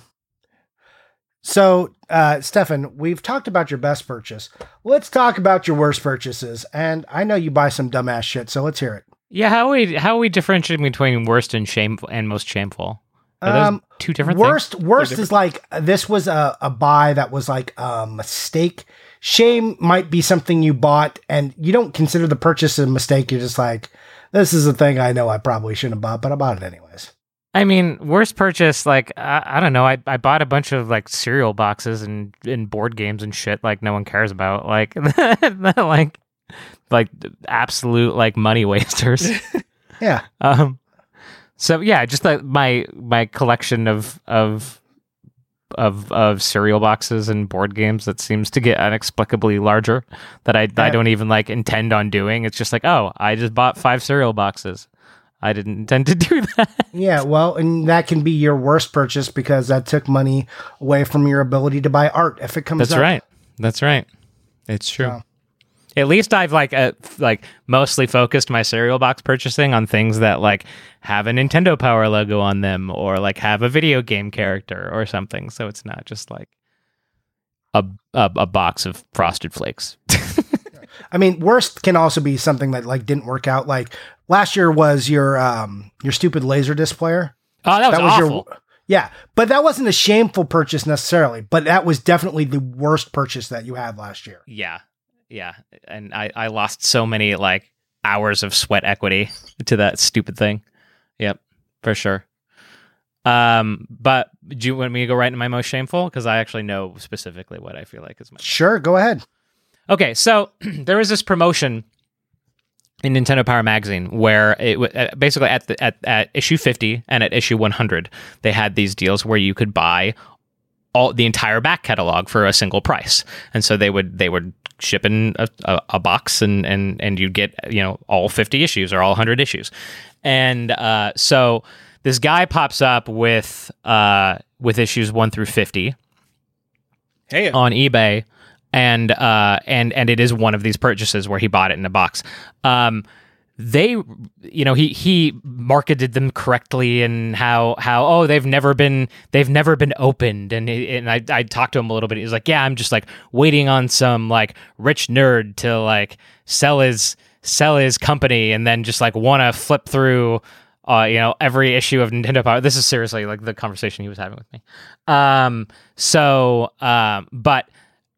Speaker 3: So, uh, Stefan, we've talked about your best purchase. Let's talk about your worst purchases. And I know you buy some dumbass shit, so let's hear it.
Speaker 2: Yeah, how are we how are we differentiating between worst and shameful and most shameful? Are those
Speaker 3: Um,
Speaker 2: two different
Speaker 3: worst, worst
Speaker 1: different.
Speaker 3: is like this was a, a buy that was like a mistake. Shame might be something you bought and you don't consider the purchase a mistake. You're just like, this is a thing I know I probably shouldn't have bought, but I bought it anyways.
Speaker 2: I mean, worst purchase, like I, I don't know. I, I bought a bunch of like cereal boxes and and board games and shit like no one cares about. Like like like absolute like money wasters.
Speaker 3: Yeah.
Speaker 2: um so yeah, just like my my collection of of of of cereal boxes and board games that seems to get inexplicably larger that I I don't even like intend on doing. It's just like, oh, I just bought five cereal boxes. I didn't intend to do that.
Speaker 3: Yeah. Well, and that can be your worst purchase because that took money away from your ability to buy art if it comes
Speaker 2: That's
Speaker 3: up.
Speaker 2: right. That's right. It's true. At least I've like uh, like mostly focused my cereal box purchasing on things that like have a Nintendo Power logo on them or like have a video game character or something. So it's not just like a a, a box of frosted flakes.
Speaker 3: I mean, worst can also be something that like didn't work out. Like last year was your um your stupid laser disc player.
Speaker 2: Oh, that was, awful.
Speaker 3: your yeah, but that wasn't a shameful purchase necessarily. But that was definitely the worst purchase that you had last year.
Speaker 2: yeah, yeah, and I I lost so many like hours of sweat equity to that stupid thing. Yep, for sure. Um, but do you want me to go right into my most shameful? Because I actually know specifically what I feel like is my
Speaker 3: Sure, go ahead.
Speaker 2: Okay, so there was this promotion in Nintendo Power Magazine where it uh, basically at the at, at issue 50 and at issue 100 they had these deals where you could buy all the entire back catalog for a single price. And so they would they would ship in a, a, a box and and and you'd get you know all 50 issues or all 100 issues. And uh, so this guy pops up with uh, with issues 1 through 50
Speaker 1: Hey,
Speaker 2: on eBay, and uh, and and it is one of these purchases where he bought it in a box. Um, they, you know, he he marketed them correctly and how how oh they've never been they've never been opened and and I I talked to him a little bit. He was like, yeah, I'm just like waiting on some like rich nerd to like sell his sell his company and then just like want to flip through. Uh, you know, every issue of Nintendo Power. This is seriously like the conversation he was having with me. Um, so, um, but,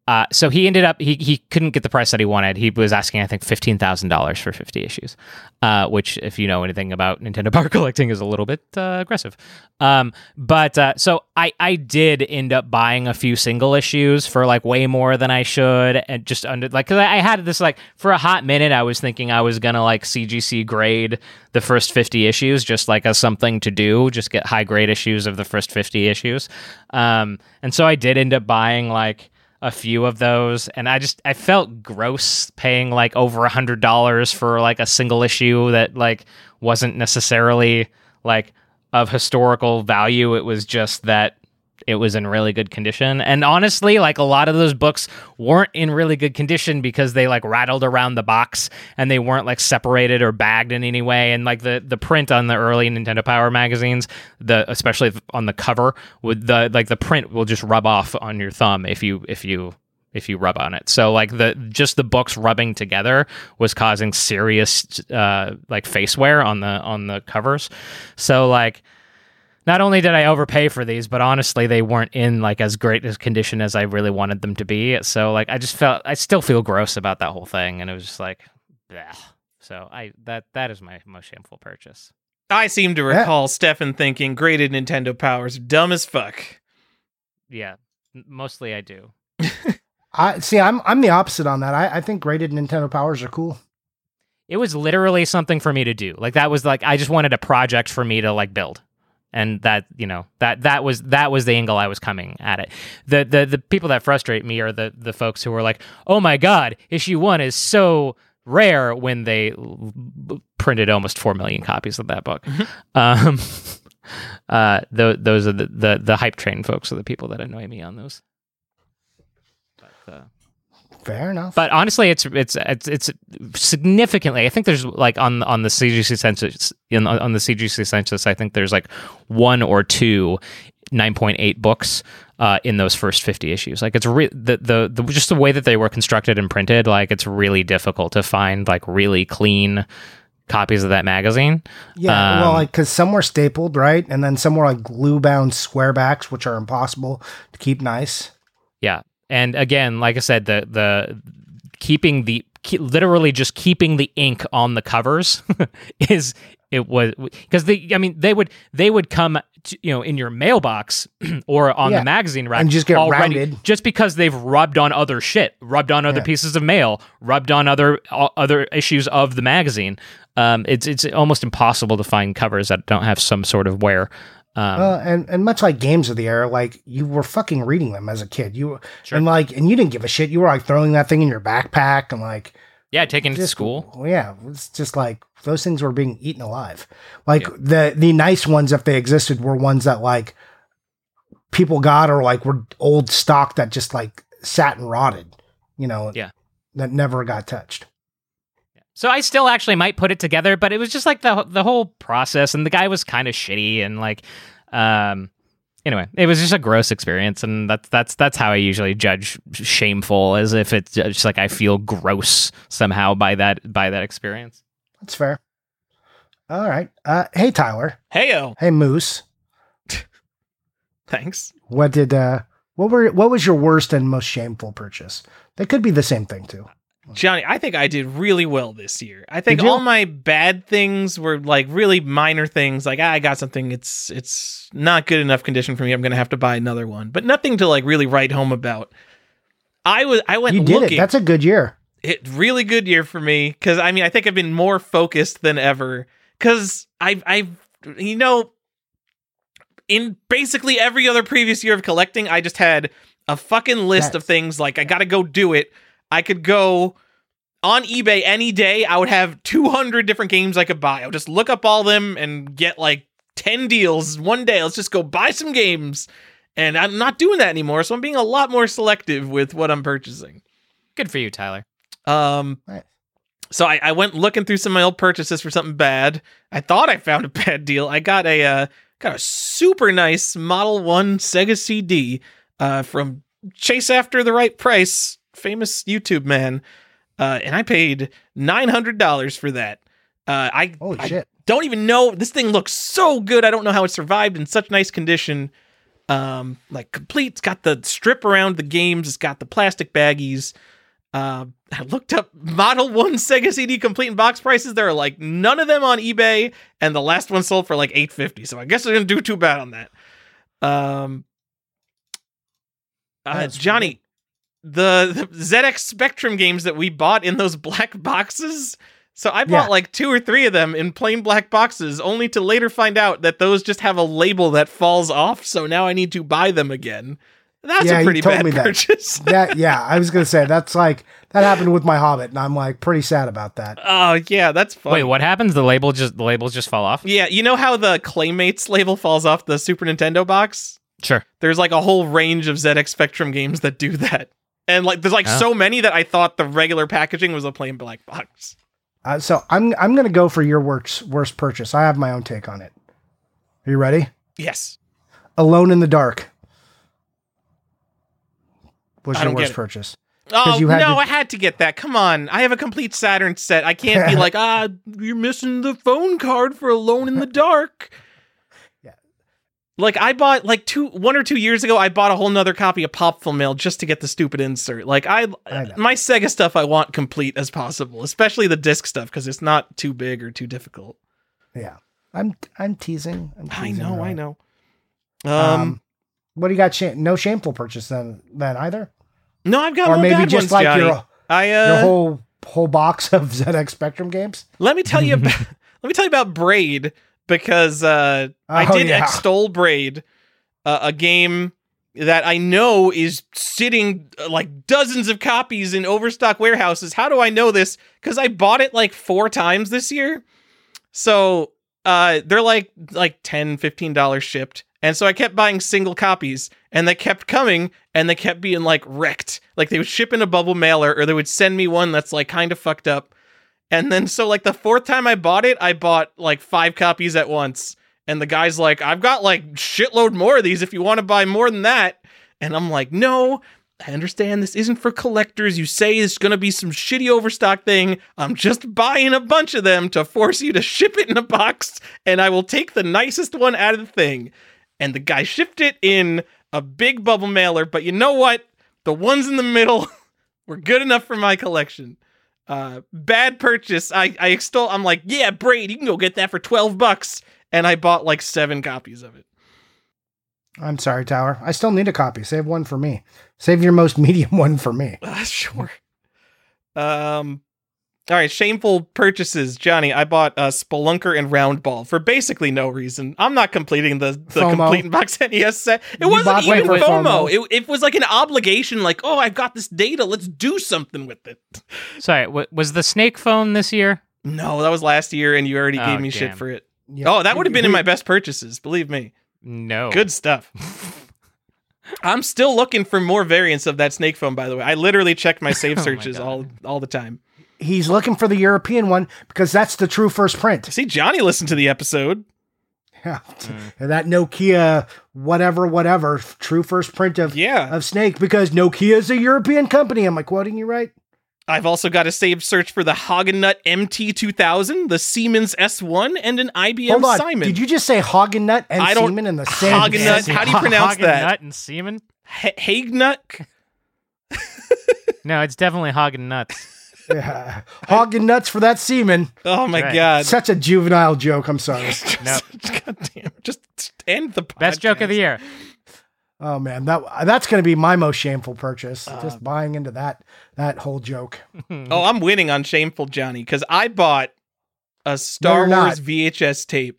Speaker 2: uh, so he ended up he he couldn't get the price that he wanted. He was asking I think fifteen thousand dollars for fifty issues, uh, which if you know anything about Nintendo Power collecting is a little bit uh, aggressive. Um, but uh, so I I did end up buying a few single issues for like way more than I should, and just under like because I, I had this like for a hot minute I was thinking I was gonna like CGC grade the first fifty issues just like as something to do, just get high grade issues of the first fifty issues, um, and so I did end up buying like a few of those and i just i felt gross paying like over a hundred dollars for like a single issue that like wasn't necessarily like of historical value. It was just that it was in really good condition. And honestly like a lot of those books weren't in really good condition because they like rattled around the box and they weren't like separated or bagged in any way. And like the the print on the early nintendo power magazines the especially on the cover with the like the print will just rub off on your thumb if you if you if you rub on it. So like the just the books rubbing together was causing serious uh like face wear on the on the covers. So like not only did I overpay for these, but honestly, they weren't in like as great a condition as I really wanted them to be. So like, I just felt I still feel gross about that whole thing, and it was just like, bleh. so I that that is my most shameful purchase.
Speaker 1: I seem to
Speaker 3: Yeah.
Speaker 1: recall Stefan thinking graded Nintendo powers dumb as fuck.
Speaker 2: Yeah, mostly I do.
Speaker 3: I see. I'm I'm the opposite on that. I, I think graded Nintendo powers are cool.
Speaker 2: It was literally something for me to do. Like that was like I just wanted a project for me to like build. And that you know that that was that was the angle I was coming at it. The the the people that frustrate me are the the folks who are like, oh my god, issue one is so rare when they l- l- printed almost four million copies of that book. um, uh, th- those are the, the the hype train folks are the people that annoy me on those. But, uh,
Speaker 3: Fair enough.
Speaker 2: but honestly, it's it's it's it's significantly. I think there's like on on the CGC census in on the CGC census. I think there's like one or two 9.8 books uh, in those first 50 issues. Like it's re- the, the the just the way that they were constructed and printed. Like it's really difficult to find like really clean copies of that magazine.
Speaker 3: yeah, well,
Speaker 2: um,
Speaker 3: like because some were stapled, right, and then some were like glue bound square backs, which are impossible to keep nice.
Speaker 2: Yeah, and again, like I said, the the keeping the ke- literally just keeping the ink on the covers is it was because they I mean they would they would come to, you know in your mailbox or on
Speaker 3: Yeah,
Speaker 2: the magazine rack
Speaker 3: and just get
Speaker 2: already
Speaker 3: rounded.
Speaker 2: just because they've rubbed on other shit rubbed on other
Speaker 3: Yeah.
Speaker 2: pieces of mail rubbed on other other issues of the magazine um it's it's almost impossible to find covers that don't have some sort of wear um
Speaker 3: and and much like games of the era, like you were fucking reading them as a kid. You were-
Speaker 2: Sure.
Speaker 3: and like and you didn't give a shit. You were like throwing that thing in your backpack and like
Speaker 2: yeah taken to school
Speaker 3: yeah, it's just like those things were being eaten alive. Like the the nice ones, if they existed, were ones that like people got or like were old stock that just like sat and rotted. You know,
Speaker 2: Yeah.
Speaker 3: that never got touched.
Speaker 2: So I still actually might put it together, but it was just like the the whole process, and the guy was kind of shitty, and like, um, anyway, it was just a gross experience, and that's that's that's how I usually judge shameful, as if it's just like I feel gross somehow by that by that experience.
Speaker 3: That's fair. All right. Uh, hey Tyler.
Speaker 1: Heyo.
Speaker 3: Hey Moose.
Speaker 1: Thanks.
Speaker 3: What did uh what were what was your worst and most shameful purchase? They could be the same thing too.
Speaker 1: Johnny, I think I did really well this year. I think all my bad things were like really minor things. Like ah, I got something, it's it's not good enough condition for me. I'm gonna have to buy another one, but nothing to like really write home about. I was I went
Speaker 3: You did
Speaker 1: looking.
Speaker 3: it. That's a good year.
Speaker 1: it really good year for me because I mean I think I've been more focused than ever because I've I've you know in basically every other previous year of collecting I just had a fucking list of things like I gotta go do it. I could go on eBay any day. I would have 200 different games I could buy. I would just look up all them and get like 10 deals one day. Let's just go buy some games. And I'm not doing that anymore, so I'm being a lot more selective with what I'm purchasing.
Speaker 2: Good for you, Tyler.
Speaker 1: Um,
Speaker 3: Nice.
Speaker 1: so I, I went looking through some of my old purchases for something bad. I thought I found a bad deal. I got a uh, got a super nice Model One Sega CD uh, from Chase After the Right Price, famous YouTube man, uh, and I paid nine hundred dollars for that. Uh, I,
Speaker 3: Holy
Speaker 1: I
Speaker 3: shit.
Speaker 1: don't even know this thing looks so good. I don't know how it survived in such nice condition. Um, like complete. It's got the strip around the games. It's got the plastic baggies. Uh, I looked up Model One Sega CD complete in box prices. There are like none of them on eBay, and the last one sold for like eight fifty. So I guess I didn't do too bad on that. Um, uh, Johnny, the, the ZX Spectrum games that we bought in those black boxes. So I bought
Speaker 3: Yeah.
Speaker 1: like two or three of them in plain black boxes, only to later find out that those just have a label that falls off. So now I need to buy them again. That's
Speaker 3: Yeah,
Speaker 1: a
Speaker 3: you
Speaker 1: pretty
Speaker 3: told
Speaker 1: bad
Speaker 3: me that.
Speaker 1: purchase.
Speaker 3: That yeah, I was gonna say that's like that happened with my Hobbit, and I'm like pretty sad about that.
Speaker 1: Oh yeah, that's funny.
Speaker 2: Wait, what happens? The label just the labels just fall off.
Speaker 1: Yeah, you know how the Claymates label falls off the Super Nintendo box?
Speaker 2: Sure.
Speaker 1: There's like a whole range of ZX Spectrum games that do that. And like there's like
Speaker 2: Oh.
Speaker 1: so many that I thought the regular packaging was a plain black box.
Speaker 3: Uh, so I'm I'm gonna go for your worst worst purchase. I have my own take on it. Are you ready?
Speaker 1: Yes.
Speaker 3: Alone in the Dark was your worst purchase.
Speaker 1: Oh
Speaker 3: you
Speaker 1: no,
Speaker 3: to-
Speaker 1: I had to get that. Come on. I have a complete Saturn set. I can't be like, ah, you're missing the phone card for Alone in the Dark. Like I bought like two one or two years ago, I bought a whole nother copy of Popful Mail just to get the stupid insert. Like I,
Speaker 3: I
Speaker 1: my Sega stuff I want complete as possible, especially the disc stuff because it's not too big or too difficult.
Speaker 3: Yeah. I'm I'm teasing. I'm
Speaker 1: I know, I know. Um,
Speaker 3: Um, what do you got? Sham- no shameful purchase then, then either,
Speaker 1: no, I've got
Speaker 3: or maybe just
Speaker 1: ones,
Speaker 3: like
Speaker 1: Johnny.
Speaker 3: your
Speaker 1: I uh,
Speaker 3: your whole whole box of ZX Spectrum games.
Speaker 1: Let me tell you about, let me tell you about Braid because uh, I
Speaker 3: Oh,
Speaker 1: did
Speaker 3: yeah.
Speaker 1: extol Braid, uh, a game that I know is sitting uh, like dozens of copies in overstock warehouses. How do I know this? Because I bought it like four times this year. So uh, they're like like 10 15 dollars shipped. And so I kept buying single copies and they kept coming and they kept being like wrecked. Like they would ship in a bubble mailer or they would send me one that's like kind of fucked up. And then so like the fourth time I bought it, I bought like five copies at once. And the guy's like, I've got like shitload more of these if you want to buy more than that. And I'm like, no, I understand this isn't for collectors. You say it's going to be some shitty overstock thing. I'm just buying a bunch of them to force you to ship it in a box, and I will take the nicest one out of the thing. And the guy shipped it in a big bubble mailer, but you know what? The ones in the middle were good enough for my collection. Uh, bad purchase. I, I extol. I'm like, yeah, Braid, you can go get that for 12 bucks. And I bought like seven copies of it.
Speaker 3: I'm sorry, Tower. I still need a copy. Save one for me. Save your most medium one for me.
Speaker 1: Uh, sure. Um. All right, shameful purchases, Johnny. I bought uh, Spelunker and Roundball for basically no reason. I'm not completing the the
Speaker 3: FOMO.
Speaker 1: complete in box NES set. It
Speaker 3: You
Speaker 1: wasn't even
Speaker 3: wait, wait,
Speaker 1: FOMO.
Speaker 3: FOMO.
Speaker 1: It, it was like an obligation. Like, oh, I've got this data. Let's do something with it.
Speaker 2: Sorry, w- was the Snake phone this year?
Speaker 1: No, that was last year, and you already
Speaker 2: Oh,
Speaker 1: gave me shit for it.
Speaker 3: Yeah.
Speaker 1: Oh, that would have been in my best purchases. Believe me.
Speaker 2: No.
Speaker 1: Good stuff. I'm still looking for more variants of that snake phone. By the way, I literally check my save
Speaker 2: Oh my
Speaker 1: searches
Speaker 2: God.
Speaker 1: all all the time.
Speaker 3: He's looking for the European one because that's the true first print.
Speaker 1: See, Johnny listened to the episode.
Speaker 3: Yeah.
Speaker 1: Mm.
Speaker 3: And that Nokia whatever whatever true first print of
Speaker 1: Yeah,
Speaker 3: of Snake because Nokia is a European company. Am I quoting you right?
Speaker 1: I've also got a saved search for the Hagenut MT2000, the Siemens S1, and an IBM
Speaker 3: Hold on.
Speaker 1: Simon.
Speaker 3: Did you just say Hagenut and
Speaker 1: I don't-
Speaker 3: Seaman in the same
Speaker 1: Hagenut,
Speaker 3: sentence?
Speaker 1: how do you pronounce
Speaker 2: Hagen
Speaker 1: that?
Speaker 2: Nut and Seaman?
Speaker 1: Ha- Hagnut?
Speaker 2: No, it's definitely Hagen Nuts.
Speaker 3: Yeah. Hagen nuts for that semen.
Speaker 1: Oh my
Speaker 2: Right.
Speaker 1: god!
Speaker 3: Such a juvenile joke. I'm sorry.
Speaker 2: No.
Speaker 1: God damn! Just end the podcast.
Speaker 2: Best joke of the year.
Speaker 3: Oh man, that that's going to be my most shameful purchase.
Speaker 1: Uh,
Speaker 3: just buying into that that whole joke.
Speaker 1: Oh, I'm winning on shameful Johnny because I bought a Star
Speaker 3: you're
Speaker 1: Wars
Speaker 3: not.
Speaker 1: VHS tape.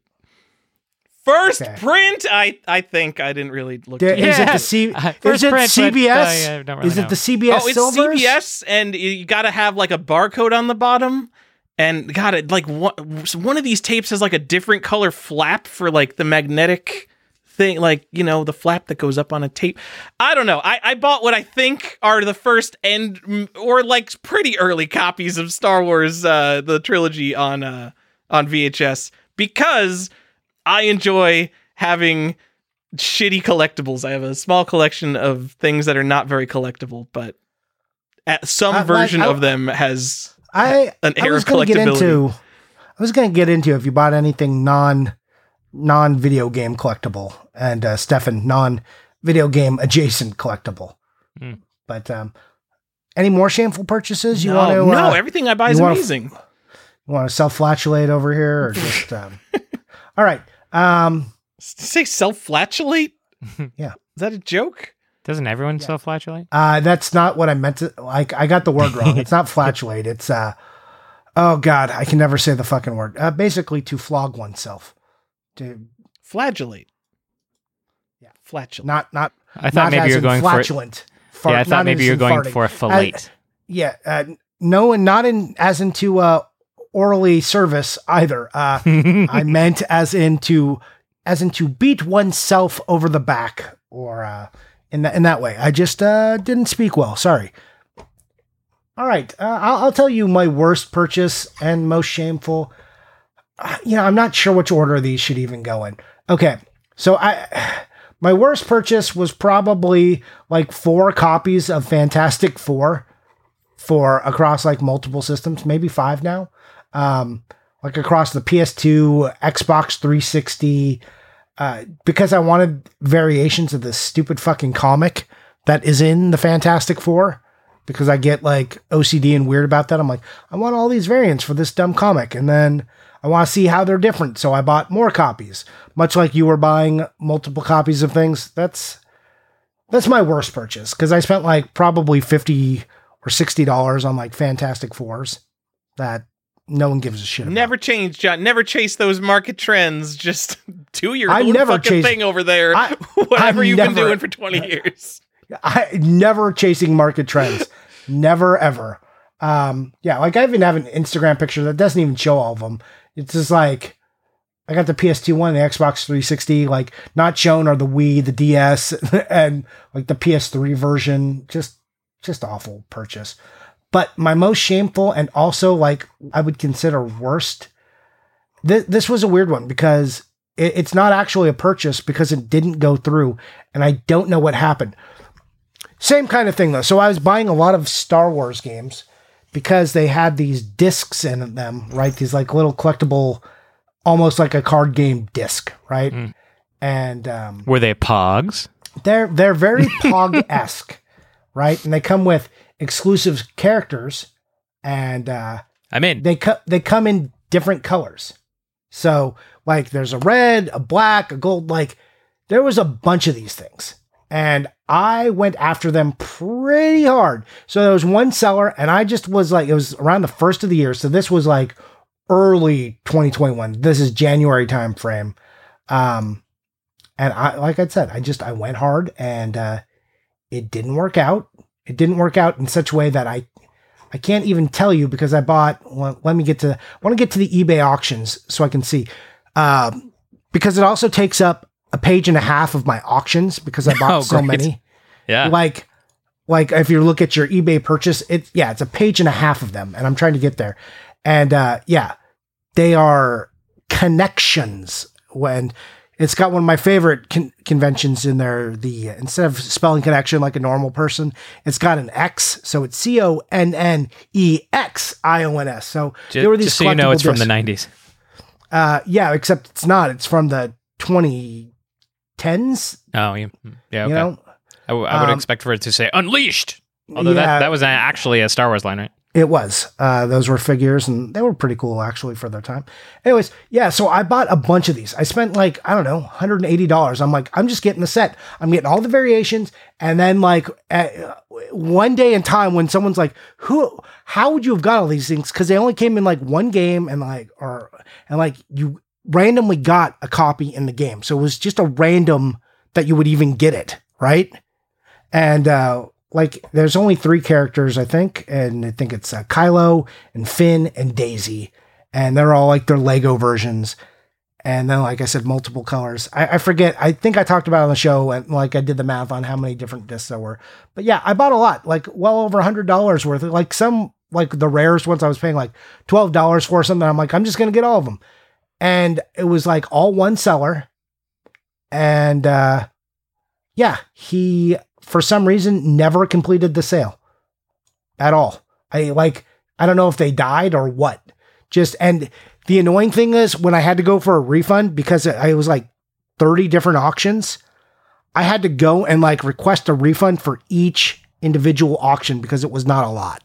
Speaker 1: First
Speaker 3: Okay.
Speaker 1: print. I I think I didn't really look.
Speaker 3: Da-
Speaker 1: too-
Speaker 3: Is it
Speaker 2: Yeah.
Speaker 3: the C?
Speaker 2: Uh,
Speaker 3: is
Speaker 2: first
Speaker 3: it
Speaker 2: print, but, uh,
Speaker 3: CBS?
Speaker 2: yeah, really
Speaker 3: is it
Speaker 2: know.
Speaker 3: the CBS
Speaker 1: oh, it's
Speaker 3: Silvers?
Speaker 1: CBS, and you got to have like a barcode on the bottom. And God, it like one one of these tapes has like a different color flap for like the magnetic thing, like you know the flap that goes up on a tape. I don't know. I I bought what I think are the first and mm, or like pretty early copies of Star Wars, uh, the trilogy on uh on VHS because I enjoy having shitty collectibles. I have a small collection of things that are not very collectible, but at some
Speaker 3: I- like,
Speaker 1: version
Speaker 3: I-
Speaker 1: of them has
Speaker 3: I
Speaker 1: an
Speaker 3: I
Speaker 1: air
Speaker 3: was
Speaker 1: of
Speaker 3: going to get into. I was going to get into if you bought anything non non video game collectible and uh, Stefan non video game adjacent collectible.
Speaker 2: Hmm.
Speaker 3: But um, any more shameful purchases you
Speaker 1: no,
Speaker 3: want to?
Speaker 1: no,
Speaker 3: uh,
Speaker 1: everything I buy
Speaker 3: you
Speaker 1: is
Speaker 3: wanna f-
Speaker 1: amazing.
Speaker 3: You want to self flatulate over here or just? Um, all right. Um,
Speaker 1: Say self flatulate?
Speaker 3: Yeah.
Speaker 1: Is that a joke?
Speaker 2: Doesn't everyone self-flatulate?
Speaker 3: uh, that's not what I meant to. Like, I got the word wrong. It's not flatulate. It's uh, oh god, I can never say the fucking word. Uh, basically, to flog oneself. To
Speaker 1: Flagellate.
Speaker 3: Yeah.
Speaker 1: Flatulate.
Speaker 3: not not
Speaker 2: I thought
Speaker 3: not
Speaker 2: maybe you're
Speaker 3: in
Speaker 2: going for.
Speaker 3: Fart,
Speaker 2: Yeah, I thought maybe you were
Speaker 3: in
Speaker 2: going
Speaker 3: farting.
Speaker 2: for a fillet.
Speaker 3: Yeah, uh, no, and not in as into uh, orally service either. Uh, I meant as into as into beat oneself over the back or uh, in that in that way. I just uh, didn't speak well. Sorry. All right, uh, I'll, I'll tell you my worst purchase and most shameful. Uh, you know, I'm not sure which order these should even go in. Okay, so I my worst purchase was probably like four copies of Fantastic Four for across like multiple systems, maybe five now. Um, like across the PS2, Xbox 360, uh, because I wanted variations of this stupid fucking comic that is in the Fantastic Four. Because I get like OCD and weird about that. I'm like, I want all these variants for this dumb comic, and then I want to see how they're different. So I bought more copies, much like you were buying multiple copies of things. That's that's my worst purchase because I spent like probably fifty or sixty dollars on like Fantastic Fours that no one gives a shit about.
Speaker 1: Never change, John. Never chase those market trends. Just do your
Speaker 3: I
Speaker 1: own
Speaker 3: never
Speaker 1: fucking
Speaker 3: chase-
Speaker 1: thing over there.
Speaker 3: I-
Speaker 1: Whatever
Speaker 3: I've
Speaker 1: you've been doing for 20 years.
Speaker 3: I never chasing market trends. never ever. Um, yeah, like I even have an Instagram picture that doesn't even show all of them. It's just like I got the PS2 one, the Xbox 360, like not shown are the Wii, the DS, and like the PS3 version. Just just awful purchase. But my most shameful and also like I would consider worst. Th- this was a weird one because it, it's not actually a purchase because it didn't go through, and I don't know what happened. Same kind of thing though. So I was buying a lot of Star Wars games because they had these discs in them, right? These like little collectible, almost like a card game disc, right?
Speaker 2: Mm.
Speaker 3: And um,
Speaker 2: Were they pogs?
Speaker 3: they're they're very Pog esque, right? And they come with exclusive characters, and uh,
Speaker 2: I'm in.
Speaker 3: they co- they come in different colors. So like there's a red, a black, a gold. Like there was a bunch of these things, and I went after them pretty hard. So there was one seller, and I just was like, it was around the first of the year. So this was like early 2021. This is January time frame. Um, and I, like I said, I just I went hard, and uh, it didn't work out. It didn't work out in such a way that I I can't even tell you because I bought. Well, let me get to. I want to get to the eBay auctions so I can see, um, because it also takes up a page and a half of my auctions because I bought
Speaker 2: Oh,
Speaker 3: so many.
Speaker 2: Yeah.
Speaker 3: Like, like if you look at your eBay purchase, it yeah, it's a page and a half of them, and I'm trying to get there. And uh, yeah, they are connections. When it's got one of my favorite con- conventions in there. The instead of spelling connection like a normal person, it's got an X, so it's C O N N E X I O N S. So there were these
Speaker 2: just so you know, it's from the 90s.
Speaker 3: Uh, yeah, except it's not. It's from the 2010s.
Speaker 2: Oh, yeah. Yeah. Okay.
Speaker 3: You know,
Speaker 2: I, w- I would
Speaker 3: um,
Speaker 2: expect for it to say Unleashed. Although
Speaker 3: Yeah.
Speaker 2: that, that was actually a Star Wars line, right?
Speaker 3: It was. Uh, those were figures, and they were pretty cool actually for their time. Anyways, yeah. So I bought a bunch of these. I spent like I don't know, hundred and eighty dollars. I'm like, I'm just getting the set. I'm getting all the variations, and then like uh, one day in time when someone's like, "Who? How would you have got all these things?" Because they only came in like one game, and like or and like you randomly got a copy in the game, so it was just a random that you would even get it, right? And uh, like, there's only three characters, I think, and I think it's uh, Kylo and Finn and Daisy, and they're all like their Lego versions. And then, like I said, multiple colors. I, I forget. I think I talked about on the show, and like I did the math on how many different discs there were. But yeah, I bought a lot, like well over a hundred dollars worth. Of, Like some, like the rarest ones, I was paying like twelve dollars for something. I'm like, I'm just gonna get all of them, and it was like all one seller, and uh yeah, he for some reason never completed the sale at all. I like I don't know if they died or what. Just and the annoying thing is when I had to go for a refund because it, was like 30 different auctions, I had to go and like request a refund for each individual auction because it was not a lot.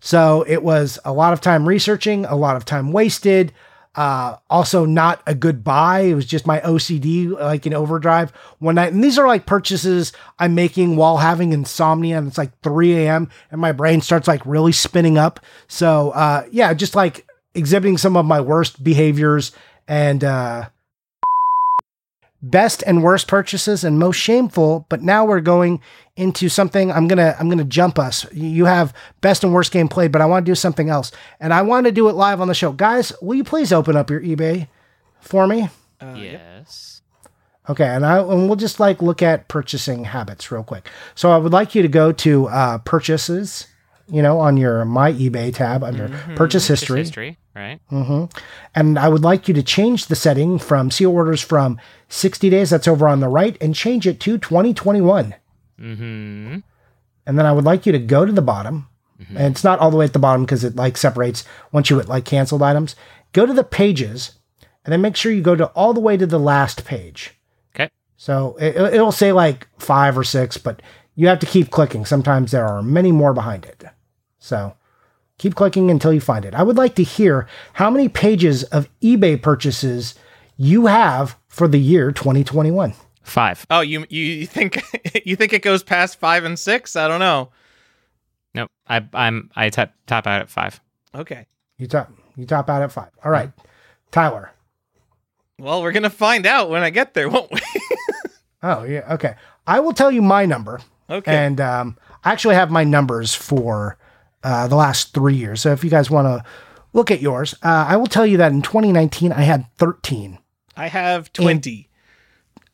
Speaker 3: So it was a lot of time researching, a lot of time wasted. Uh, also not a good buy. It was just my OCD, like in overdrive one night. And these are like purchases I'm making while having insomnia, and it's like 3 a.m. and my brain starts like really spinning up. So uh, yeah, just like exhibiting some of my worst behaviors and uh, best and worst purchases and most shameful. But now we're going into something. I'm gonna I'm gonna jump us. You have best and worst game played, but I want to do something else, and I want to do it live on the show. Guys, will you please open up your eBay for me?
Speaker 2: yes.
Speaker 3: Okay, and I and we'll just like look at purchasing habits real quick. So I would like you to go to uh, purchases, you know, on your My eBay tab under purchase
Speaker 2: Just
Speaker 3: history.
Speaker 2: history, right?
Speaker 3: hmm And I would like you to change the setting from see orders from 60 days, that's over on the right, and change it to 2021.
Speaker 2: Mm-hmm.
Speaker 3: And then I would like you to go to the bottom. And it's not all the way at the bottom because it like separates once you hit like canceled items. Go to the pages and then make sure you go to all the way to the last page.
Speaker 2: Okay.
Speaker 3: So it, it'll say like five or six, but you have to keep clicking. Sometimes there are many more behind it. So keep clicking until you find it. I would like to hear how many pages of eBay purchases you have for the year 2021.
Speaker 2: Five.
Speaker 1: Oh, you you think you think it goes past five and six? I don't know.
Speaker 2: Nope. I I'm I tap top out at five.
Speaker 1: Okay.
Speaker 3: You top you top out at five. All right, Tyler.
Speaker 1: Well, we're gonna find out when I get there, won't we?
Speaker 3: Oh yeah, okay. I will tell you my number,
Speaker 1: okay.
Speaker 3: and um, I actually have my numbers for uh, the last three years. So if you guys want to look at yours, uh, I will tell you that in 2019 I had 13.
Speaker 1: I have twenty.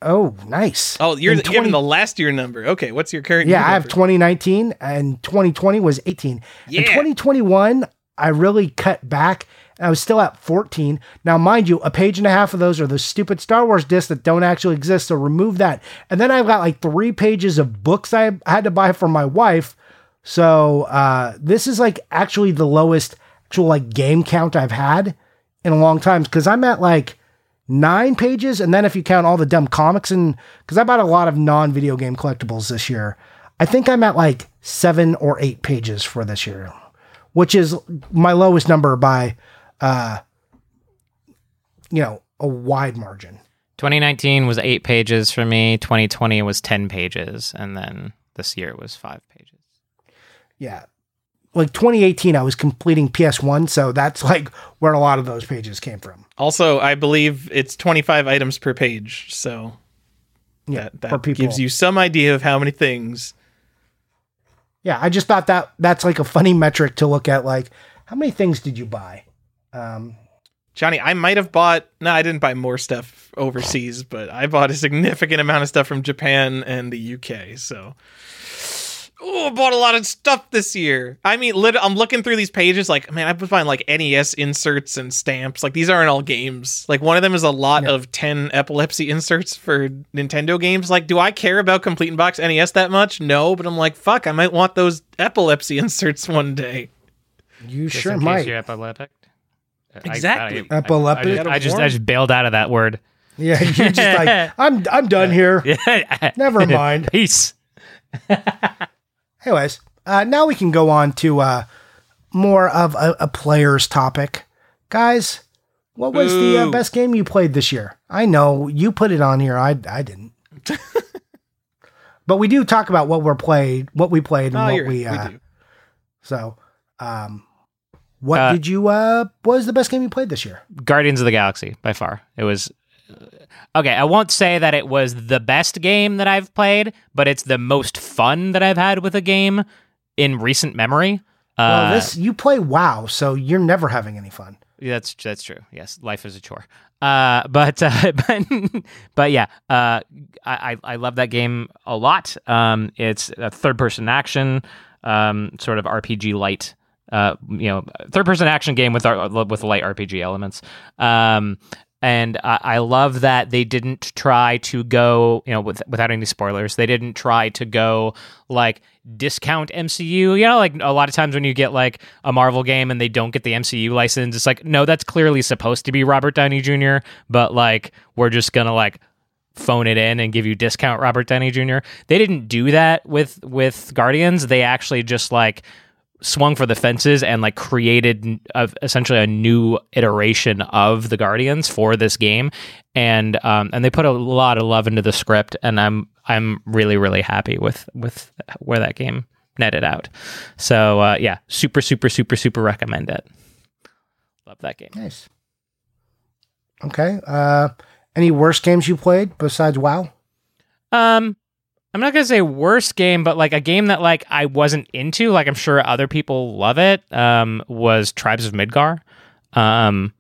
Speaker 3: Oh, nice.
Speaker 1: oh, you're
Speaker 3: in
Speaker 1: the, giving the last year number. Okay, what's your current?
Speaker 3: Yeah, I have 2019 and 2020 was 18.
Speaker 1: Yeah.
Speaker 3: In 2021, I really cut back. I was still at 14. Now, mind you, a page and a half of those are the stupid Star Wars discs that don't actually exist. So remove that. And then I've got like three pages of books I had to buy for my wife. So uh, this is like actually the lowest actual like game count I've had in a long time because I'm at like nine pages. And then if you count all the dumb comics and because I bought a lot of non video game collectibles this year, I think I'm at like seven or eight pages for this year, which is my lowest number by, uh, you know, a wide margin.
Speaker 2: 2019 was eight pages for me. 2020 was 10 pages, and then this year was five pages.
Speaker 3: Yeah. Like 2018, I was completing PS1. So that's like where a lot of those pages came from.
Speaker 1: Also, I believe it's 25 items per page, so
Speaker 3: Yeah.
Speaker 1: that, that gives you some idea of how many things.
Speaker 3: Yeah. I just thought that that's like a funny metric to look at. Like, how many things did you buy? Um,
Speaker 1: Johnny, I might have bought. No, I didn't buy more stuff overseas, but I bought a significant amount of stuff from Japan and the UK. So, oh, I bought a lot of stuff this year. I mean, lit- I'm looking through these pages. Like, man, I was buying like NES inserts and stamps. Like, these aren't all games. Like, one of them is a lot
Speaker 3: Yeah.
Speaker 1: of 10 epilepsy inserts for Nintendo games. Like, do I care about Complete in Box NES that much? No, but I'm like, fuck, I might want those epilepsy inserts one day.
Speaker 3: you
Speaker 2: Just
Speaker 3: sure
Speaker 2: in case
Speaker 3: might.
Speaker 2: you're epileptic.
Speaker 1: Exactly.
Speaker 2: I, I,
Speaker 3: Epileptic?
Speaker 2: I, just, I just I just bailed out of that word.
Speaker 3: Yeah. You're just like, I'm, I'm done here. Never mind.
Speaker 2: Peace.
Speaker 3: Anyways, uh, now we can go on to uh, more of a, a player's topic. Guys, what was the uh, best game you played this year? I know you put it on here. I, I didn't. but we do talk about what we're played, what we played, and
Speaker 1: Oh,
Speaker 3: what
Speaker 1: you're,
Speaker 3: we.
Speaker 1: we
Speaker 3: Uh,
Speaker 1: do.
Speaker 3: so, um, what
Speaker 2: Uh,
Speaker 3: did you? Uh, what was the best game you played this year?
Speaker 2: Guardians of the Galaxy by far. It was okay. I won't say that it was the best game that I've played, but it's the most fun that I've had with a game in recent memory.
Speaker 3: Well,
Speaker 2: Uh,
Speaker 3: this you play WoW, so you're never having any fun.
Speaker 2: That's that's true. Yes, life is a chore. Uh, but uh, but but yeah, uh, I I I love that game a lot. Um, it's a third person action, um, sort of RPG light. Uh, you know, third person action game with our, with light RPG elements. Um, and I, I love that they didn't try to go, you know, with, without any spoilers, they didn't try to go like discount MCU. You know, like a lot of times when you get like a Marvel game and they don't get the MCU license, it's like, no, that's clearly supposed to be Robert Downey Jr., but like we're just gonna like phone it in and give you discount Robert Downey Jr. They didn't do that with with Guardians. They actually just like swung for the fences and like created a, essentially a new iteration of the Guardians for this game, and um, and they put a lot of love into the script, and I'm I'm really really happy with with where that game netted out. So uh, yeah, super super super super recommend it. Love that game.
Speaker 3: Nice. Okay. Uh, any worst games you played besides WoW?
Speaker 2: Um, I'm not gonna say worst game, but like a game that like I wasn't into. Like I'm sure other people love it. Um, was Tribes of Midgar. Um,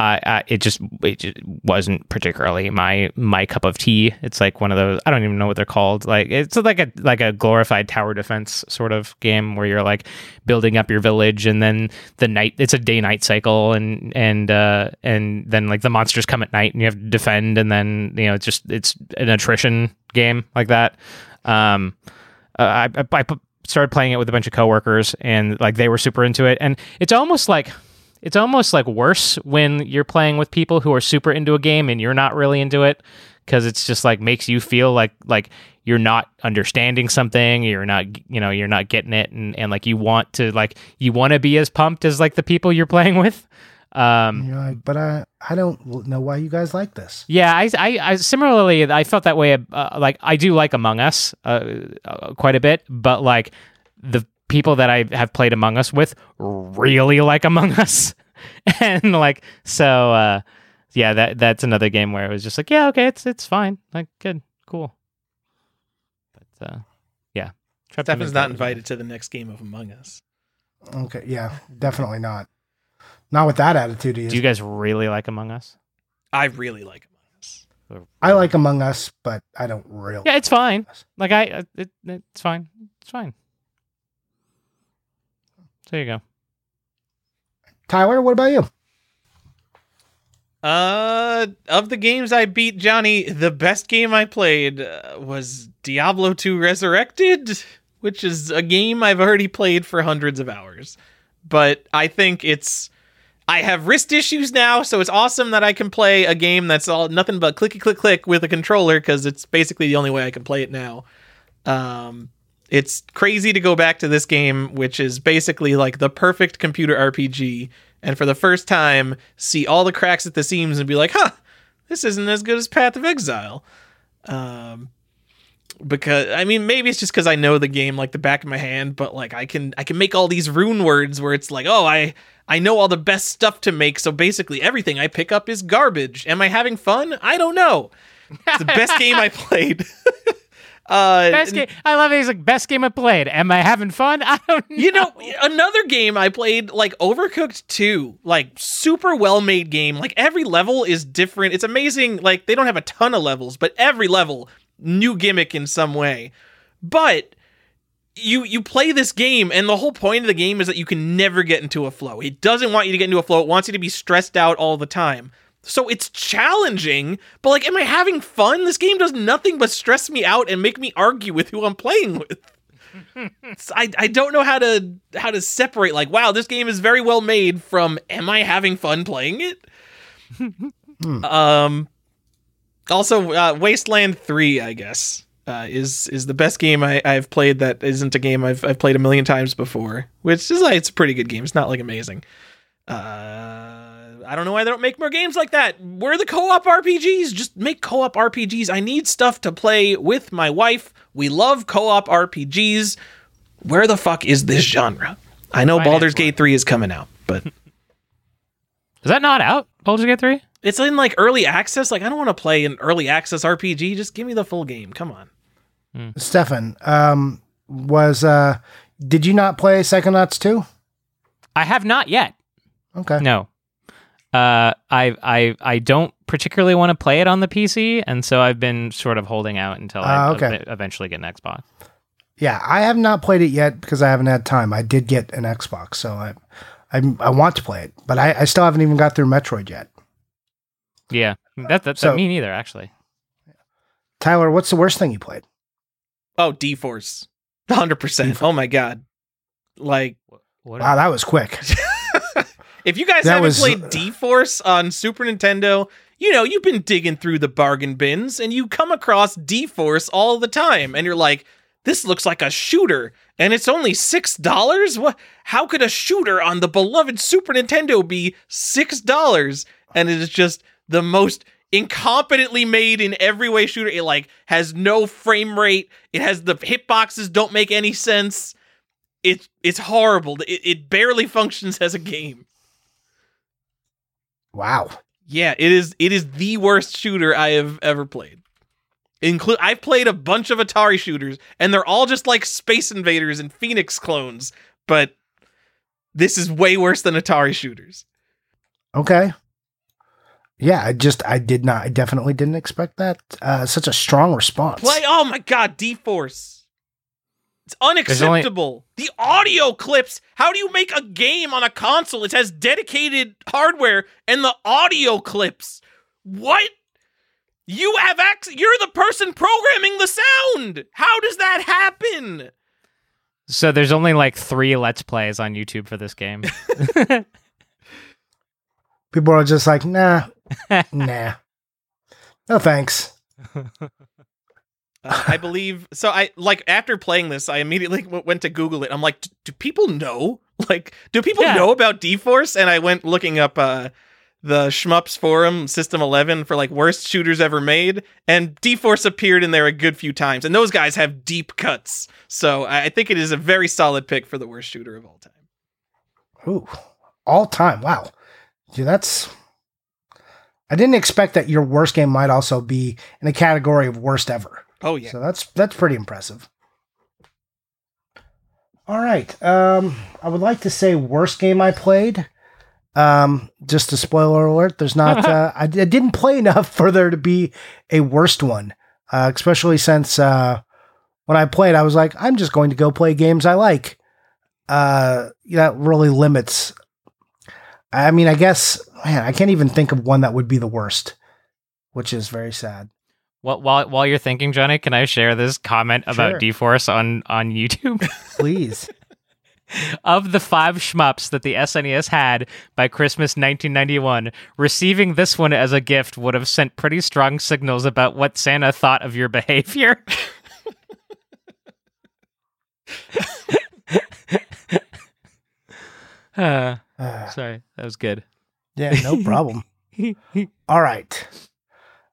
Speaker 2: I, I it just it just wasn't particularly my my cup of tea. It's like one of those I don't even know what they're called. Like it's like a like a glorified tower defense sort of game where you're like building up your village and then the night it's a day night cycle and and uh and then like the monsters come at night and you have to defend and then you know it's just it's an attrition game like that. Um, uh, I I, I started playing it with a bunch of coworkers and like they were super into it and it's almost like it's almost like worse when you're playing with people who are super into a game and you're not really into it because it's just like makes you feel like like you're not understanding something you're not you know you're not getting it and, and like you want to like you want to be as pumped as like the people you're playing with um
Speaker 3: You're like, but I, I don't know why you guys like this.
Speaker 2: yeah I, I, I similarly i felt that way uh, like i do like among us uh, uh, quite a bit but like the people that i have played among us with really like among us and like so uh yeah that that's another game where it was just like yeah okay it's it's fine like good cool but uh yeah Trap
Speaker 1: Stefan's
Speaker 2: is
Speaker 1: not invited to the next game of Among Us.
Speaker 3: Okay, yeah, definitely not. Not with that attitude.
Speaker 2: Do you guys really like among us
Speaker 1: I really like Among Us.
Speaker 3: I like Among Us, but I don't really.
Speaker 2: yeah it's fine like i uh, it, it's fine it's fine there you go
Speaker 3: Tyler, what about you?
Speaker 1: Uh, of the games I beat, Johnny, the best game I played uh, was Diablo 2 Resurrected, which is a game I've already played for hundreds of hours. But I think it's I have wrist issues now, so it's awesome that I can play a game that's all nothing but clicky click click with a controller because it's basically the only way I can play it now. Um, it's crazy to go back to this game, which is basically like the perfect computer RPG, and for the first time see all the cracks at the seams and be like, "Huh, this isn't as good as Path of Exile." Um, because I mean, maybe it's just because I know the game like the back of my hand, but like I can I can make all these rune words where it's like, oh, I I know all the best stuff to make, so basically everything I pick up is garbage. Am I having fun? I don't know. It's the best game I played. uh,
Speaker 2: best game i love it he's like best game i played am i having fun i don't know.
Speaker 1: you know, another game I played, like Overcooked 2, like super well made game. Like every level is different. It's amazing. Like they don't have a ton of levels, but every level, new gimmick in some way. But you you play this game, and the whole point of the game is that you can never get into a flow. It doesn't want you to get into a flow. It wants you to be stressed out all the time. So it's challenging, but like, am I having fun? This game does nothing but stress me out and make me argue with who I'm playing with. I, I don't know how to how to separate like wow this game is very well made from am I having fun playing it um also uh, Wasteland 3 I guess uh, is is the best game I, I've played that isn't a game I've, I've played a million times before which is like it's a pretty good game it's not like amazing uh I don't know why they don't make more games like that. We're the co-op RPGs. Just make co-op RPGs. I need stuff to play with my wife. We love co-op RPGs. Where the fuck is this genre? I know
Speaker 2: Finance
Speaker 1: Baldur's. Gate 3 is coming out, but
Speaker 2: is that not out baldur's gate 3
Speaker 1: it's in like early access. Like I don't want to play an early access RPG. Just give me the full game. Come on.
Speaker 3: Stefan, um, was uh, did you not play Psychonauts 2?
Speaker 2: i have not yet
Speaker 3: Okay.
Speaker 2: No. Uh, I I I don't particularly want to play it on the PC, and so I've been sort of holding out until I
Speaker 3: Ah, okay.
Speaker 2: ev- eventually get an Xbox.
Speaker 3: Yeah, I have not played it yet because I haven't had time. I did get an Xbox, so I, I, I want to play it, but I, I still haven't even got through Metroid yet.
Speaker 2: Yeah, that, that,
Speaker 3: So-
Speaker 2: me neither actually.
Speaker 3: Tyler, what's the worst thing you played?
Speaker 1: Oh, D Force. 100%. Oh my God. Like,
Speaker 2: What?
Speaker 3: Wow, that was quick.
Speaker 1: if you guys
Speaker 3: That
Speaker 1: haven't
Speaker 3: was-
Speaker 1: played uh, D Force on Super Nintendo, you know, you've been digging through the bargain bins and you come across D Force all the time and you're like, this looks like a shooter and it's only $6? What how could a shooter on the beloved Super Nintendo be $6? And it is just the most incompetently made in every way shooter. It like has no frame rate. It has the hitboxes don't make any sense. It's it's horrible. It, it barely functions as a game.
Speaker 3: Wow.
Speaker 1: Yeah, it is it is the worst shooter I have ever played. Include I've played a bunch of Atari shooters and they're all just like Space Invaders and Phoenix clones, but this is way worse than Atari shooters.
Speaker 3: Okay. Yeah, I just I did not I definitely didn't expect that. Uh, such a strong response.
Speaker 1: Play oh my god, D-Force. It's
Speaker 2: only-
Speaker 1: unacceptable. The audio clips. How do you make a game on a console? It has dedicated hardware and the audio clips. What? You have access. You're the person programming the sound. How does that happen?
Speaker 2: So there's only like three Let's Plays on YouTube for this game.
Speaker 3: people are just like, nah, nah, no thanks.
Speaker 1: Uh, I believe so. I like after playing this, I immediately w- went to Google it. I'm like, do people know? Like, do people
Speaker 2: Yeah.
Speaker 1: know about D-Force? And I went looking up uh, the Shmups forum, System 11 for like worst shooters ever made, and D-Force appeared in there a good few times. And those guys have deep cuts, so I I think it is a very solid pick for the worst shooter of all time.
Speaker 3: Ooh, all time. Wow, dude, that's. I didn't expect that your worst game might also be in a category of worst ever.
Speaker 1: Oh yeah,
Speaker 3: So that's that's pretty impressive. All right. Um, I would like to say worst game I played. Um, just a spoiler alert. There's not. Uh, I, I didn't play enough for there to be a worst one. Uh, especially since uh, when I played, I was like, I'm just going to go play games I like. Uh, that really limits. I mean, I guess, man, I can't even think of one that would be the worst, which is very sad.
Speaker 2: While, while while you're thinking, Johnny, can I share this comment
Speaker 3: Sure.
Speaker 2: about D-Force on on YouTube?
Speaker 3: Please.
Speaker 2: of the five shmups that the SNES had by Christmas 1991, receiving this one as a gift would have sent pretty strong signals about what Santa thought of your behavior. Uh, sorry, that was good.
Speaker 3: Yeah, no problem. All right.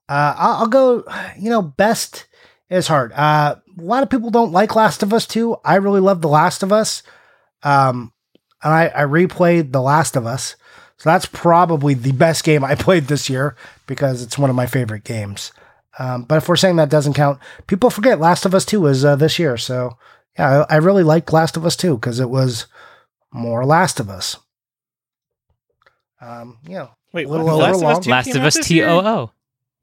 Speaker 3: Uh, I'll, I'll go. You know, best is hard. Uh, a lot of people don't like Last of Us 2. I really love The Last of Us. Um, and I, I replayed The Last of Us. So that's probably the best game I played this year because it's one of my favorite games. Um, but if we're saying that doesn't count, people forget Last of Us 2 was uh, this year. So yeah, I, I really liked Last of Us 2 because it was more Last of Us. Um, you know,
Speaker 1: wait,
Speaker 3: a little
Speaker 1: what?
Speaker 3: over
Speaker 1: Last of Us
Speaker 3: long.
Speaker 1: 2
Speaker 2: Last of Us
Speaker 1: this
Speaker 2: T
Speaker 1: year?
Speaker 2: O O.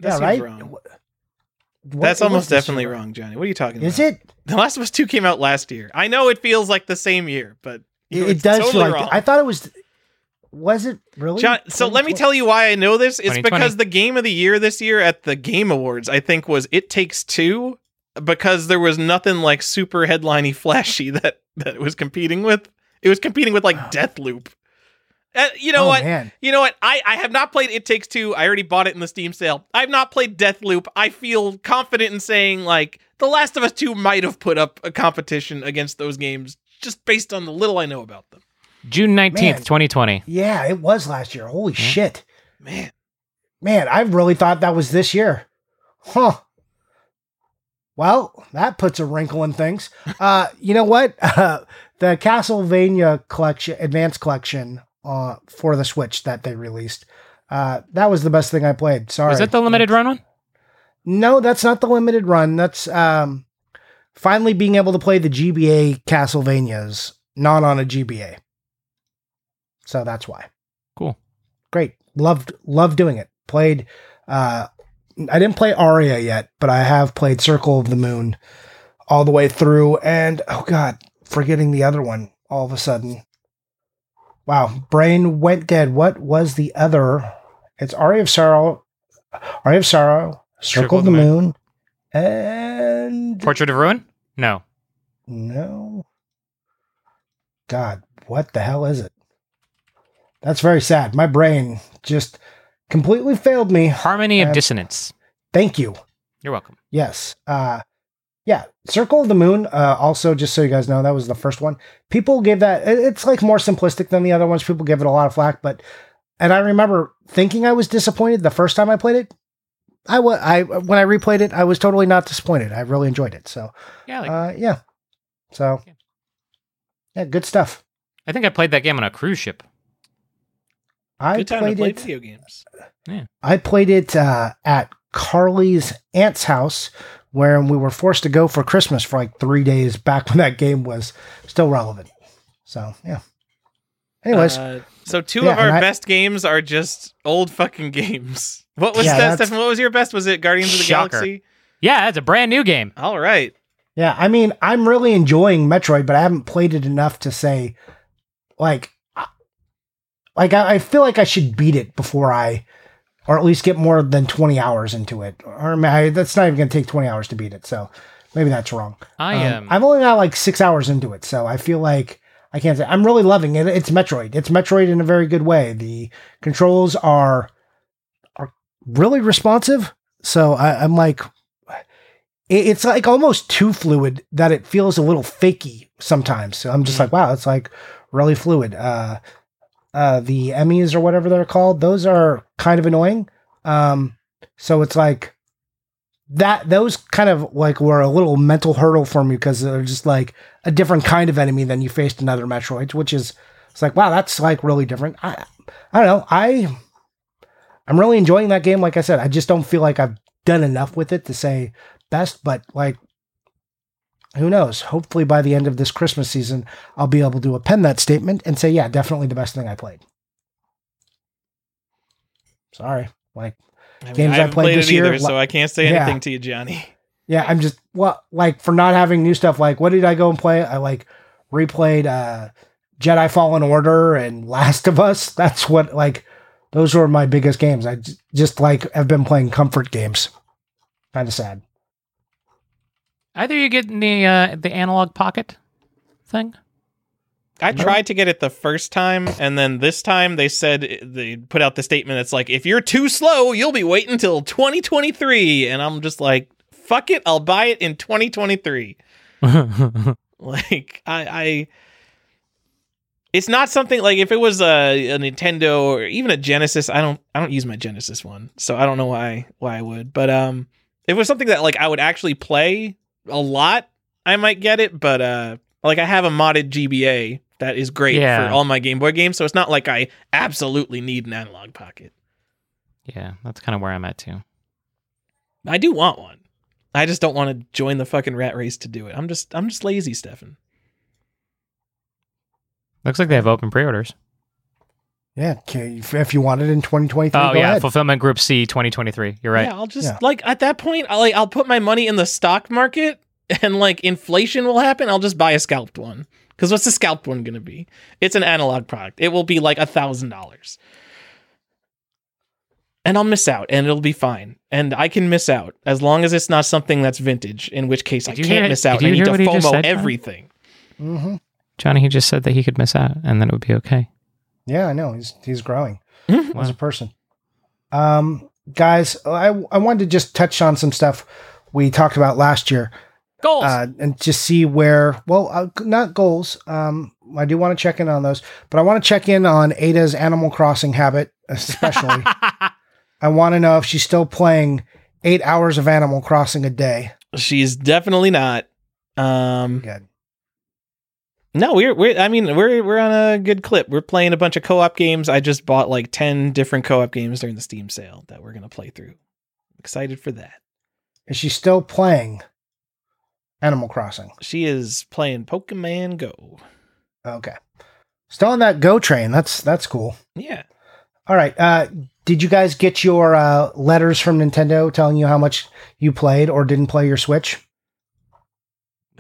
Speaker 1: That
Speaker 3: yeah, right.
Speaker 1: wrong.
Speaker 3: What-
Speaker 1: That's almost definitely
Speaker 3: year?
Speaker 1: wrong, Johnny. What are you talking about?
Speaker 3: Is it?
Speaker 1: The Last of Us 2 came out last year. I know it feels like the same year, but
Speaker 3: It,
Speaker 1: it's
Speaker 3: it does
Speaker 1: totally
Speaker 3: feel like
Speaker 1: wrong.
Speaker 3: I thought it was. Was it really?
Speaker 1: John, so let me tell you why I know this. It's because the game of the year this year at the Game Awards, I think, was It Takes Two, because there was nothing like super headliney flashy that that it was competing with. It was competing with like Deathloop. Uh, you know
Speaker 3: oh,
Speaker 1: what?
Speaker 3: Man.
Speaker 1: You know what? I, I have not played It Takes Two. I already bought it in the Steam sale. I've not played Deathloop. I feel confident in saying like The Last of Us Two might have put up a competition against those games just based on the little I know about them.
Speaker 2: June 19th, 2020.
Speaker 3: Yeah, it was last year. Holy shit,
Speaker 1: Man,
Speaker 3: man! I really thought that was this year. Huh. Well, that puts a wrinkle in things. Uh, you know what? Uh, the Castlevania collection, Advanced Collection, uh, for the Switch that they released. Uh, that was the best thing I played. Sorry.
Speaker 2: Is it the limited run one?
Speaker 3: No, that's not the limited run. That's um, finally being able to play the GBA Castlevanias, not on a GBA. So that's why.
Speaker 2: Cool.
Speaker 3: Great. Loved loved doing it. Played uh I didn't play Aria yet, but I have played Circle of the Moon all the way through and oh god, forgetting the other one all of a sudden. Wow, brain went dead. What was the other? It's Aria of Sorrow, Aria of Sorrow, Circle, of the, Moon, and
Speaker 2: Portrait of Ruin? No.
Speaker 3: no. God, what the hell is it? That's very sad. My brain just completely failed me.
Speaker 2: Harmony of Dissonance.
Speaker 3: Thank you.
Speaker 2: You're welcome.
Speaker 3: Yes. Uh yeah, Circle of the Moon. Uh, also, just so you guys know, that was the first one. People gave that. It's like more simplistic than the other ones. People give it a lot of flack, but and I remember thinking I was disappointed the first time I played it. I was. I when I replayed it, I was totally not disappointed. I really enjoyed it. So,
Speaker 2: Yeah, like,
Speaker 3: uh, yeah. So,
Speaker 2: Yeah.
Speaker 3: yeah, good stuff.
Speaker 2: I think I played that game on a cruise ship.
Speaker 3: I
Speaker 1: good time to
Speaker 3: played
Speaker 1: play
Speaker 3: it.
Speaker 1: video games.
Speaker 3: I played it uh, at Carly's aunt's house, where we were forced to go for Christmas for like three days back when that game was still relevant. So yeah. Anyways,
Speaker 1: Uh, so two
Speaker 3: Yeah,
Speaker 1: of our
Speaker 3: I-
Speaker 1: best games are just old fucking games. What was
Speaker 3: Yeah,
Speaker 1: that, Stefan? What was your best? Was it Guardians of the
Speaker 2: Shocker.
Speaker 1: Galaxy?
Speaker 2: Yeah, it's a brand new game.
Speaker 1: All right.
Speaker 3: yeah, I mean, I'm really enjoying Metroid, but I haven't played it enough to say, like, like I, I feel like I should beat it before I, or at least get more than 20 hours into it. Or I mean, I, that's not even going to take 20 hours to beat it. So maybe that's wrong.
Speaker 2: I
Speaker 3: Um,
Speaker 2: am.
Speaker 3: I've only got like six hours into it, so I feel like I can't say I'm really loving it. It's Metroid. It's Metroid in a very good way. The controls are are really responsive. So I, I'm like, it- it's like almost too fluid that it feels a little fakey sometimes. So I'm just like, wow, it's like really fluid. Uh, uh, the EMMIs or whatever they're called, those are kind of annoying. Um, so it's like that. Those kind of like were a little mental hurdle for me because they're just like a different kind of enemy than you faced in other Metroids, which is it's like wow, that's like really different. I I don't know. I I'm really enjoying that game. Like I said, I just don't feel like I've done enough with it to say best, but like who knows? Hopefully by the end of this Christmas season, I'll be able to append that statement and say, yeah, definitely the best thing I played. Sorry. Like
Speaker 1: I mean,
Speaker 3: Games
Speaker 1: I
Speaker 3: I played
Speaker 1: played
Speaker 3: this
Speaker 1: it either,
Speaker 3: year,
Speaker 1: so I can't say
Speaker 3: yeah.
Speaker 1: anything to you, Johnny.
Speaker 3: Yeah, I'm just well, like for not having new stuff. Like, what did I go and play? I like replayed uh Jedi Fallen Order and Last of Us. That's what like those were my biggest games. I just like have been playing comfort games. Kind of sad.
Speaker 2: Either you get the uh, the Analogue Pocket thing.
Speaker 1: I
Speaker 3: No.
Speaker 1: tried to get it the first time, and then this time they said they put out the statement. It's like if you're too slow, you'll be waiting until 2023, and I'm just like, fuck it, I'll buy it in 2023. Like I, I it's not something like if it was a, a Nintendo or even a Genesis. I don't I don't use my Genesis one, so I don't know why why I would. But um, if it was something that like I would actually play a lot, I might get it. But uh, like I have a modded GBA that is great
Speaker 2: Yeah.
Speaker 1: for all my Game Boy games, so it's not like I absolutely need an Analogue Pocket.
Speaker 2: yeah, that's kind of where I'm at too.
Speaker 1: I do want one. I just don't want to join the fucking rat race to do it. I'm just I'm just lazy, Stefan.
Speaker 2: Looks like they have open pre-orders.
Speaker 3: Yeah, if, if you want it in 2023,
Speaker 2: Oh
Speaker 3: go
Speaker 2: yeah,
Speaker 3: ahead.
Speaker 2: fulfillment group C 2023. You're right.
Speaker 1: Yeah, I'll just
Speaker 3: Yeah.
Speaker 1: like at that point, I'll like I'll put my money in the stock market, and like inflation will happen. I'll just buy a scalped one. Because what's the scalped one gonna be? It's an analog product. It will be like a thousand dollars, and I'll miss out, and it'll be fine. And I can miss out as long as it's not something that's vintage. In which case, I
Speaker 2: Did you
Speaker 1: can't
Speaker 2: hear-
Speaker 1: miss out.
Speaker 2: did
Speaker 1: I
Speaker 2: you
Speaker 1: need
Speaker 2: hear
Speaker 1: to
Speaker 2: what
Speaker 1: FOMO
Speaker 2: said, John?
Speaker 1: everything.
Speaker 3: hmm
Speaker 2: Johnny, he just said that he could miss out, and then it would be okay.
Speaker 3: Yeah, I know he's he's growing
Speaker 1: Mhm.
Speaker 3: as a person. Um, guys, I I wanted to just touch on some stuff we talked about last year.
Speaker 1: Goals.
Speaker 3: uh, and just see where well uh, not goals um i do want to check in on those but i want to check in on ada's animal crossing habit especially i want to know if she's still playing eight hours of animal crossing a day
Speaker 1: She's definitely not. Um,
Speaker 3: good
Speaker 1: No, we're we're I mean we're we're on a good clip. We're playing a bunch of co-op games. I just bought like 10 different co-op games during the Steam sale that we're going to play through. Excited for that.
Speaker 3: is she still playing animal crossing
Speaker 1: She is playing Pokemon Go.
Speaker 3: okay still on that go train that's that's cool
Speaker 1: Yeah.
Speaker 3: all right uh did you guys get your uh letters from nintendo telling you how much you played or didn't play your switch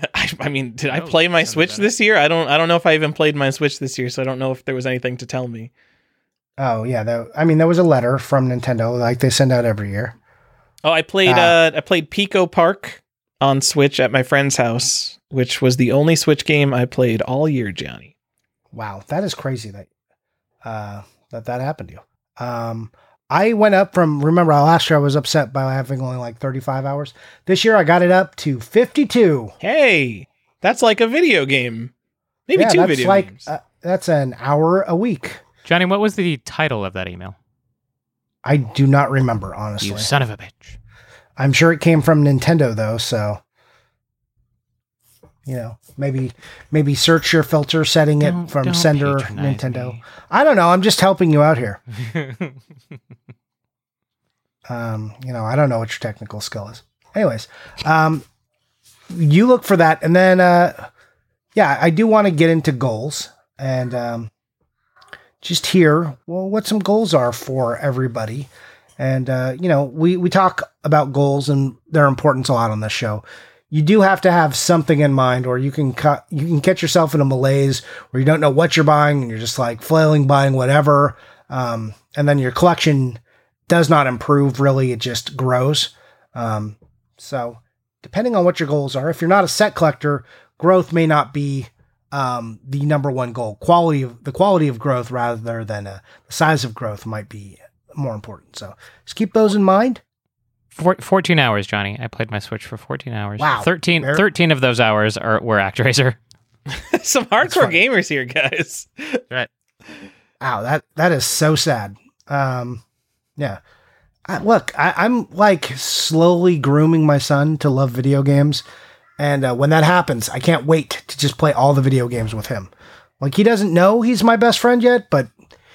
Speaker 1: I, I mean, did I
Speaker 2: No,
Speaker 1: play my Switch this year? I don't I don't know if I even played my Switch this year, so I don't know if there was anything to tell me.
Speaker 3: oh yeah there, i mean there was a letter from nintendo like they send out every year
Speaker 1: Oh, I played
Speaker 3: Ah.
Speaker 1: uh I played Pico Park on Switch at my friend's house, which was the only Switch game I played all year, Johnny.
Speaker 3: Wow, that is crazy that uh that that happened to you. Um I went up from remember last year I was upset by having only like 35 hours. This year I got it up to 52.
Speaker 1: Hey, that's like a video game. Maybe
Speaker 3: yeah,
Speaker 1: two
Speaker 3: that's
Speaker 1: video
Speaker 3: like
Speaker 1: games.
Speaker 3: uh, that's an hour a week.
Speaker 2: Johnny, what was the title of that email?
Speaker 3: I do not remember honestly.
Speaker 2: You son of a bitch.
Speaker 3: I'm sure it came from Nintendo though, so you know, maybe maybe search your filter setting it
Speaker 2: Don't-
Speaker 3: from
Speaker 2: don't
Speaker 3: sender Nintendo.
Speaker 2: me.
Speaker 3: I don't know, I'm just helping you out here. Um, you know, I don't know what your technical skill is. Anyways, um, you look for that, and then, uh, yeah, I do want to get into goals and um, just hear well what some goals are for everybody. And uh, you know, we we talk about goals and their importance a lot on this show. You do have to have something in mind, or you can cut you can catch yourself in a malaise where you don't know what you're buying, and you're just like flailing, buying whatever. Um, and then your collection does not improve really it just grows um, so depending on what your goals are if you're not a set collector growth may not be um, the number one goal. Quality of the quality of growth rather than uh, the size of growth might be more important. So just keep those in mind.
Speaker 2: Four, 14 hours, Johnny. I played my Switch for 14 hours.
Speaker 3: Wow.
Speaker 2: 13, 13 of those hours are were ActRaiser.
Speaker 1: Some hardcore gamers here, guys.
Speaker 2: Right.
Speaker 3: Wow, that that is so sad. Um, yeah. I, look, I, I'm like slowly grooming my son to love video games, and uh, when that happens, I can't wait to just play all the video games with him. Like he doesn't know he's my best friend yet, but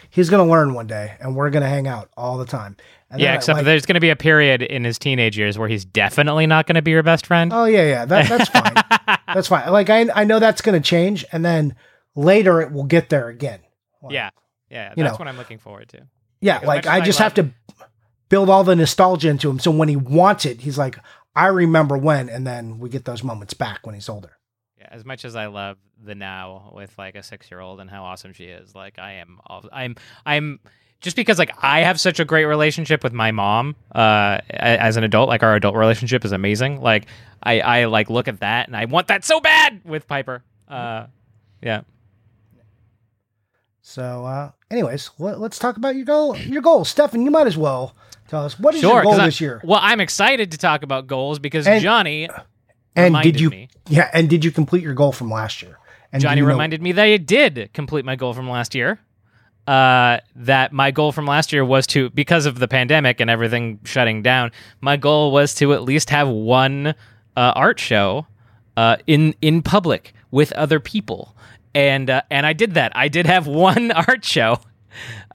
Speaker 3: he's gonna learn one day, and we're gonna hang out all the time. And
Speaker 2: Yeah,
Speaker 3: then I,
Speaker 2: except
Speaker 3: like-
Speaker 2: there's going to be a period in his teenage years where he's definitely not going to be your best friend.
Speaker 3: Oh yeah, yeah, that, that's fine. that's fine. Like I, I know that's gonna change, and then later it will get there again. Like,
Speaker 2: yeah. Yeah,
Speaker 3: You
Speaker 2: that's
Speaker 3: know.
Speaker 2: what I'm looking forward to.
Speaker 3: Yeah, like I just have to build all the nostalgia into him. So when he wants it, he's like, I remember when, and then we get those moments back when he's older.
Speaker 2: Yeah, as much as I love the now with like a six year old and how awesome she is, like I am, all, I'm, I'm just because like I have such a great relationship with my mom uh, as an adult. Like our adult relationship is amazing. Like I, I like look at that and I want that so bad with Piper. Uh, yeah.
Speaker 3: So, uh, anyways, let, us talk about your goal. Your goal, Stefan. You might as well tell us what is
Speaker 2: Sure.
Speaker 3: your goal
Speaker 2: 'cause I-
Speaker 3: this year.
Speaker 2: Well, I'm excited to talk about goals because
Speaker 3: And-
Speaker 2: Johnny
Speaker 3: And
Speaker 2: reminded
Speaker 3: did you?
Speaker 2: me.
Speaker 3: Yeah, and did you complete your goal from last year? And
Speaker 2: Johnny
Speaker 3: you know-
Speaker 2: reminded me that I did complete my goal from last year. Uh, that my goal from last year was to, because of the pandemic and everything shutting down, my goal was to at least have one uh, art show uh, in in public with other people, and uh, and I did that. I did have one art show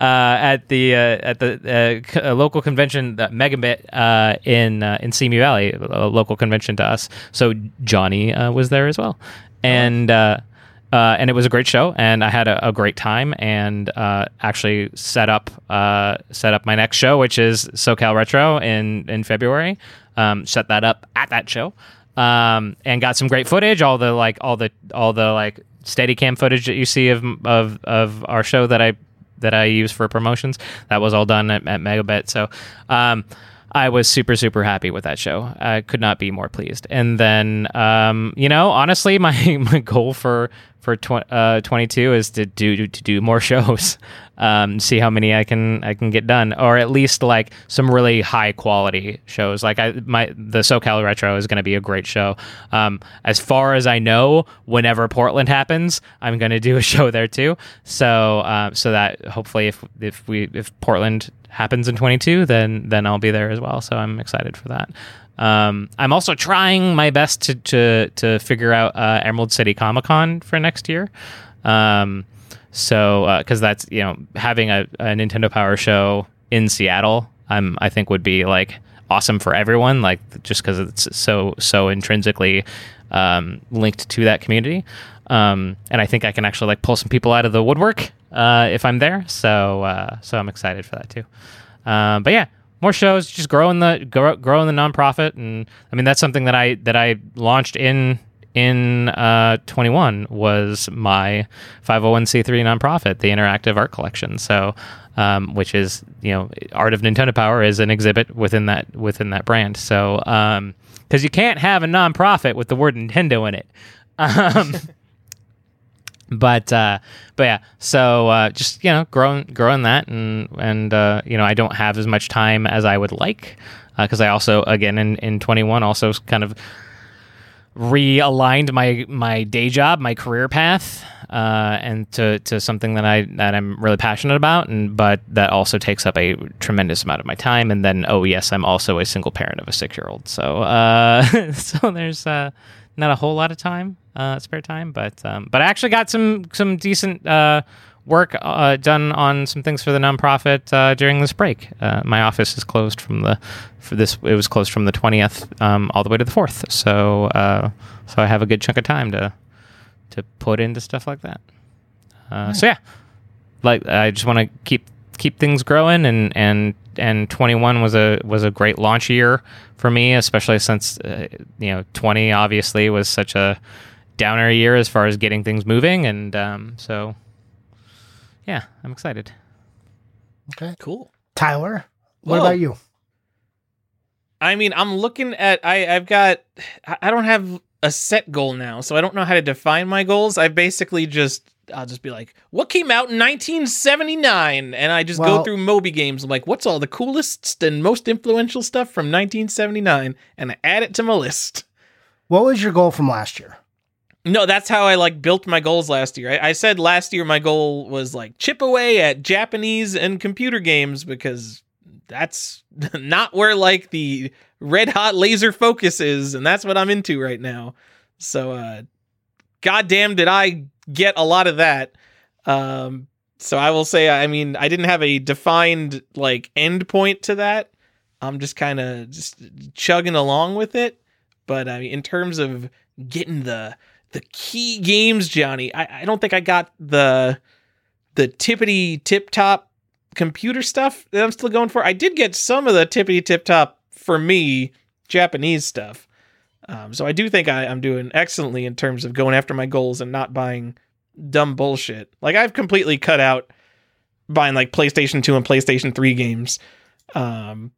Speaker 2: uh, at the uh, at the c- local convention, Megabit uh, in uh, in Simi Valley, a local convention to us. So Johnny uh, was there as well, and uh, and it was a great show, and I had a, a great time, and uh, actually set up uh, set up my next show, which is SoCal Retro in in February. Um, set that up at that show, um, and got some great footage. All the like all the all the like Steadicam footage that you see of of of our show that I that I use for promotions. That was all done at, at Megabit. So um, I was super, super happy with that show. I could not be more pleased. And then, um, you know, honestly, my, my goal for for tw- uh, 22 is to do to do more shows, um, see how many I can I can get done, or at least like some really high quality shows. Like I my the SoCal Retro is going to be a great show. Um, as far as I know, whenever Portland happens, I'm going to do a show there too. So uh, so that hopefully if if we if Portland happens in 22, then then I'll be there as well. So I'm excited for that. Um, I'm also trying my best to to, to figure out uh, Emerald City Comic Con for next year. Um, so because that's you know having a, a Nintendo Power show in Seattle, I'm I think would be like awesome for everyone. Like just because it's so so intrinsically um, linked to that community. Um, and I think I can actually like pull some people out of the woodwork uh, if I'm there. So uh, so I'm excited for that too. Um, but yeah, more shows, just growing the grow, growing the nonprofit, and I mean that's something that I that I launched in in uh, 21 was my 501c3 nonprofit, the Interactive Art Collection. So, um, which is you know, Art of Nintendo Power is an exhibit within that within that brand. So, because you can't have a nonprofit with the word Nintendo in it. Um, but uh, but yeah, so uh, just you know, growing growing that, and and uh, you know, I don't have as much time as I would like because I also again in in 21 also kind of realigned my my day job, my career path, uh, and to, to something that I that I'm really passionate about, and but that also takes up a tremendous amount of my time. And then oh yes, I'm also a single parent of a six year old, so uh, so there's uh, not a whole lot of time, uh, spare time, but um, but I actually got some some decent. Uh, Work uh, done on some things for the nonprofit uh, during this break. Uh, my office is closed from the for this. It was closed from the twentieth um, all the way to the fourth. So uh, so I have a good chunk of time to to put into stuff like that. Uh, So yeah, like I just want to keep keep things growing and and and 21 was a was a great launch year for me, especially since uh, you know 20 obviously was such a downer year as far as getting things moving, and um, so yeah, I'm excited.
Speaker 3: Okay,
Speaker 1: Cool.
Speaker 3: Tyler, what
Speaker 1: Whoa.
Speaker 3: about you?
Speaker 1: I mean, I'm looking at I I've got I I don't have a set goal now, so I don't know how to define my goals. I basically just I'll just be like, what came out in 1979? And I just
Speaker 3: Well-
Speaker 1: go through MobyGames. I'm like, what's all the coolest and most influential stuff from 1979? And I add it to my list.
Speaker 3: What was your goal from last year?
Speaker 1: No, that's how I like built my goals last year. I, I said last year my goal was like chip away at Japanese and computer games because that's not where like the red hot laser focus is, and that's what I'm into right now. So, uh, goddamn, did I get a lot of that? Um, so I will say, I mean, I didn't have a defined like end point to that. I'm just kind of just chugging along with it. But I mean, in terms of getting the the key games, Johnny, I, I don't think I got the the tippity tip top computer stuff that I'm still going for. I did get some of the tippity tip top for me Japanese stuff. Um, so I do think I, I'm doing excellently in terms of going after my goals and not buying dumb bullshit. Like I've completely cut out buying like PlayStation 2 and PlayStation 3 games. Um,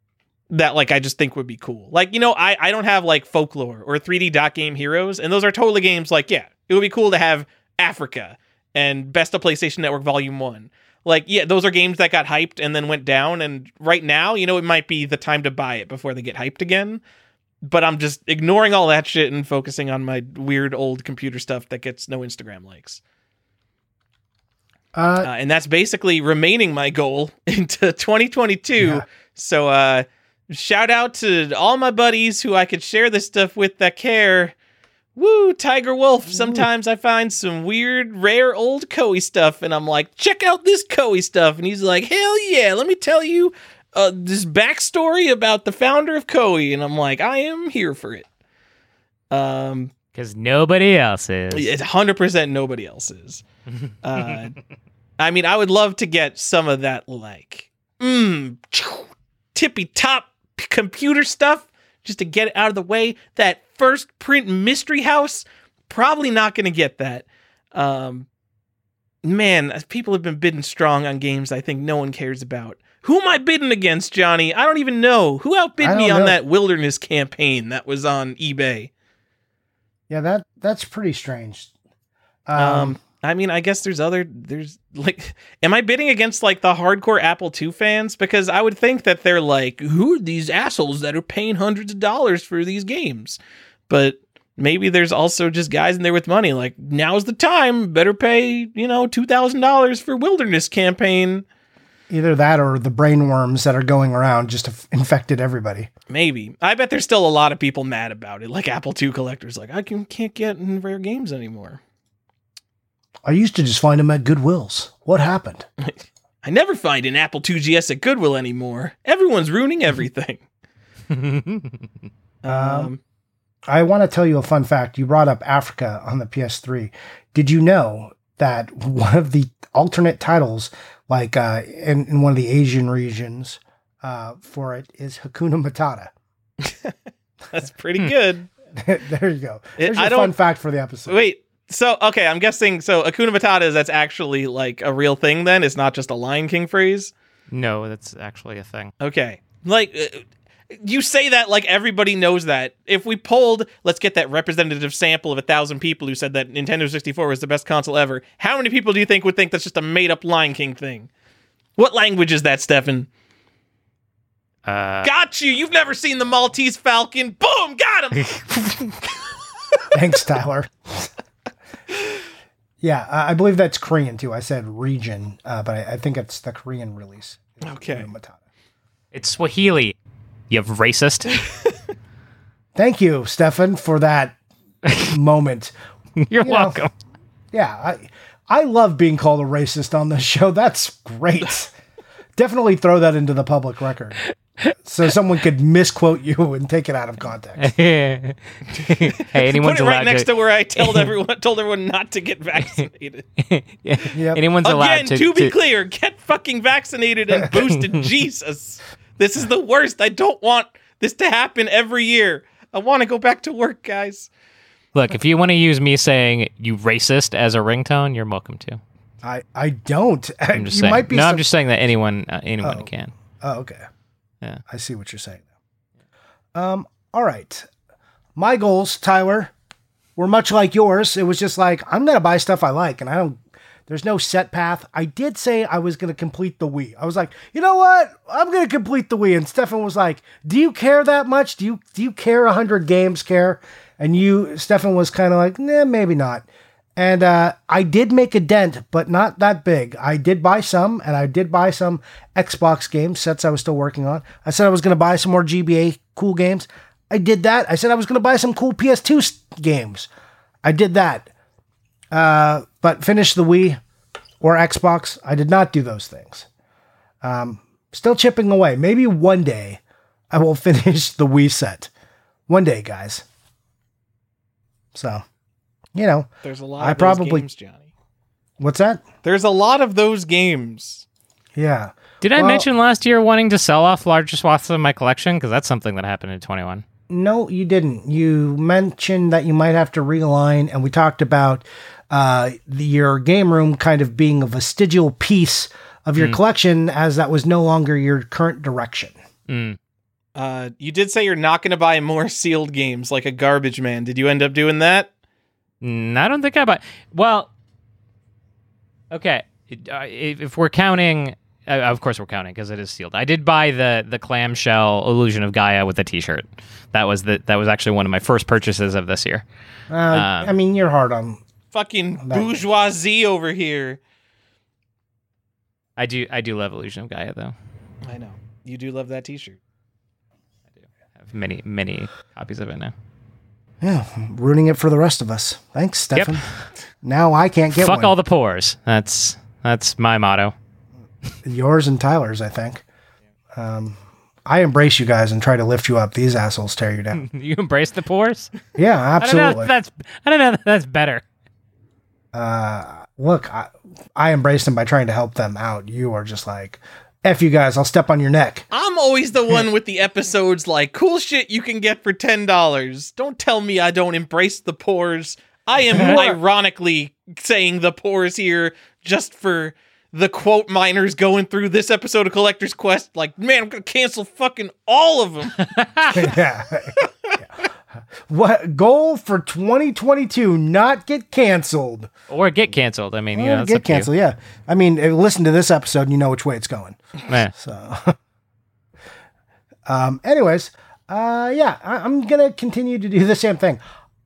Speaker 1: that like I just think would be cool. Like, you know, I, I don't have like folklore or 3D dot game heroes, and those are totally games like, yeah, it would be cool to have Africa and Best of PlayStation Network Volume 1. Like, yeah, those are games that got hyped and then went down, and right now, you know, it might be the time to buy it before they get hyped again. But I'm just ignoring all that shit and focusing on my weird old computer stuff that gets no Instagram likes.
Speaker 3: Uh,
Speaker 1: Uh, and that's basically remaining my goal into 2022.
Speaker 3: Yeah.
Speaker 1: So, uh, shout out to all my buddies who I could share this stuff with that care. Woo, Tiger Wolf. Sometimes I find some weird, rare old Koei stuff, and I'm like, check out this Koei stuff. And he's like, hell yeah, let me tell you uh, this backstory about the founder of Koei. And I'm like, I am here for it. Um,
Speaker 2: Because nobody else is.
Speaker 1: it's 100% nobody else's. Uh, I mean, I would love to get some of that, like, mm, tippy top computer stuff just to get it out of the way. That first print Mystery House, probably not going to get that. Um, man, people have been bidding strong on games I think no one cares about. Who am I bidding against, Johnny? I don't even know. Who outbid me on
Speaker 3: know.
Speaker 1: that wilderness campaign that was on eBay?
Speaker 3: yeah, that that's pretty strange. Um,
Speaker 1: Um, I mean, I guess there's other there's like, am I bidding against like the hardcore Apple II fans? Because I would think that they're like, who are these assholes that are paying hundreds of dollars for these games? But maybe there's also just guys in there with money. Like, now's the time. Better pay, you know, two thousand dollars for Wilderness campaign.
Speaker 3: Either that or the brainworms that are going around just have infected everybody.
Speaker 1: Maybe. I bet there's still a lot of people mad about it. Like Apple II collectors, like I can, can't get in rare games anymore.
Speaker 3: I used to just find them at Goodwills. What happened?
Speaker 1: I never find an Apple II GS at Goodwill anymore. Everyone's ruining everything. Um,
Speaker 3: I want to tell you a fun fact. You brought up Africa on the PS3. Did you know that one of the alternate titles, like uh, in, in one of the Asian regions, uh, for it is Hakuna Matata?
Speaker 1: that's pretty good.
Speaker 3: there you go.
Speaker 1: It-
Speaker 3: There's
Speaker 1: I
Speaker 3: a
Speaker 1: don't-
Speaker 3: fun fact for the episode.
Speaker 1: Wait, so okay, I'm guessing so Hakuna Matata is that's actually like a real thing then? It's not just a Lion King phrase?
Speaker 2: no, that's actually a thing.
Speaker 1: Okay. Like uh, you say that like everybody knows that. If we polled, let's get that representative sample of a thousand people who said that Nintendo 64 was the best console ever. How many people do you think would think that's just a made up Lion King thing? What language is that, Stefan?
Speaker 2: Uh,
Speaker 1: Got you. You've never seen the Maltese Falcon. Boom, got him.
Speaker 3: Thanks, Tyler. yeah, I I believe that's Korean too. I said region, uh, but I, I think it's the Korean release.
Speaker 1: Okay.
Speaker 2: It's Swahili. You have racist.
Speaker 3: Thank you, Stefan, for that moment.
Speaker 2: You're
Speaker 3: know,
Speaker 2: welcome.
Speaker 3: Yeah, I I love being called a racist on this show. That's great. Definitely throw that into the public record. So someone could misquote you and take it out of context.
Speaker 2: hey, anyone's
Speaker 1: Put it right next
Speaker 2: to.
Speaker 1: to where I told everyone told everyone not to get vaccinated.
Speaker 2: yeah.
Speaker 3: Yep.
Speaker 2: Anyone's allowed
Speaker 1: Again,
Speaker 2: to.
Speaker 1: to, be
Speaker 2: to-
Speaker 1: clear, get fucking vaccinated and boosted. Jesus. This is the worst. I don't want this to happen every year. I want to go back to work, guys.
Speaker 2: Look, if you want to use me saying "you racist" as a ringtone, you're welcome to.
Speaker 3: I I don't.
Speaker 2: I'm just
Speaker 3: you
Speaker 2: saying.
Speaker 3: might be
Speaker 2: no,
Speaker 3: some-
Speaker 2: I'm just saying that anyone uh, anyone
Speaker 3: Oh.
Speaker 2: can.
Speaker 3: Oh, okay.
Speaker 2: Yeah.
Speaker 3: I see what you're saying. Um, all right. My goals, Tyler. were much like yours. It was just like I'm gonna buy stuff I like, and I don't. There's no set path. I did say I was gonna complete the Wii. I was like, you know what? I'm gonna complete the Wii. And Stefan was like, Do you care that much? Do you do you care hundred games? Care? And you, Stefan, was kind of like, Nah, maybe not. And uh, I did make a dent, but not that big. I did buy some, and I did buy some Xbox games sets I was still working on. I said I was going to buy some more GBA cool games. I did that. I said I was going to buy some cool PS2 games. I did that. Uh, but finish the Wii or Xbox, I did not do those things. Um, still chipping away. Maybe one day I will finish the Wii set. One day, guys. So, you know,
Speaker 1: There's a lot
Speaker 3: I
Speaker 1: of those
Speaker 3: probably-
Speaker 1: games, Johnny.
Speaker 3: what's that?
Speaker 1: There's a lot of those games.
Speaker 3: Yeah.
Speaker 2: Did I mention last year wanting to sell off larger swaths of my collection? Because that's something that happened in 21.
Speaker 3: No, you didn't. You mentioned that you might have to realign, and we talked about uh, your game room kind of being a vestigial piece of your collection, as that was no longer your current direction.
Speaker 2: Mm.
Speaker 1: Uh, you did say you're not going to buy more sealed games like a garbage man. Did you end up doing that?
Speaker 2: Mm, I don't think I bought. Well, okay. uh, If if we're counting, uh, of course we're counting because it is sealed. I did buy the the clamshell illusion of Gaia with a T-shirt. That was the that was actually one of my first purchases of this year.
Speaker 3: Uh, I mean, you're hard on.
Speaker 1: Fucking
Speaker 3: That-
Speaker 1: bourgeoisie over here.
Speaker 2: I do I do love illusion of Gaia though.
Speaker 1: I know. You do love that t-shirt.
Speaker 2: I do have many many copies of it now.
Speaker 3: Yeah, ruining it for the rest of us. Thanks, Stefan. Now I can't get
Speaker 2: Fuck
Speaker 3: one.
Speaker 2: all the pores. That's that's my motto.
Speaker 3: Yours and Tyler's, I think. Um, I embrace you guys and try to lift you up. These assholes tear you down.
Speaker 2: You embrace the pores?
Speaker 3: Yeah,
Speaker 2: I don't know.
Speaker 3: absolutely.
Speaker 2: if That's I don't know. if That's better.
Speaker 3: Uh, look, I, I embrace them by trying to help them out. You are just like, F you guys, I'll step on your neck.
Speaker 1: I'm always the one with the episodes like cool shit you can get for $10. Don't tell me I don't embrace the pores. I am ironically saying the pores here just for the quote miners going through this episode of Collector's Quest. Like, man, I'm going to cancel fucking all of them.
Speaker 3: yeah. What goal for 2022? Not get canceled.
Speaker 2: Or get canceled. I mean, you know,
Speaker 3: get
Speaker 2: up to you.
Speaker 3: canceled. Yeah. I mean, listen to this episode, and you know which way it's going. So, um, anyways, uh, yeah, I, I'm gonna continue to do the same thing.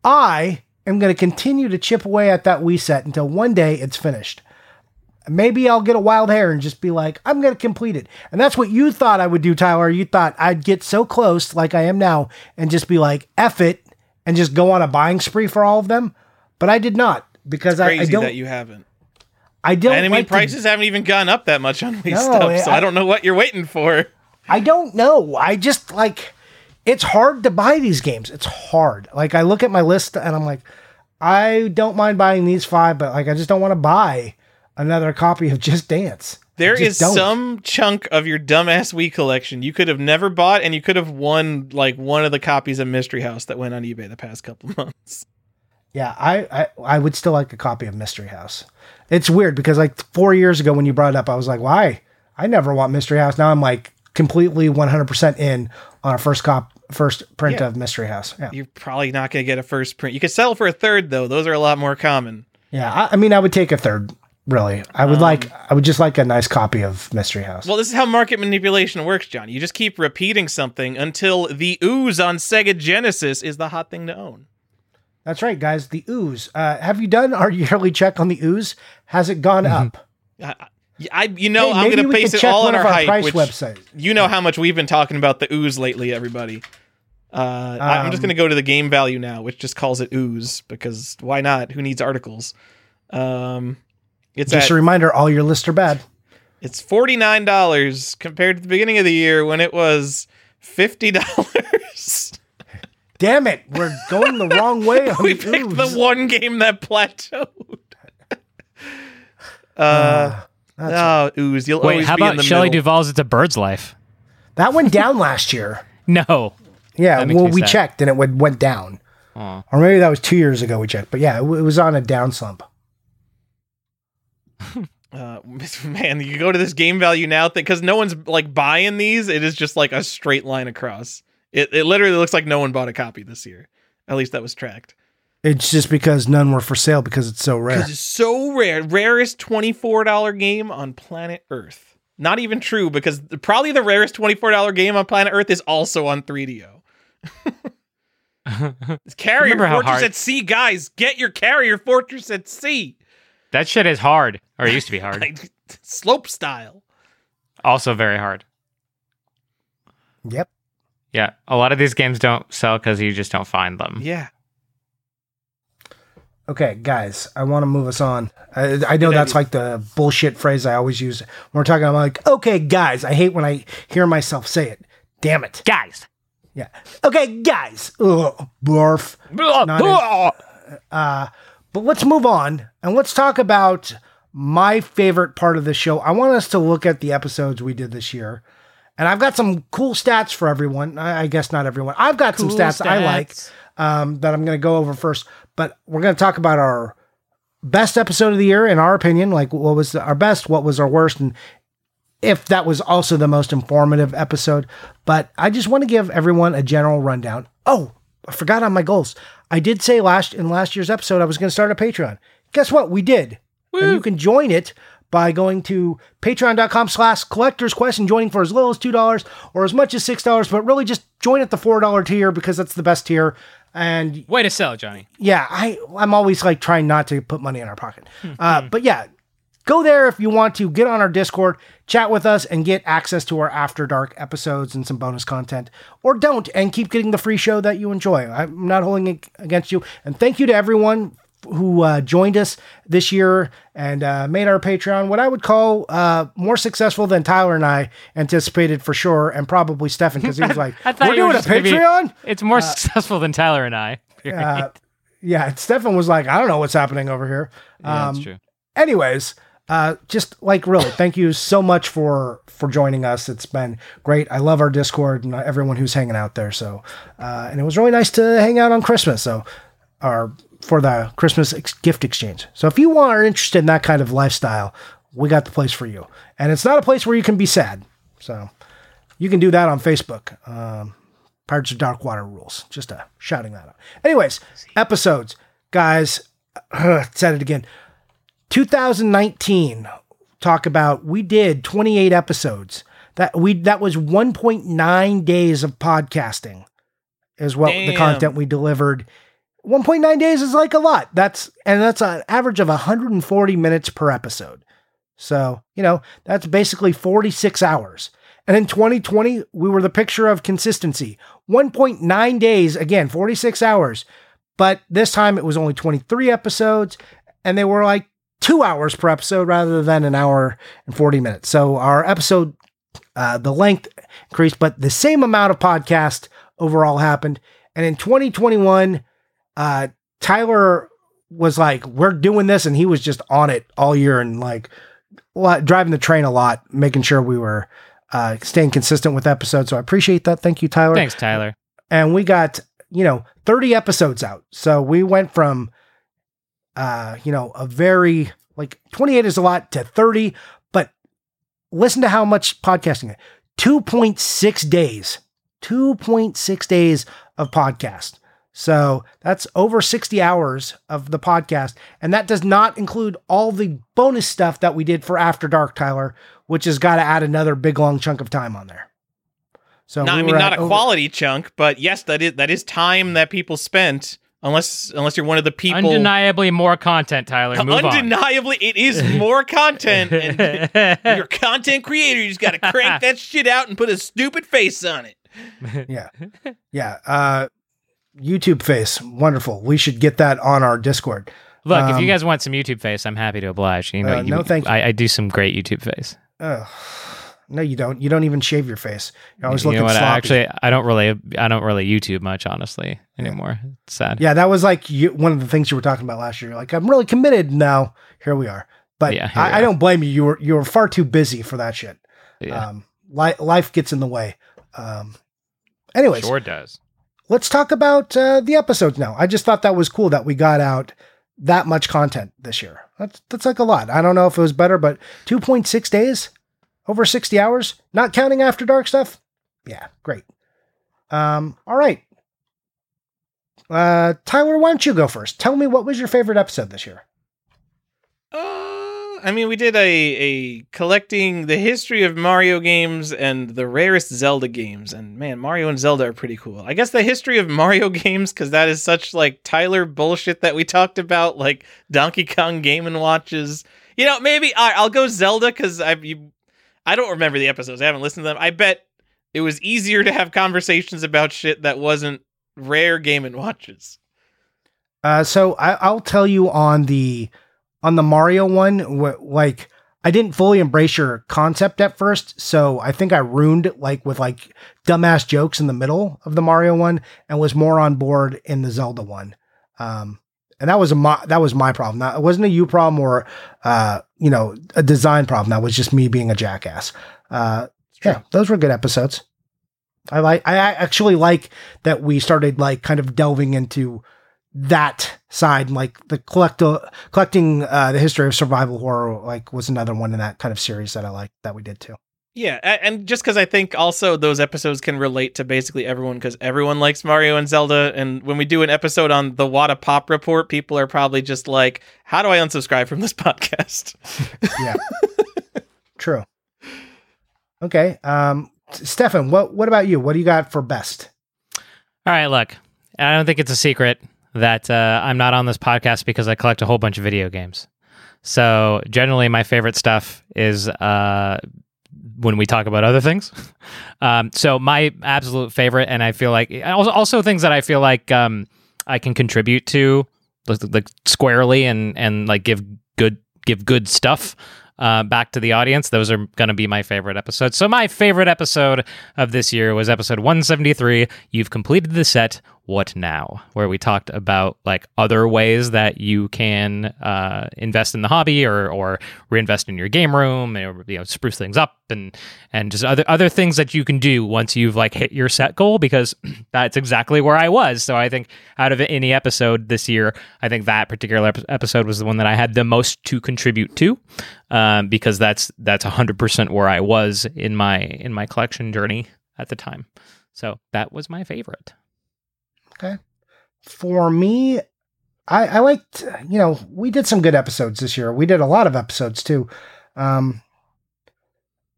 Speaker 3: I am gonna continue to chip away at that Wii set until one day it's finished. Maybe I'll get a wild hair and just be like, I'm gonna complete it. And that's what you thought I would do, Tyler. You thought I'd get so close, like I am now, and just be like, F it, and just go on a buying spree for all of them. But I did not because I, I don't.
Speaker 1: that you haven't.
Speaker 3: I don't.
Speaker 1: And I mean,
Speaker 3: to-
Speaker 1: prices haven't even gone up that much on these
Speaker 3: No,
Speaker 1: stuff, so
Speaker 3: I-
Speaker 1: I don't know what you're waiting for.
Speaker 3: I don't know. I just like it's hard to buy these games. It's hard. Like I look at my list and I'm like, I don't mind buying these five, but like I just don't want to buy another copy of Just Dance.
Speaker 1: There
Speaker 3: just
Speaker 1: is
Speaker 3: don't.
Speaker 1: some chunk of your dumbass Wii collection you could have never bought, and you could have won like one of the copies of Mystery House that went on eBay the past couple months.
Speaker 3: Yeah, I, I I would still like a copy of Mystery House. It's weird because like four years ago when you brought it up, I was like, why? I never want Mystery House. Now I'm like completely 100% in on a first cop first print
Speaker 1: Yeah.
Speaker 3: of Mystery House. Yeah.
Speaker 1: You're probably not going to get a first print. You could sell for a third though; those are a lot more common.
Speaker 3: Yeah, I, I mean, I would take a third. Really, I would like. I would just like a nice copy of Mystery House.
Speaker 1: Well, this is how market manipulation works, John. You just keep repeating something until the ooze on Sega Genesis is the hot thing to own.
Speaker 3: That's right, guys. The ooze. Uh, have you done our yearly check on the ooze? Has it gone up?
Speaker 1: I, I- I you know,
Speaker 3: Hey,
Speaker 1: I'm going to
Speaker 3: we
Speaker 1: base it all on our
Speaker 3: our
Speaker 1: hype,
Speaker 3: price
Speaker 1: which
Speaker 3: websites.
Speaker 1: you know how much we've been talking about the ooze lately, everybody. Uh, I- I'm just
Speaker 3: Um,
Speaker 1: going to go to the game value now, which just calls it ooze because why not? Who needs articles? Um, it's
Speaker 3: Just
Speaker 1: at,
Speaker 3: a reminder: all your lists are bad.
Speaker 1: it's forty nine dollars compared to the beginning of the year when it was fifty dollars.
Speaker 3: Damn it, we're going the wrong way on
Speaker 1: we
Speaker 3: the
Speaker 1: picked
Speaker 3: ooze.
Speaker 1: the one game that plateaued. uh, oh, ooze! You'll
Speaker 2: Wait,
Speaker 1: always
Speaker 2: how
Speaker 1: be in
Speaker 2: about
Speaker 1: the
Speaker 2: Shelley
Speaker 1: middle.
Speaker 2: Duvall's It's a Bird's Life?
Speaker 3: that went down last year.
Speaker 2: No.
Speaker 3: Yeah,
Speaker 2: That
Speaker 3: well, we
Speaker 2: sad.
Speaker 3: checked and it went went down,
Speaker 2: Aw.
Speaker 3: or maybe that was two years ago. We checked, but yeah, it, it was on a down slump.
Speaker 1: Uh, man, you go to this game value now thing because no one's like buying these. It is just like a straight line across. It it literally looks like no one bought a copy this year. At least that was tracked.
Speaker 3: It's just because none were for sale because it's so rare.
Speaker 1: Because it's so rare. Rarest $24 game on planet Earth. Not even true because the- probably the rarest $24 game on planet Earth is also on 3DO. It's Carrier
Speaker 2: Remember
Speaker 1: Fortress
Speaker 2: hard-
Speaker 1: at Sea, guys. Get your Carrier Fortress at Sea.
Speaker 2: that shit is hard, or it used to be hard.
Speaker 1: Like, slope style.
Speaker 2: also very hard.
Speaker 3: Yep.
Speaker 2: Yeah, a lot of these games don't sell because you just don't find them.
Speaker 1: Yeah.
Speaker 3: Okay, guys, I want to move us on. I, I know that's like the bullshit phrase I always use when we're talking. I'm like, okay, guys. I hate when I hear myself say it. Damn it.
Speaker 2: Guys,
Speaker 3: Yeah. Okay, guys. Ugh, barf. Not Uh, but let's move on and let's talk about my favorite part of the show. I want us to look at the episodes we did this year. And I've got some cool stats for everyone. I guess not everyone. I've got some
Speaker 2: Cool
Speaker 3: stats, I like um, that I'm going to go over first. But we're going to talk about our best episode of the year, in our opinion. Like, what was our best? What was our worst? And if that was also the most informative episode. But I just want to give everyone a general rundown. Oh, I forgot on my goals. I did say last in last year's episode I was going to start a Patreon. Guess what? We did. And you can join it by going to patreon.com slash collectors quest and joining for as little as $2 or as much as $6. But really just join at the $4 tier because that's the best tier. And
Speaker 2: way to sell, Johnny.
Speaker 3: yeah, I I'm always like trying not to put money in our pocket. Uh, but yeah, go there if you want to get on our Discord, chat with us, and get access to our After Dark episodes and some bonus content, or don't and keep getting the free show that you enjoy. I'm not holding it against you. And thank you to everyone who uh, joined us this year and uh, made our Patreon what I would call uh, more successful than Tyler and I anticipated for sure, and probably Stefan because he was like,
Speaker 2: I thought
Speaker 3: "We're doing a
Speaker 2: gonna be-
Speaker 3: Patreon."
Speaker 2: It's more successful than Tyler and I.
Speaker 3: Uh, yeah, Stefan was like, I don't know what's happening over here.
Speaker 2: yeah,
Speaker 3: Um,
Speaker 2: that's true.
Speaker 3: anyways, uh, just like really, thank you so much for for joining us. It's been great. I love our Discord and everyone who's hanging out there. So, uh, and it was really nice to hang out on Christmas. So, or for the Christmas ex- gift exchange. So, if you are interested in that kind of lifestyle, we got the place for you. And it's not a place where you can be sad. So, you can do that on Facebook. Um, Pirates of Dark Water rules. Just uh, shouting that out. Anyways, episodes, guys. said it again. 2019. Talk about we did 28 episodes. That we that was 1.9 days of podcasting. Is what the content we delivered. 1.9 days is like a lot. That's and that's an average of 140 minutes per episode. So, you know, that's basically 46 hours. And in 2020, we were the picture of consistency. 1.9 days, again, 46 hours. But this time it was only 23 episodes, and they were like two hours per episode rather than an hour and 40 minutes. So our episode, uh, the length increased, but the same amount of podcast overall happened. And in 2021, uh, Tyler was like, "We're doing this," and he was just on it all year and like lot, driving the train a lot, making sure we were uh, staying consistent with episodes. So I appreciate that. Thank you, Tyler.
Speaker 2: Thanks, Tyler.
Speaker 3: And we got you know 30 episodes out, so we went from uh, you know a very like 28 is a lot to 30, but listen to how much podcasting. 2.6 days. 2.6 days of podcast. So that's over 60 hours of the podcast. And that does not include all the bonus stuff that we did for After Dark, Tyler, which has got to add another big long chunk of time on there. So
Speaker 1: Not,
Speaker 3: we
Speaker 1: I mean, not a
Speaker 3: over-
Speaker 1: quality chunk, but yes, that is that is time that people spent. Unless unless you're one of the people.
Speaker 2: Undeniably more content, Tyler. Move
Speaker 1: Undeniably, it is more content, and
Speaker 2: on.
Speaker 1: you're a content creator. You just got to crank that shit out and put a stupid face on it.
Speaker 3: Yeah. Yeah. Uh, YouTube face. Wonderful. We should get that on our Discord.
Speaker 2: Look, if
Speaker 3: Um,
Speaker 2: you guys want some YouTube face, I'm happy to oblige. You know,
Speaker 3: Uh,
Speaker 2: you,
Speaker 3: no, thank you.
Speaker 2: I, I do some great YouTube face.
Speaker 3: Ugh. No, you don't. You don't even shave your face. You're always
Speaker 2: you
Speaker 3: looking
Speaker 2: know what? I
Speaker 3: sloppy.
Speaker 2: actually, I don't really, I don't really YouTube much, honestly, anymore. It's sad.
Speaker 3: Yeah, that was like you, one of the things you were talking about last year. You're like, I'm really committed now. Here we are. But
Speaker 2: Yeah, here we
Speaker 3: I, I don't blame you. You were you were far too busy for that shit.
Speaker 2: Yeah.
Speaker 3: Um, li- life gets in the way. Um, anyways,
Speaker 2: sure does.
Speaker 3: Let's talk about uh, the episodes now. I just thought that was cool that we got out that much content this year. That's that's like a lot. I don't know if it was better, but 2.6 days, over 60 hours, not counting after dark stuff. Yeah, great. Um, all right. Uh, Tyler, why don't you go first? Tell me what was your favorite episode this year?
Speaker 1: I mean, we did a a collecting the history of Mario games and the rarest Zelda games, and man, Mario and Zelda are pretty cool. I guess the history of Mario games because that is such like Tyler bullshit that we talked about, like Donkey Kong Game and Watches. You know, maybe I'll go Zelda because I I don't remember the episodes. I haven't listened to them. I bet it was easier to have conversations about shit that wasn't rare Game and Watches.
Speaker 3: Uh, so I, I'll tell you on the on the Mario one, wh- like I didn't fully embrace your concept at first, so I think I ruined like with like dumbass jokes in the middle of the Mario one, and was more on board in the Zelda one. Um, and that was a my, that was my problem. That it wasn't a you problem or uh, you know a design problem. That was just me being a jackass. Uh, yeah, those were good episodes. I like. I actually like that we started like kind of delving into that side, like the collect collecting uh, the history of survival horror. Like was another one in that kind of series that I like that we did too.
Speaker 1: Yeah, and just because I think also those episodes can relate to basically everyone because everyone likes Mario and Zelda. And when we do an episode on the Wata Pop Report, people are probably just like, "How do I unsubscribe from this podcast?"
Speaker 3: yeah, true. Okay, um, Stefan, what what about you? What do you got for best?
Speaker 2: All right, look, I don't think it's a secret that uh, I'm not on this podcast because I collect a whole bunch of video games. So generally, my favorite stuff is uh, when we talk about other things. Um, so my absolute favorite, and I feel like also, also things that I feel like um, I can contribute to, like, like squarely and and like give good give good stuff uh, back to the audience. Those are going to be my favorite episodes. So, my favorite episode of this year was episode 173. You've completed the set. What now? Where we talked about like other ways that you can uh, invest in the hobby or or reinvest in your game room or you know spruce things up and and just other other things that you can do once you've like hit your set goal because that's exactly where I was. So I think out of any episode this year, I think that particular episode was the one that I had the most to contribute to um, because that's that's hundred percent where I was in my in my collection journey at the time. So that was my favorite.
Speaker 3: Okay. For me, I, I liked, you know, we did some good episodes this year. We did a lot of episodes too. Um,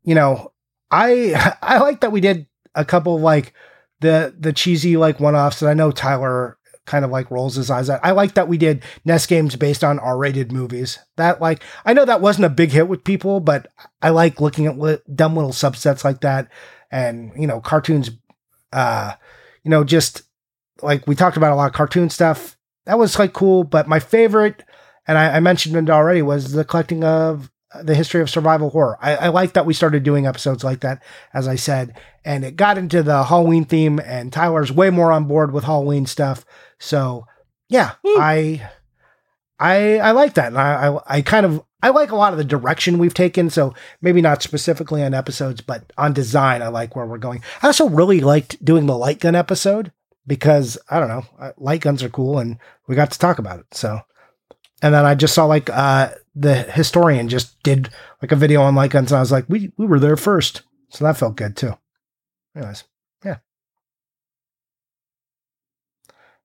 Speaker 3: you know, I I like that we did a couple of like the the cheesy like one offs that I know Tyler kind of like rolls his eyes at. I like that we did NES games based on R rated movies. That like I know that wasn't a big hit with people, but I like looking at li- dumb little subsets like that, and you know cartoons. Uh, you know just like we talked about a lot of cartoon stuff. That was like cool, but my favorite, and I, I mentioned it already, was the collecting of uh, the history of survival horror. I, I like that we started doing episodes like that, as I said, and it got into the Halloween theme, and Tyler's way more on board with Halloween stuff. So yeah, Woo. I I I like that, and I, I I kind of I like a lot of the direction we've taken. So maybe not specifically on episodes, but on design, I like where we're going. I also really liked doing the light gun episode because I don't know, light guns are cool, and we got to talk about it. So, and then I just saw like uh, the historian just did like a video on light guns, and I was like, we we were there first, so that felt good too. Anyways, yeah,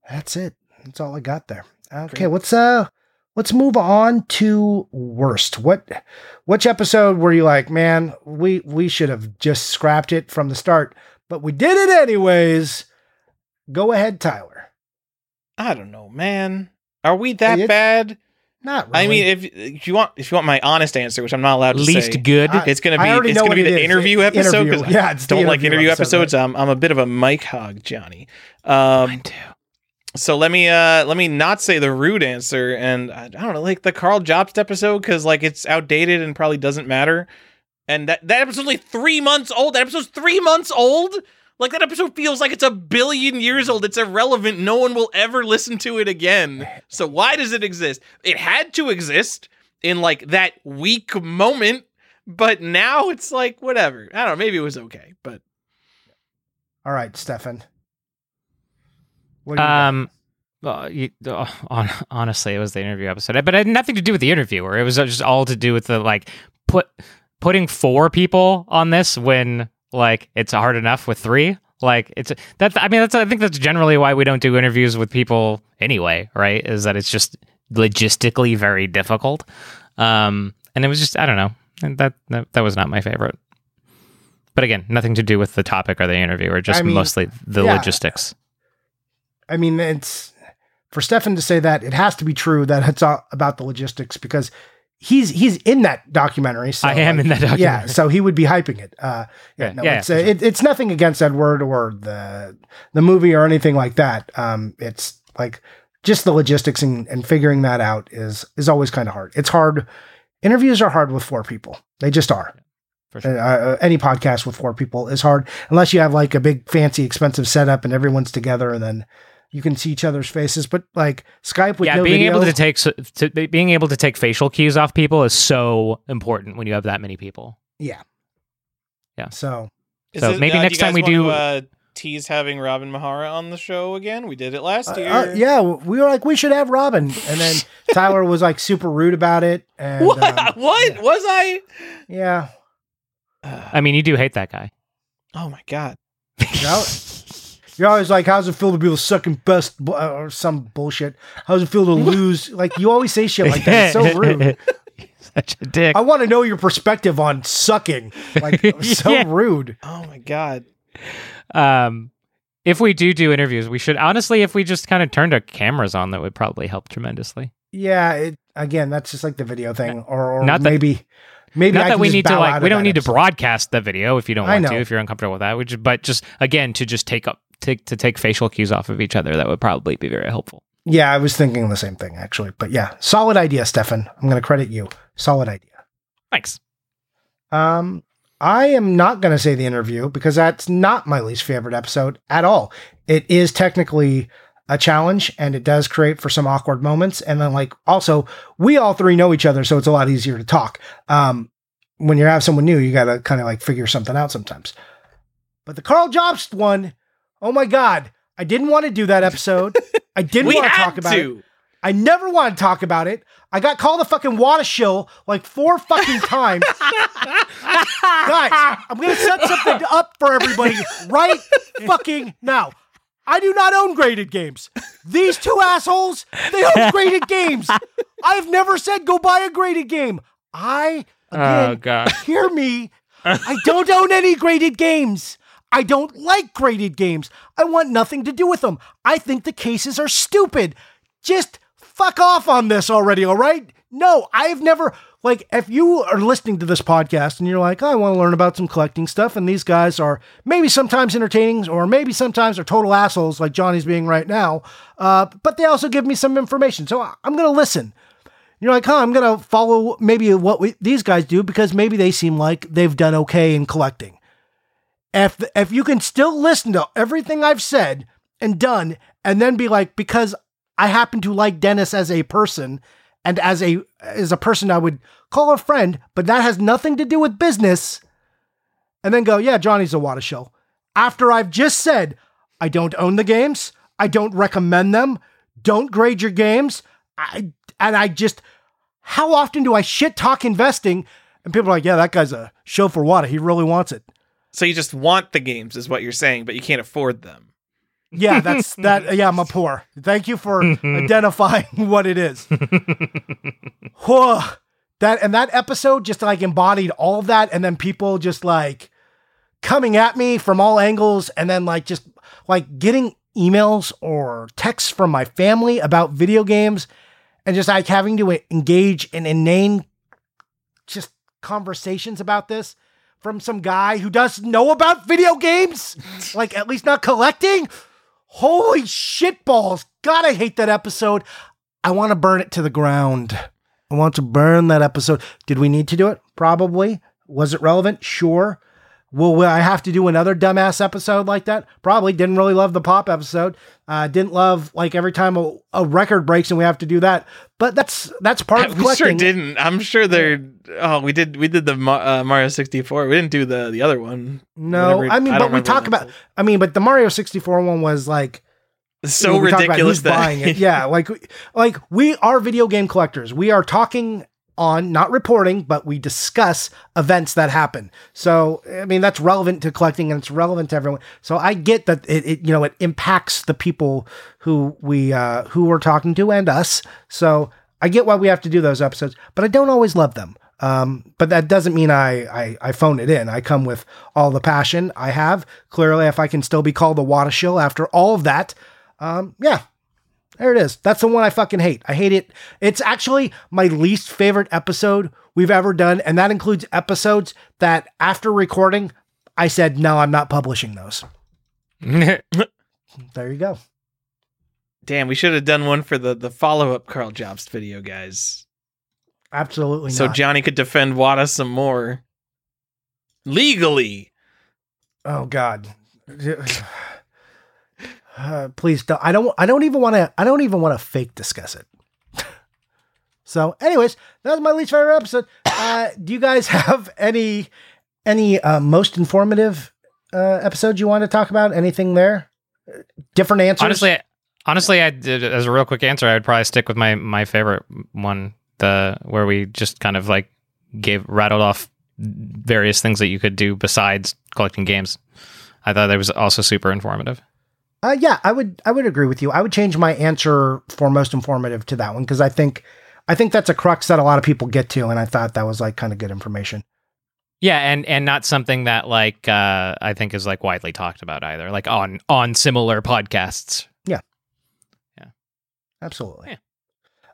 Speaker 3: that's it. That's all I got there. Okay, Great. let's uh let's move on to worst. What which episode were you like, man, we we should have just scrapped it from the start, but we did it anyways. Go ahead, Tyler.
Speaker 1: I don't know, man. Are we that it's bad?
Speaker 3: Not really.
Speaker 1: I mean, if, if you want, if you want my honest answer, which I'm not allowed to
Speaker 2: least
Speaker 1: say,
Speaker 2: good,
Speaker 1: I, it's gonna be it's gonna be the interview it, episode because yeah, I don't like interview episode, episodes. Right? I'm I'm a bit of a mic hog, Johnny. Um,
Speaker 2: Mine too.
Speaker 1: So let me uh let me not say the rude answer, and I, I don't know, like the Karl Jobst episode because like it's outdated and probably doesn't matter. And that that episode's only three months old. That episode's three months old. Like that episode feels like it's a billion years old. It's irrelevant. No one will ever listen to it again. So why does it exist? It had to exist in like that weak moment, but now it's like whatever. I don't know. Maybe it was okay, but
Speaker 3: all right, Stefan.
Speaker 2: um. Well, you, on, honestly, it was the interview episode, but it had nothing to do with the interviewer. It was just all to do with the like put putting four people on this when like it's hard enough with three. Like it's that's I mean that's I think that's generally why we don't do interviews with people anyway, right? Is that it's just logistically very difficult. Um, and it was just I don't know. And that, that that was not my favorite. But again, nothing to do with the topic or the interview, or just
Speaker 3: I mean,
Speaker 2: mostly the
Speaker 3: yeah.
Speaker 2: logistics.
Speaker 3: I mean, it's for Stefan to say that it has to be true that it's all about the logistics because he's he's in that documentary. So
Speaker 2: I am
Speaker 3: like,
Speaker 2: in that
Speaker 3: Yeah, so he would be hyping it. Uh, yeah,
Speaker 2: Yeah,
Speaker 3: no,
Speaker 2: yeah,
Speaker 3: it's uh,
Speaker 2: sure.
Speaker 3: it, it's nothing against Edward or the the movie or anything like that. Um, it's like just the logistics and, and figuring that out is is always kind of hard. It's hard. Interviews are hard with four people. They just are.
Speaker 2: For sure.
Speaker 3: Uh, uh, any podcast with four people is hard unless you have like a big fancy expensive setup and everyone's together and then you can see each other's faces but like skype with
Speaker 2: yeah,
Speaker 3: no
Speaker 2: being
Speaker 3: video,
Speaker 2: able to take so- to, being able to take facial cues off people is so important when you have that many people.
Speaker 3: yeah
Speaker 2: Yeah.
Speaker 3: so
Speaker 1: Is
Speaker 2: So
Speaker 1: it-
Speaker 2: maybe
Speaker 1: uh,
Speaker 2: next time we
Speaker 1: want to,
Speaker 2: do-
Speaker 1: uh, tease having Robin Mihara on the show again. We did it last
Speaker 3: uh,
Speaker 1: year.
Speaker 3: uh, yeah we were like we should have robin and then tyler was like super rude about it and
Speaker 1: What?
Speaker 3: um,
Speaker 1: what
Speaker 3: yeah,
Speaker 1: was I?
Speaker 3: yeah
Speaker 2: I mean, you do hate that guy.
Speaker 1: oh my god.
Speaker 3: No. You're always like, how's it feel to be the second best, bu- or some bullshit? How's it feel to lose? Like, you always say shit like that. It's so rude.
Speaker 2: Such a dick.
Speaker 3: I want to know your perspective on sucking. Like, so
Speaker 2: Yeah.
Speaker 3: rude.
Speaker 1: Oh my god.
Speaker 2: um, if we do do interviews, we should honestly, if we just kind of turned our cameras on, that would probably help tremendously.
Speaker 3: Yeah. It, again, that's just like the video thing, or, or
Speaker 2: Not that-
Speaker 3: maybe, maybe
Speaker 2: Not
Speaker 3: I
Speaker 2: that
Speaker 3: can
Speaker 2: we
Speaker 3: just
Speaker 2: need to
Speaker 3: bow
Speaker 2: like,
Speaker 3: out
Speaker 2: we don't
Speaker 3: that
Speaker 2: need to
Speaker 3: episode.
Speaker 2: broadcast the video if you don't
Speaker 3: I
Speaker 2: want to,
Speaker 3: know.
Speaker 2: if you're uncomfortable with that. Which, but just again to just take up take to take facial cues off of each other, that would probably be very helpful.
Speaker 3: Yeah, I was thinking the same thing actually. But yeah, solid idea, Stefan. I'm going to credit you. Solid idea.
Speaker 2: Thanks.
Speaker 3: Um, I am not going to say the interview because that's not my least favorite episode at all. It is technically a challenge and it does create for some awkward moments. And then, like, also, we all three know each other, so it's a lot easier to talk. Um, when you have someone new, you got to kind of like figure something out sometimes. But the Karl Jobst one, oh my God, I didn't want to do that episode. I didn't want to talk about it.
Speaker 1: to.
Speaker 3: I never want to talk about it. I got called a fucking Wata shill like four fucking times. Guys, I'm gonna set something up for everybody right fucking now. I do not own graded games. These two assholes, they own graded games. I've never said go buy a graded game. I oh, again
Speaker 2: Oh god.
Speaker 3: hear me. I don't own any graded games. I don't like graded games. I want nothing to do with them. I think the cases are stupid. Just fuck off on this already, all right? No, I've never like if you are listening to this podcast and you're like, I want to learn about some collecting stuff, and these guys are maybe sometimes entertaining or maybe sometimes are total assholes like Johnny's being right now. Uh, but they also give me some information. So I'm gonna listen. You're like, huh, I'm going to follow maybe what we, these guys do because maybe they seem like they've done okay in collecting. If, if you can still listen to everything I've said and done and then be like, because I happen to like Dennis as a person and as a, as a person I would call a friend, but that has nothing to do with business. And then go, yeah, Johnny's a Wata show. After I've just said, I don't own the games. I don't recommend them. Don't grade your games. I, and I just, how often do I shit talk investing? And people are like, yeah, that guy's a show for Wata. He really wants it.
Speaker 1: So you just want the games, is what you're saying, but you can't afford them.
Speaker 3: Yeah, that's that. Yeah, I'm a poor. Thank you for mm-hmm. identifying what it is. Whew. that and that episode just like embodied all of that, and then people just like coming at me from all angles, and then like just like getting emails or texts from my family about video games, and just like having to engage in inane just conversations about this from some guy who doesn't know about video games, like at least not collecting. Holy shit balls. God, I hate that episode. I want to burn it to the ground. I want to burn that episode. Did we need to do it? Probably. Was it relevant? Sure. Will, will I have to do another dumbass episode like that? Probably. Didn't really love the pop episode. Uh, didn't love like every time a, a record breaks and we have to do that. But that's that's part of
Speaker 1: we
Speaker 3: collecting.
Speaker 1: sure didn't. I'm sure they're. Oh, we did. We did the uh, Mario 64. We didn't do the the other one.
Speaker 3: No,
Speaker 1: Whatever-
Speaker 3: I mean,
Speaker 1: I
Speaker 3: but we talk about.
Speaker 1: that's
Speaker 3: I mean, but the Mario sixty four one was like
Speaker 1: It's
Speaker 3: you
Speaker 1: so
Speaker 3: know, we
Speaker 1: ridiculous that
Speaker 3: buying it. Yeah, like like we are video game collectors. We are talking on, not reporting, but we discuss events that happen. So, I mean, that's relevant to collecting and it's relevant to everyone. So I get that it, it you know, it impacts the people who we, uh, who we're talking to and us. So I get why we have to do those episodes, but I don't always love them. Um, but that doesn't mean I, I, I phone it in. I come with all the passion I have. Clearly, if I can still be called a Wata after all of that, um, yeah, there it is. That's the one I fucking hate. I hate it. It's actually my least favorite episode we've ever done, and that includes episodes that after recording, I said, no, I'm not publishing those. There you go.
Speaker 1: Damn, we should have done one for the the follow up Karl Jobst video, guys.
Speaker 3: Absolutely
Speaker 1: So
Speaker 3: not.
Speaker 1: Johnny could defend Wata some more legally.
Speaker 3: oh God. Please don't. I don't. I don't even want to. I don't even want to fake discuss it. so, anyways, that was my least favorite episode. Uh, do you guys have any any uh, most informative uh, episodes you want to talk about? Anything there? Different answers.
Speaker 2: honestly, honestly, I did as a real quick answer. I would probably stick with my my favorite one, the where we just kind of like gave rattled off various things that you could do besides collecting games. I thought that was also super informative.
Speaker 3: Uh, yeah, I would I would agree with you. I would change my answer for most informative to that one because I think I think that's a crux that a lot of people get to, and I thought that was like kind of good information.
Speaker 2: Yeah, and and not something that like uh, I think is like widely talked about either, like on on similar podcasts.
Speaker 3: Yeah, yeah, absolutely.
Speaker 2: Yeah.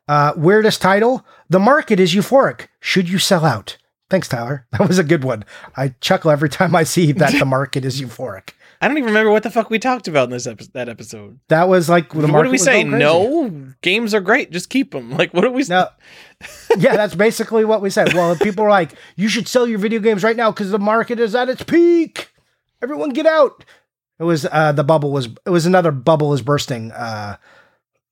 Speaker 3: Uh, weirdest title: The market is euphoric. Should you sell out? Thanks, Tyler. That was a good one. I chuckle every time I see that the market is euphoric.
Speaker 1: I don't even remember what the fuck we talked about in this epi- that episode.
Speaker 3: That was like the
Speaker 1: what do we say? No, games are great. Just keep them. Like, what do we?
Speaker 3: No. yeah, that's basically what we said. Well, people were like, you should sell your video games right now because the market is at its peak. Everyone get out. It was uh the bubble was it was another bubble is bursting uh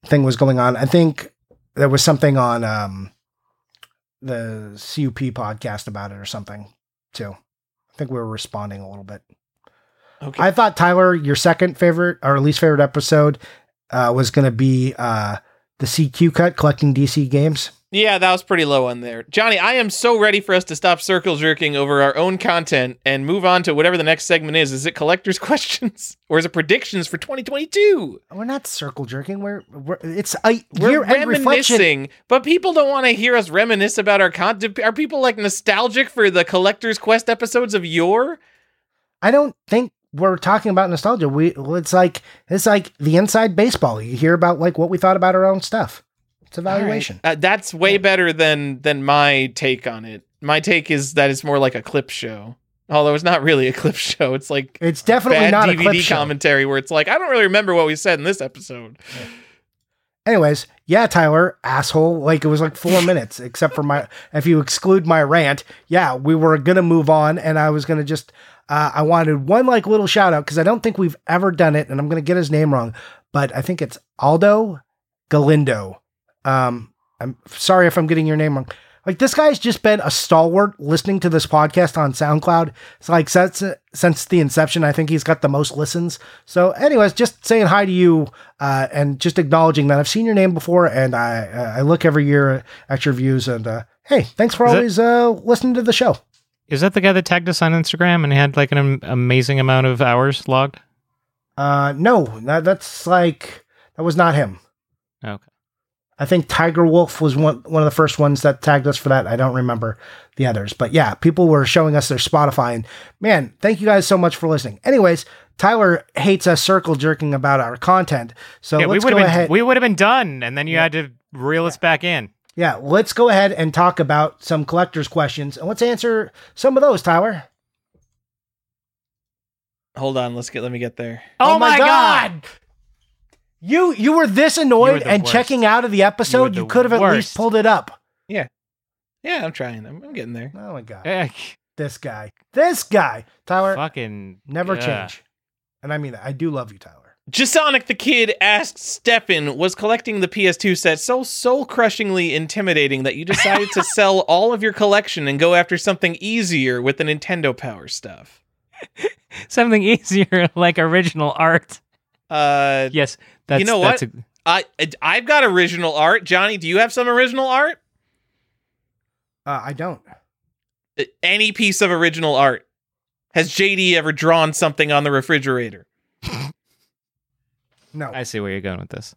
Speaker 3: thing was going on. I think there was something on um the CUP podcast about it or something too. I think we were responding a little bit.
Speaker 1: Okay.
Speaker 3: I thought Tyler, your second favorite or least favorite episode uh was gonna be uh the CQ cut collecting DC games.
Speaker 1: Yeah, that was pretty low on there. Johnny, I am so ready for us to stop circle jerking over our own content and move on to whatever the next segment is. Is it collector's questions or is it predictions for 2022?
Speaker 3: We're not circle jerking. We're, we're it's a
Speaker 1: We're
Speaker 3: year end reflection.
Speaker 1: reminiscing, but people don't want to hear us reminisce about our content. Are people like nostalgic for the collector's quest episodes of yore?
Speaker 3: I don't think we're talking about nostalgia. We it's like it's like the inside baseball. You hear about like what we thought about our own stuff. It's evaluation.
Speaker 1: Uh, that's way better than than my take on it. My take is that it's more like a clip show. Although it's not really a clip show. It's like
Speaker 3: It's definitely
Speaker 1: bad
Speaker 3: not a
Speaker 1: DVD
Speaker 3: clip show.
Speaker 1: commentary where it's like, I don't really remember what we said in this episode.
Speaker 3: Anyways, yeah, Tyler, asshole. Like it was like four minutes, except for my. If you exclude my rant, yeah, we were gonna move on, and I was gonna just. Uh, I wanted one like little shout out because I don't think we've ever done it, and I'm gonna get his name wrong, but I think it's Aldo Galindo. Um, I'm sorry if I'm getting your name wrong. Like this guy's just been a stalwart listening to this podcast on SoundCloud. It's like since since the inception, I think he's got the most listens. So, anyways, just saying hi to you uh, and just acknowledging that I've seen your name before, and I I look every year at your views. And uh, hey, thanks for
Speaker 2: Is
Speaker 3: always uh, listening to the show.
Speaker 2: Is that the guy that tagged us on Instagram and had like an am- amazing amount of hours logged?
Speaker 3: Uh, no, that, that's like that was not him.
Speaker 2: Okay.
Speaker 3: I think Tiger Wolf was one one of the first ones that tagged us for that. I don't remember the others, but yeah, people were showing us their Spotify, and man, thank you guys so much for listening. Anyways, Tyler hates us circle jerking about our content, so
Speaker 2: yeah, we
Speaker 3: let's
Speaker 2: would
Speaker 3: go
Speaker 2: been
Speaker 3: ahead.
Speaker 2: we would have been done, and then you had to reel us back in.
Speaker 3: Yeah, let's go ahead and talk about some collectors' questions, and let's answer some of those. Tyler.
Speaker 1: Hold on, let's get let me get there.
Speaker 2: Oh, my god!
Speaker 3: You you were this annoyed
Speaker 2: the
Speaker 3: and
Speaker 2: worst.
Speaker 3: checking out of the episode.
Speaker 2: the
Speaker 3: You, could have at least pulled it up.
Speaker 1: Yeah, Yeah, I'm trying. I'm, I'm getting there.
Speaker 3: Oh my god,
Speaker 2: Eh,
Speaker 3: this guy, this guy, Tyler,
Speaker 2: fucking
Speaker 3: never
Speaker 2: yeah.
Speaker 3: change. And I mean that. I do love you, Tyler.
Speaker 1: Jasonic the Kid asks Stefan, was collecting the PS2 set so soul crushingly intimidating that you decided to sell all of your collection and go after something easier with the Nintendo Power stuff?
Speaker 2: Something easier like original art.
Speaker 1: Uh,
Speaker 2: Yes, that's
Speaker 1: You know
Speaker 2: that's
Speaker 1: I I've got original art. Johnny, do you have some original art?
Speaker 3: Uh, I don't.
Speaker 1: Any piece of original art. Has JD ever drawn something on the refrigerator?
Speaker 3: No.
Speaker 2: I see where you're going with this.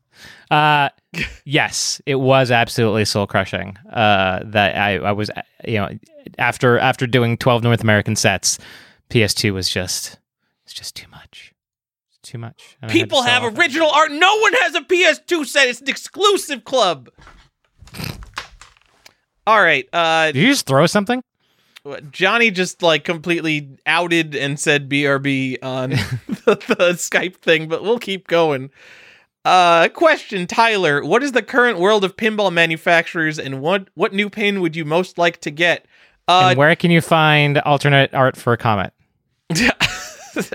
Speaker 2: Uh, yes, it was absolutely soul crushing. Uh, that I, I was, you know, after after doing 12 North American sets, PS2 was just it's just too much. It's too much. And
Speaker 1: People have original art. No one has a PS2 set. It's an exclusive club. All right. Uh,
Speaker 2: Did you just throw something?
Speaker 1: Johnny just like completely outed and said BRB on the, the Skype thing, but we'll keep going. Uh, question, Tyler, what is the current world of pinball manufacturers and what what new pin would you most like to get? Uh,
Speaker 2: and where can you find alternate art for a Comet?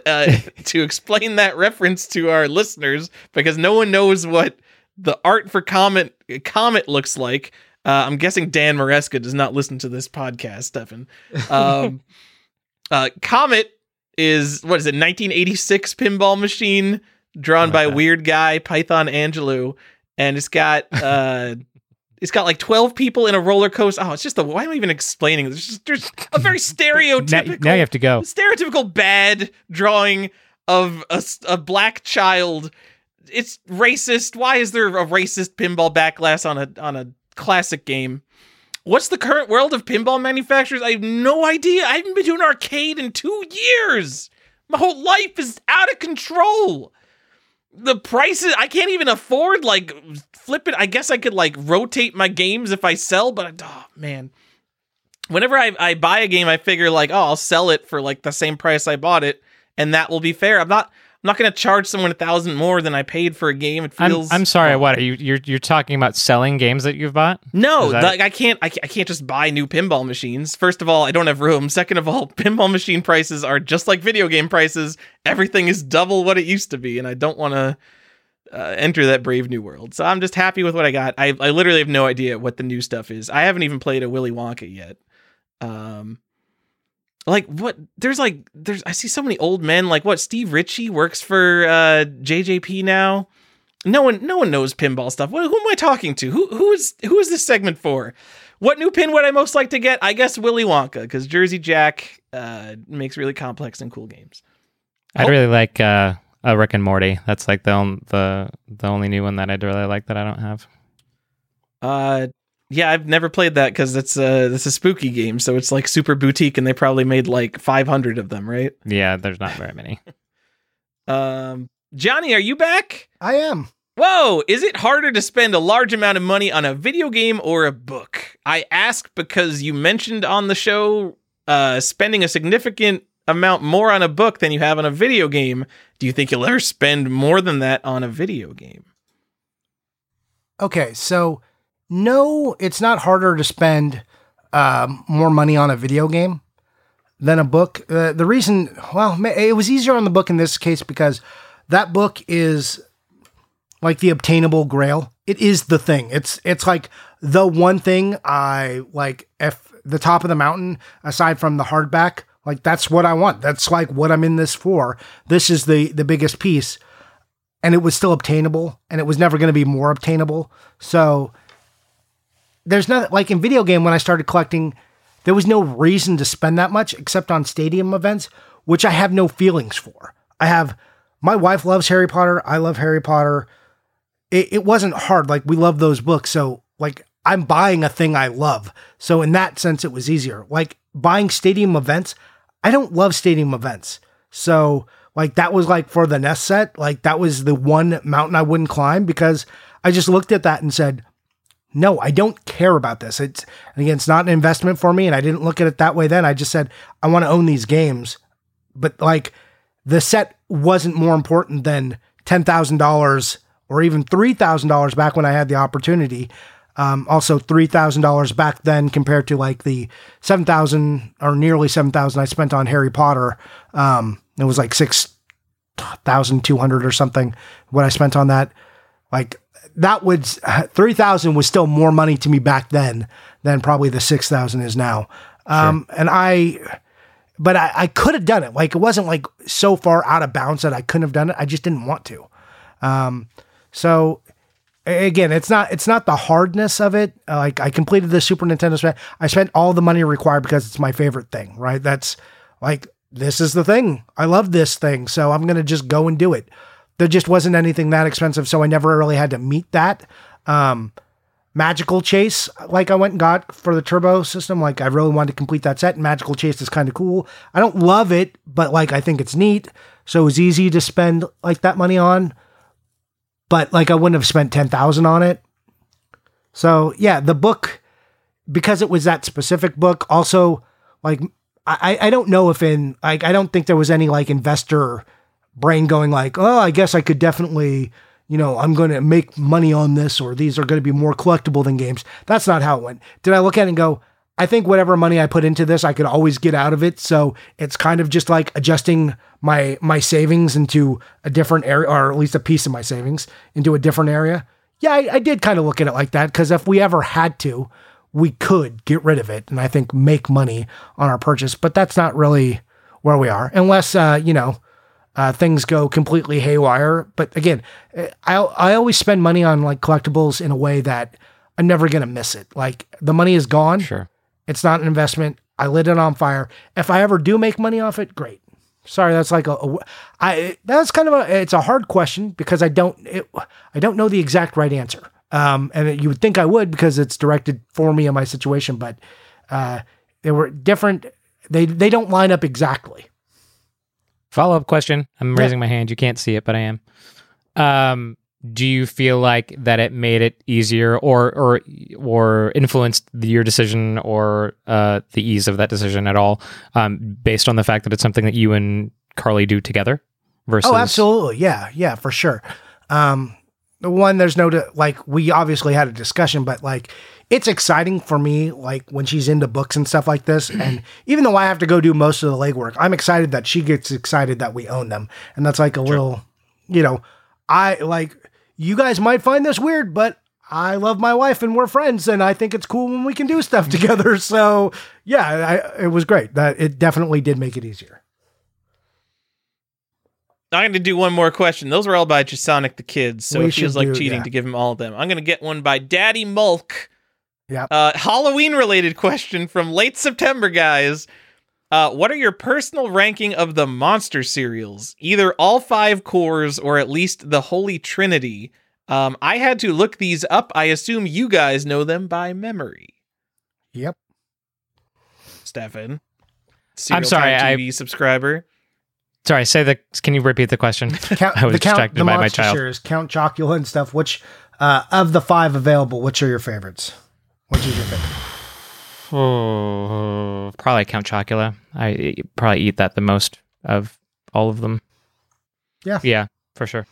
Speaker 1: uh, to explain that reference to our listeners because no one knows what the art for Comet Comet looks like. Uh, I'm guessing Dan Maresca does not listen to this podcast, Stefan. Um, uh, Comet is what is it? 1986 pinball machine drawn by
Speaker 2: that.
Speaker 1: weird guy Python Anghelo, and it's got uh, it's got like 12 people in a roller coaster. Oh, it's just a why am I even explaining? this? There's, just, there's a very stereotypical
Speaker 2: now you have to go.
Speaker 1: stereotypical bad drawing of a black child. It's racist. Why is there a racist pinball backlash on a on a classic game? What's the current world of pinball manufacturers? I have no idea. I haven't been to an arcade in two years. My whole life is out of control. The prices I can't even afford. Like flip it. I guess I could like rotate my games if I sell, but oh man whenever I, I buy a game, I figure like, oh, I'll sell it for like the same price I bought it, and that will be fair. I'm not I'm not gonna charge someone a thousand more than I paid for a game. It
Speaker 2: I'm,
Speaker 1: feels
Speaker 2: I'm sorry.
Speaker 1: wrong.
Speaker 2: What are you? You're you're talking about selling games that you've bought?
Speaker 1: No,
Speaker 2: that
Speaker 1: like I can't I, can't I can't just buy new pinball machines. First of all, I don't have room. Second of all, pinball machine prices are just like video game prices. Everything is double what it used to be, and I don't want to. Uh, enter that brave new world. So I'm just happy with what I got. I, I literally have no idea what the new stuff is. I haven't even played a Willy Wonka yet. Um, like what? There's like there's I see so many old men. Like what? Steve Ritchie works for uh, JJP now. No one no one knows pinball stuff. What, who am I talking to? Who who is who is this segment for? What new pin would I most like to get? I guess Willy Wonka because Jersey Jack uh, makes really complex and cool games.
Speaker 2: I'd
Speaker 1: Oh.
Speaker 2: really like uh, a Rick and Morty. That's like the on- the the only new one that I'd really like that I don't have.
Speaker 1: Uh, yeah, I've never played that because it's a it's a spooky game, so it's like super boutique, and they probably made like 500 of them, right?
Speaker 2: Yeah, there's not very many.
Speaker 1: Um, Johnny, are you back?
Speaker 3: I am.
Speaker 1: Whoa, is it harder to spend a large amount of money on a video game or a book? I ask because you mentioned on the show uh, spending a significant amount more on a book than you have on a video game. Do you think you'll ever spend more than that on a video game?
Speaker 3: Okay, so no, it's not harder to spend um, more money on a video game than a book. Uh, the reason, well, it was easier on the book in this case because that book is like the obtainable grail. It is the thing. It's it's like the one thing I like. If the top of the mountain, aside from the hardback, like that's what I want. That's like what I'm in this for. This is the the biggest piece and it was still obtainable and it was never going to be more obtainable. So there's nothing like in video game when I started collecting, there was no reason to spend that much except on stadium events, which I have no feelings for. I have my wife loves Harry Potter. I love Harry Potter. It, it wasn't hard. Like we love those books. So like I'm buying a thing I love. So in that sense, it was easier. Like buying stadium events, I don't love stadium events. So like that was like for the NES set, like that was the one mountain I wouldn't climb because I just looked at that and said, no, I don't care about this. It's again, it's not an investment for me, and I didn't look at it that way then. I just said I want to own these games, but like the set wasn't more important than ten thousand dollars or even three thousand dollars back when I had the opportunity. Um, also, three thousand dollars back then compared to like the seven thousand or nearly seven thousand I spent on Harry Potter. Um, it was like six thousand two hundred or something. What I spent on that, like that was three thousand was still more money to me back then than probably the six thousand is now. Um, and I, but I, I could have done it. Like it wasn't like so far out of bounds that I couldn't have done it. I just didn't want to. Um, so again, it's not it's not the hardness of it. Uh, like I completed the Super Nintendo spent I spent all the money required because it's my favorite thing, right? That's like this is the thing. I love this thing, so I'm going to just go and do it. There just wasn't anything that expensive, so I never really had to meet that. Um, Magical Chase, like I went and got for the turbo system. Like I really wanted to complete that set. And Magical Chase is kind of cool. I don't love it, but like I think it's neat. So it was easy to spend like that money on. But like I wouldn't have spent ten thousand on it. So yeah, the book because it was that specific book. Also, like I I don't know if in like I don't think there was any like investor brain going like, oh, I guess I could definitely you know, I'm going to make money on this or these are going to be more collectible than games. That's not how it went. Did I look at it and go, I think whatever money I put into this, I could always get out of it. So it's kind of just like adjusting my my savings into a different area, or at least a piece of my savings into a different area. Yeah, I, I did kind of look at it like that because if we ever had to, we could get rid of it and I think make money on our purchase. But that's not really where we are, unless uh, you know uh, things go completely haywire. But again, I I always spend money on like collectibles in a way that I'm never gonna miss it. Like the money is gone.
Speaker 2: Sure.
Speaker 3: It's not an investment. I lit it on fire. If I ever do make money off it, great. Sorry, that's like a, a I that's kind of a it's a hard question because I don't it, I don't know the exact right answer. Um, and you would think I would because it's directed for me in my situation, but uh, they were different. They they don't line up exactly.
Speaker 2: Follow up question. I'm
Speaker 3: Yeah.
Speaker 2: raising my hand. You can't see it, but I am. Um, do you feel like that it made it easier, or or or influenced your decision, or uh, the ease of that decision at all, um, based on the fact that it's something that you and Carly do together? Versus,
Speaker 3: Oh, absolutely. Yeah, yeah, for sure. Um, the one there's no like we obviously had a discussion, but like it's exciting for me like when she's into books and stuff like this. And even though I have to go do most of the legwork, I'm excited that she gets excited that we own them. And that's like a little, you know, I like you guys might find this weird, but I love my wife and we're friends, and I think it's cool when we can do stuff together. So yeah, I, it was great. That it definitely did make it easier.
Speaker 1: I'm going to do one more question. Those were all by Jasonic the Kids, so
Speaker 3: We
Speaker 1: it feels like
Speaker 3: do-
Speaker 1: cheating
Speaker 3: yeah.
Speaker 1: to give him all of them. I'm going to get one by Daddy Mulk.
Speaker 3: Yep.
Speaker 1: Uh, Halloween related question from late September, guys. Uh, what are your personal ranking of the monster cereals? Either all five cores or at least the Holy Trinity. Um, I had to look these up. I assume you guys know them by memory.
Speaker 3: Yep.
Speaker 1: Stefan.
Speaker 2: I'm sorry,
Speaker 1: Time
Speaker 2: I-
Speaker 1: TV subscriber.
Speaker 2: Sorry, say the. Can you repeat the question?
Speaker 3: Count,
Speaker 2: I was
Speaker 3: the count,
Speaker 2: distracted
Speaker 3: the
Speaker 2: by my
Speaker 3: monster
Speaker 2: child.
Speaker 3: Count Chocula and stuff. Which uh, of the five available, which are your favorites? Which is your favorite?
Speaker 2: Oh, probably Count Chocula. I I probably eat that the most of all of them.
Speaker 3: Yeah.
Speaker 2: Yeah, for sure.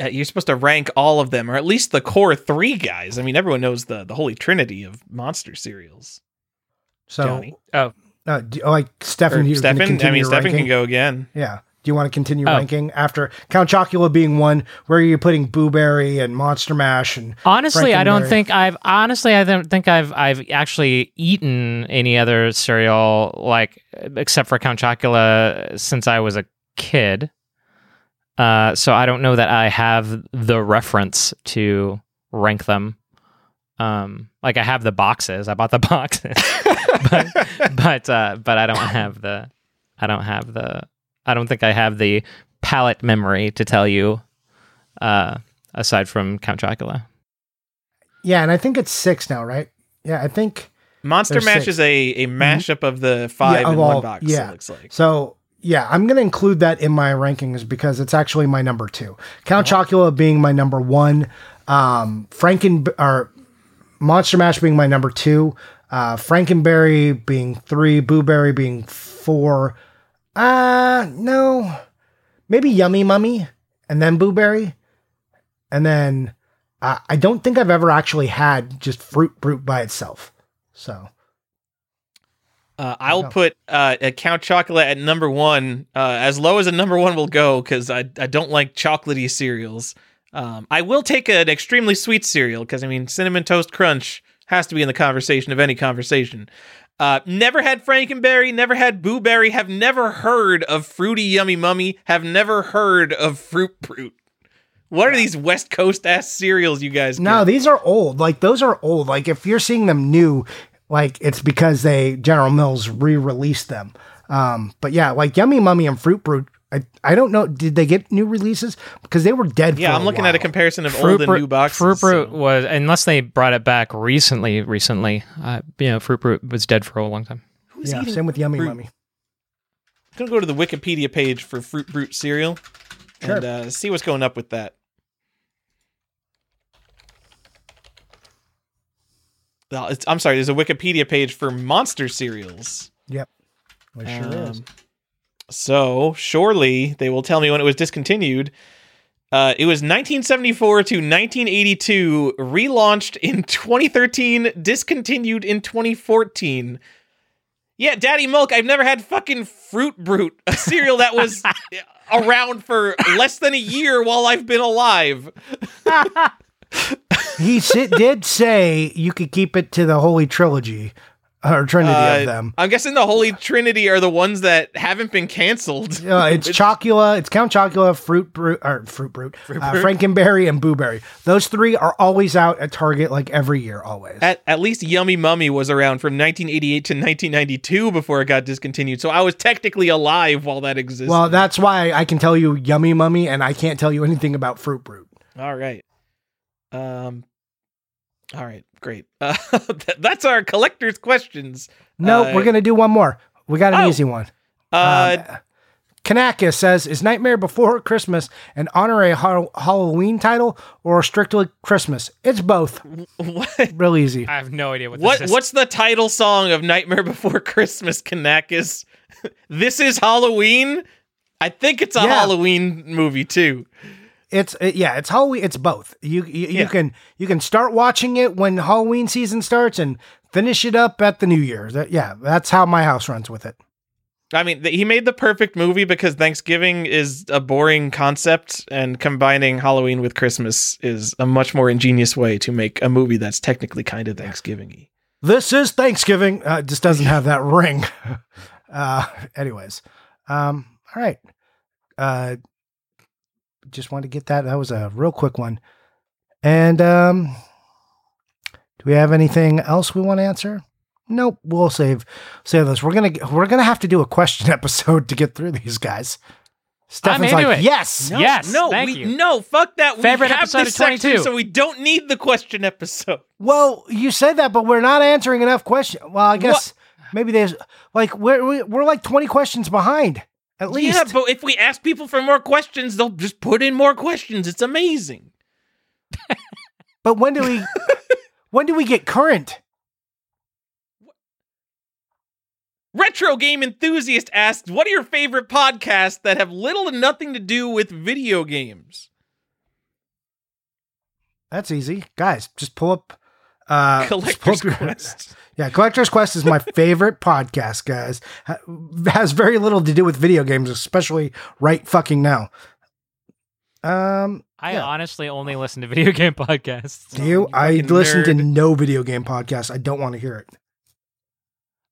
Speaker 1: Uh, you're supposed to rank all of them, or at least the core three guys. I mean, everyone knows the the holy trinity of monster cereals.
Speaker 3: So,
Speaker 1: Johnny.
Speaker 2: Oh,
Speaker 3: uh, do, oh, like Stefan,
Speaker 1: Or
Speaker 3: you
Speaker 1: Stefan. I mean, Stefan
Speaker 3: ranking?
Speaker 1: can go again.
Speaker 3: Yeah. Do you want to continue
Speaker 2: Oh.
Speaker 3: ranking after Count Chocula being one? Where are you putting Boo Berry and Monster Mash and
Speaker 2: honestly, I don't think I've honestly I don't think I've I've actually eaten any other cereal like except for Count Chocula since I was a kid. Uh, so I don't know that I have the reference to rank them. Um, like I have the boxes. I bought the boxes, but but uh, but I don't have the. I don't have the. I don't think I have the palate memory to tell you. Uh, aside from Count Chocula.
Speaker 3: yeah, and I think it's six now, right? Yeah, I think
Speaker 1: Monster Mash
Speaker 3: six.
Speaker 1: is a a mashup of the five
Speaker 3: Yeah, of
Speaker 1: in one box.
Speaker 3: yeah.
Speaker 1: It looks like.
Speaker 3: so. Yeah, I'm going to include that in my rankings because it's actually my number two. Count Chocula being my number one, um, Franken or Monster Mash being my number two, uh, Frankenberry being three, Boo Berry being four. Uh no, maybe Yummy Mummy and then Boo Berry, and then uh, I don't think I've ever actually had just Fruit Brute by itself. So
Speaker 1: Uh, I'll put uh, a Count Chocolate at number one, uh, as low as a number one will go, because I I don't like chocolatey cereals. Um, I will take an extremely sweet cereal because I mean cinnamon toast crunch has to be in the conversation of any conversation. Uh, never had Frankenberry, never had Boo Berry, have never heard of Fruity Yummy Mummy, have never heard of Fruit Brute. What are these West Coast ass cereals you guys?
Speaker 3: No, these are old. Like those are old. Like if you're seeing them new, like it's because they General Mills re-released them. Um, but yeah, like Yummy Mummy and Fruit Brute. I, I don't know. Did they get new releases? Because they were dead.
Speaker 1: yeah,
Speaker 3: for
Speaker 1: I'm
Speaker 3: a
Speaker 1: looking at a comparison of
Speaker 2: Fruit
Speaker 1: old and new boxes.
Speaker 2: Fruit Brute
Speaker 1: so-
Speaker 2: was unless they brought it back recently. Recently, uh, you know, Fruit Brute was dead for a long time.
Speaker 1: Who's
Speaker 3: Yeah, same with Yummy
Speaker 1: Fruit?
Speaker 3: Mummy.
Speaker 1: I'm gonna go to the Wikipedia page for Fruit Brute cereal
Speaker 3: Sure.
Speaker 1: and uh, see what's going up with that. Well, it's- I'm sorry. There's a Wikipedia page for monster cereals.
Speaker 3: Yep. It sure is.
Speaker 1: So surely they will tell me when it was discontinued. Uh, it was 1974 to 1982, relaunched in 2013, discontinued in 2014. Yeah, Daddy Milk, I've never had fucking Fruit Brute, a cereal that was around for less than a year while I've been alive.
Speaker 3: He did say you could keep it to the Holy Trilogy or Trinity
Speaker 1: Uh,
Speaker 3: of them.
Speaker 1: I'm guessing the Holy Trinity are the ones that haven't been canceled.
Speaker 3: Uh, it's Chocula, it's Count Chocula, Fruit Brute, or Fruit Brute, uh, Frankenberry, and Booberry. Those three are always out at Target like every year, always.
Speaker 1: At, at least Yummy Mummy was around from 1988 to 1992 before it got discontinued. So I was technically alive while that existed.
Speaker 3: well, that's why I can tell you Yummy Mummy, and I can't tell you anything about Fruit Brute.
Speaker 1: all right. Um. All right. Great. Uh, that- that's our collector's questions.
Speaker 3: No,
Speaker 1: Uh,
Speaker 3: we're gonna do one more. We got an
Speaker 1: Oh.
Speaker 3: easy one.
Speaker 1: Uh,
Speaker 3: Um, Kanaka says, "Is Nightmare Before Christmas an honorary ha- Halloween title or strictly Christmas?" It's both.
Speaker 1: what?
Speaker 3: Real easy.
Speaker 2: I have no idea what
Speaker 1: What?
Speaker 2: this is.
Speaker 1: What's the title song of Nightmare Before Christmas? Kanakis. this is Halloween. I think it's a
Speaker 3: Yeah.
Speaker 1: Halloween movie too.
Speaker 3: It's it, yeah, it's Halloween. It's both. You you, you can you can start watching it when Halloween season starts and finish it up at the New Year. That, yeah, that's how my house runs with it.
Speaker 1: I mean, he made the perfect movie because Thanksgiving is a boring concept, and combining Halloween with Christmas is a much more ingenious way to make a movie that's technically kind of Thanksgiving-y.
Speaker 3: This is Thanksgiving. Uh, it just doesn't have that ring. Uh, anyways, um, all right. Uh, just wanted to get that. That was a real quick one. And um, do we have anything else we want to answer? Nope. We'll save save those. We're gonna we're gonna have to do a question episode to get through these guys. Stefan's
Speaker 2: into
Speaker 3: like,
Speaker 2: it.
Speaker 3: yes.
Speaker 1: No,
Speaker 2: Yes,
Speaker 1: no,
Speaker 2: thank
Speaker 1: we,
Speaker 2: you.
Speaker 1: no, fuck that.
Speaker 2: Favorite
Speaker 1: we have
Speaker 2: episode
Speaker 1: this
Speaker 2: of 22.
Speaker 1: section, so we don't need the question episode.
Speaker 3: Well, you said that, but we're not answering enough questions. Well, I guess maybe there's like we're we're like twenty questions behind at least.
Speaker 1: Yeah, but if we ask people for more questions, they'll just put in more questions. It's amazing.
Speaker 3: But when do we when do we get current?
Speaker 1: Retro Game Enthusiast asks, "What are your favorite podcasts that have little to nothing to do with video games?"
Speaker 3: That's easy. Guys, just pull up uh just pull
Speaker 1: Collector's
Speaker 3: up your-
Speaker 1: Quest.
Speaker 3: Yeah, Collector's Quest is my favorite podcast, guys. Ha- Has very little to do with video games, especially right fucking now. Um,
Speaker 2: I
Speaker 3: Yeah.
Speaker 2: honestly only listen to video game podcasts.
Speaker 3: do you?
Speaker 1: you
Speaker 3: I listen to no video game podcast. I don't want to hear it.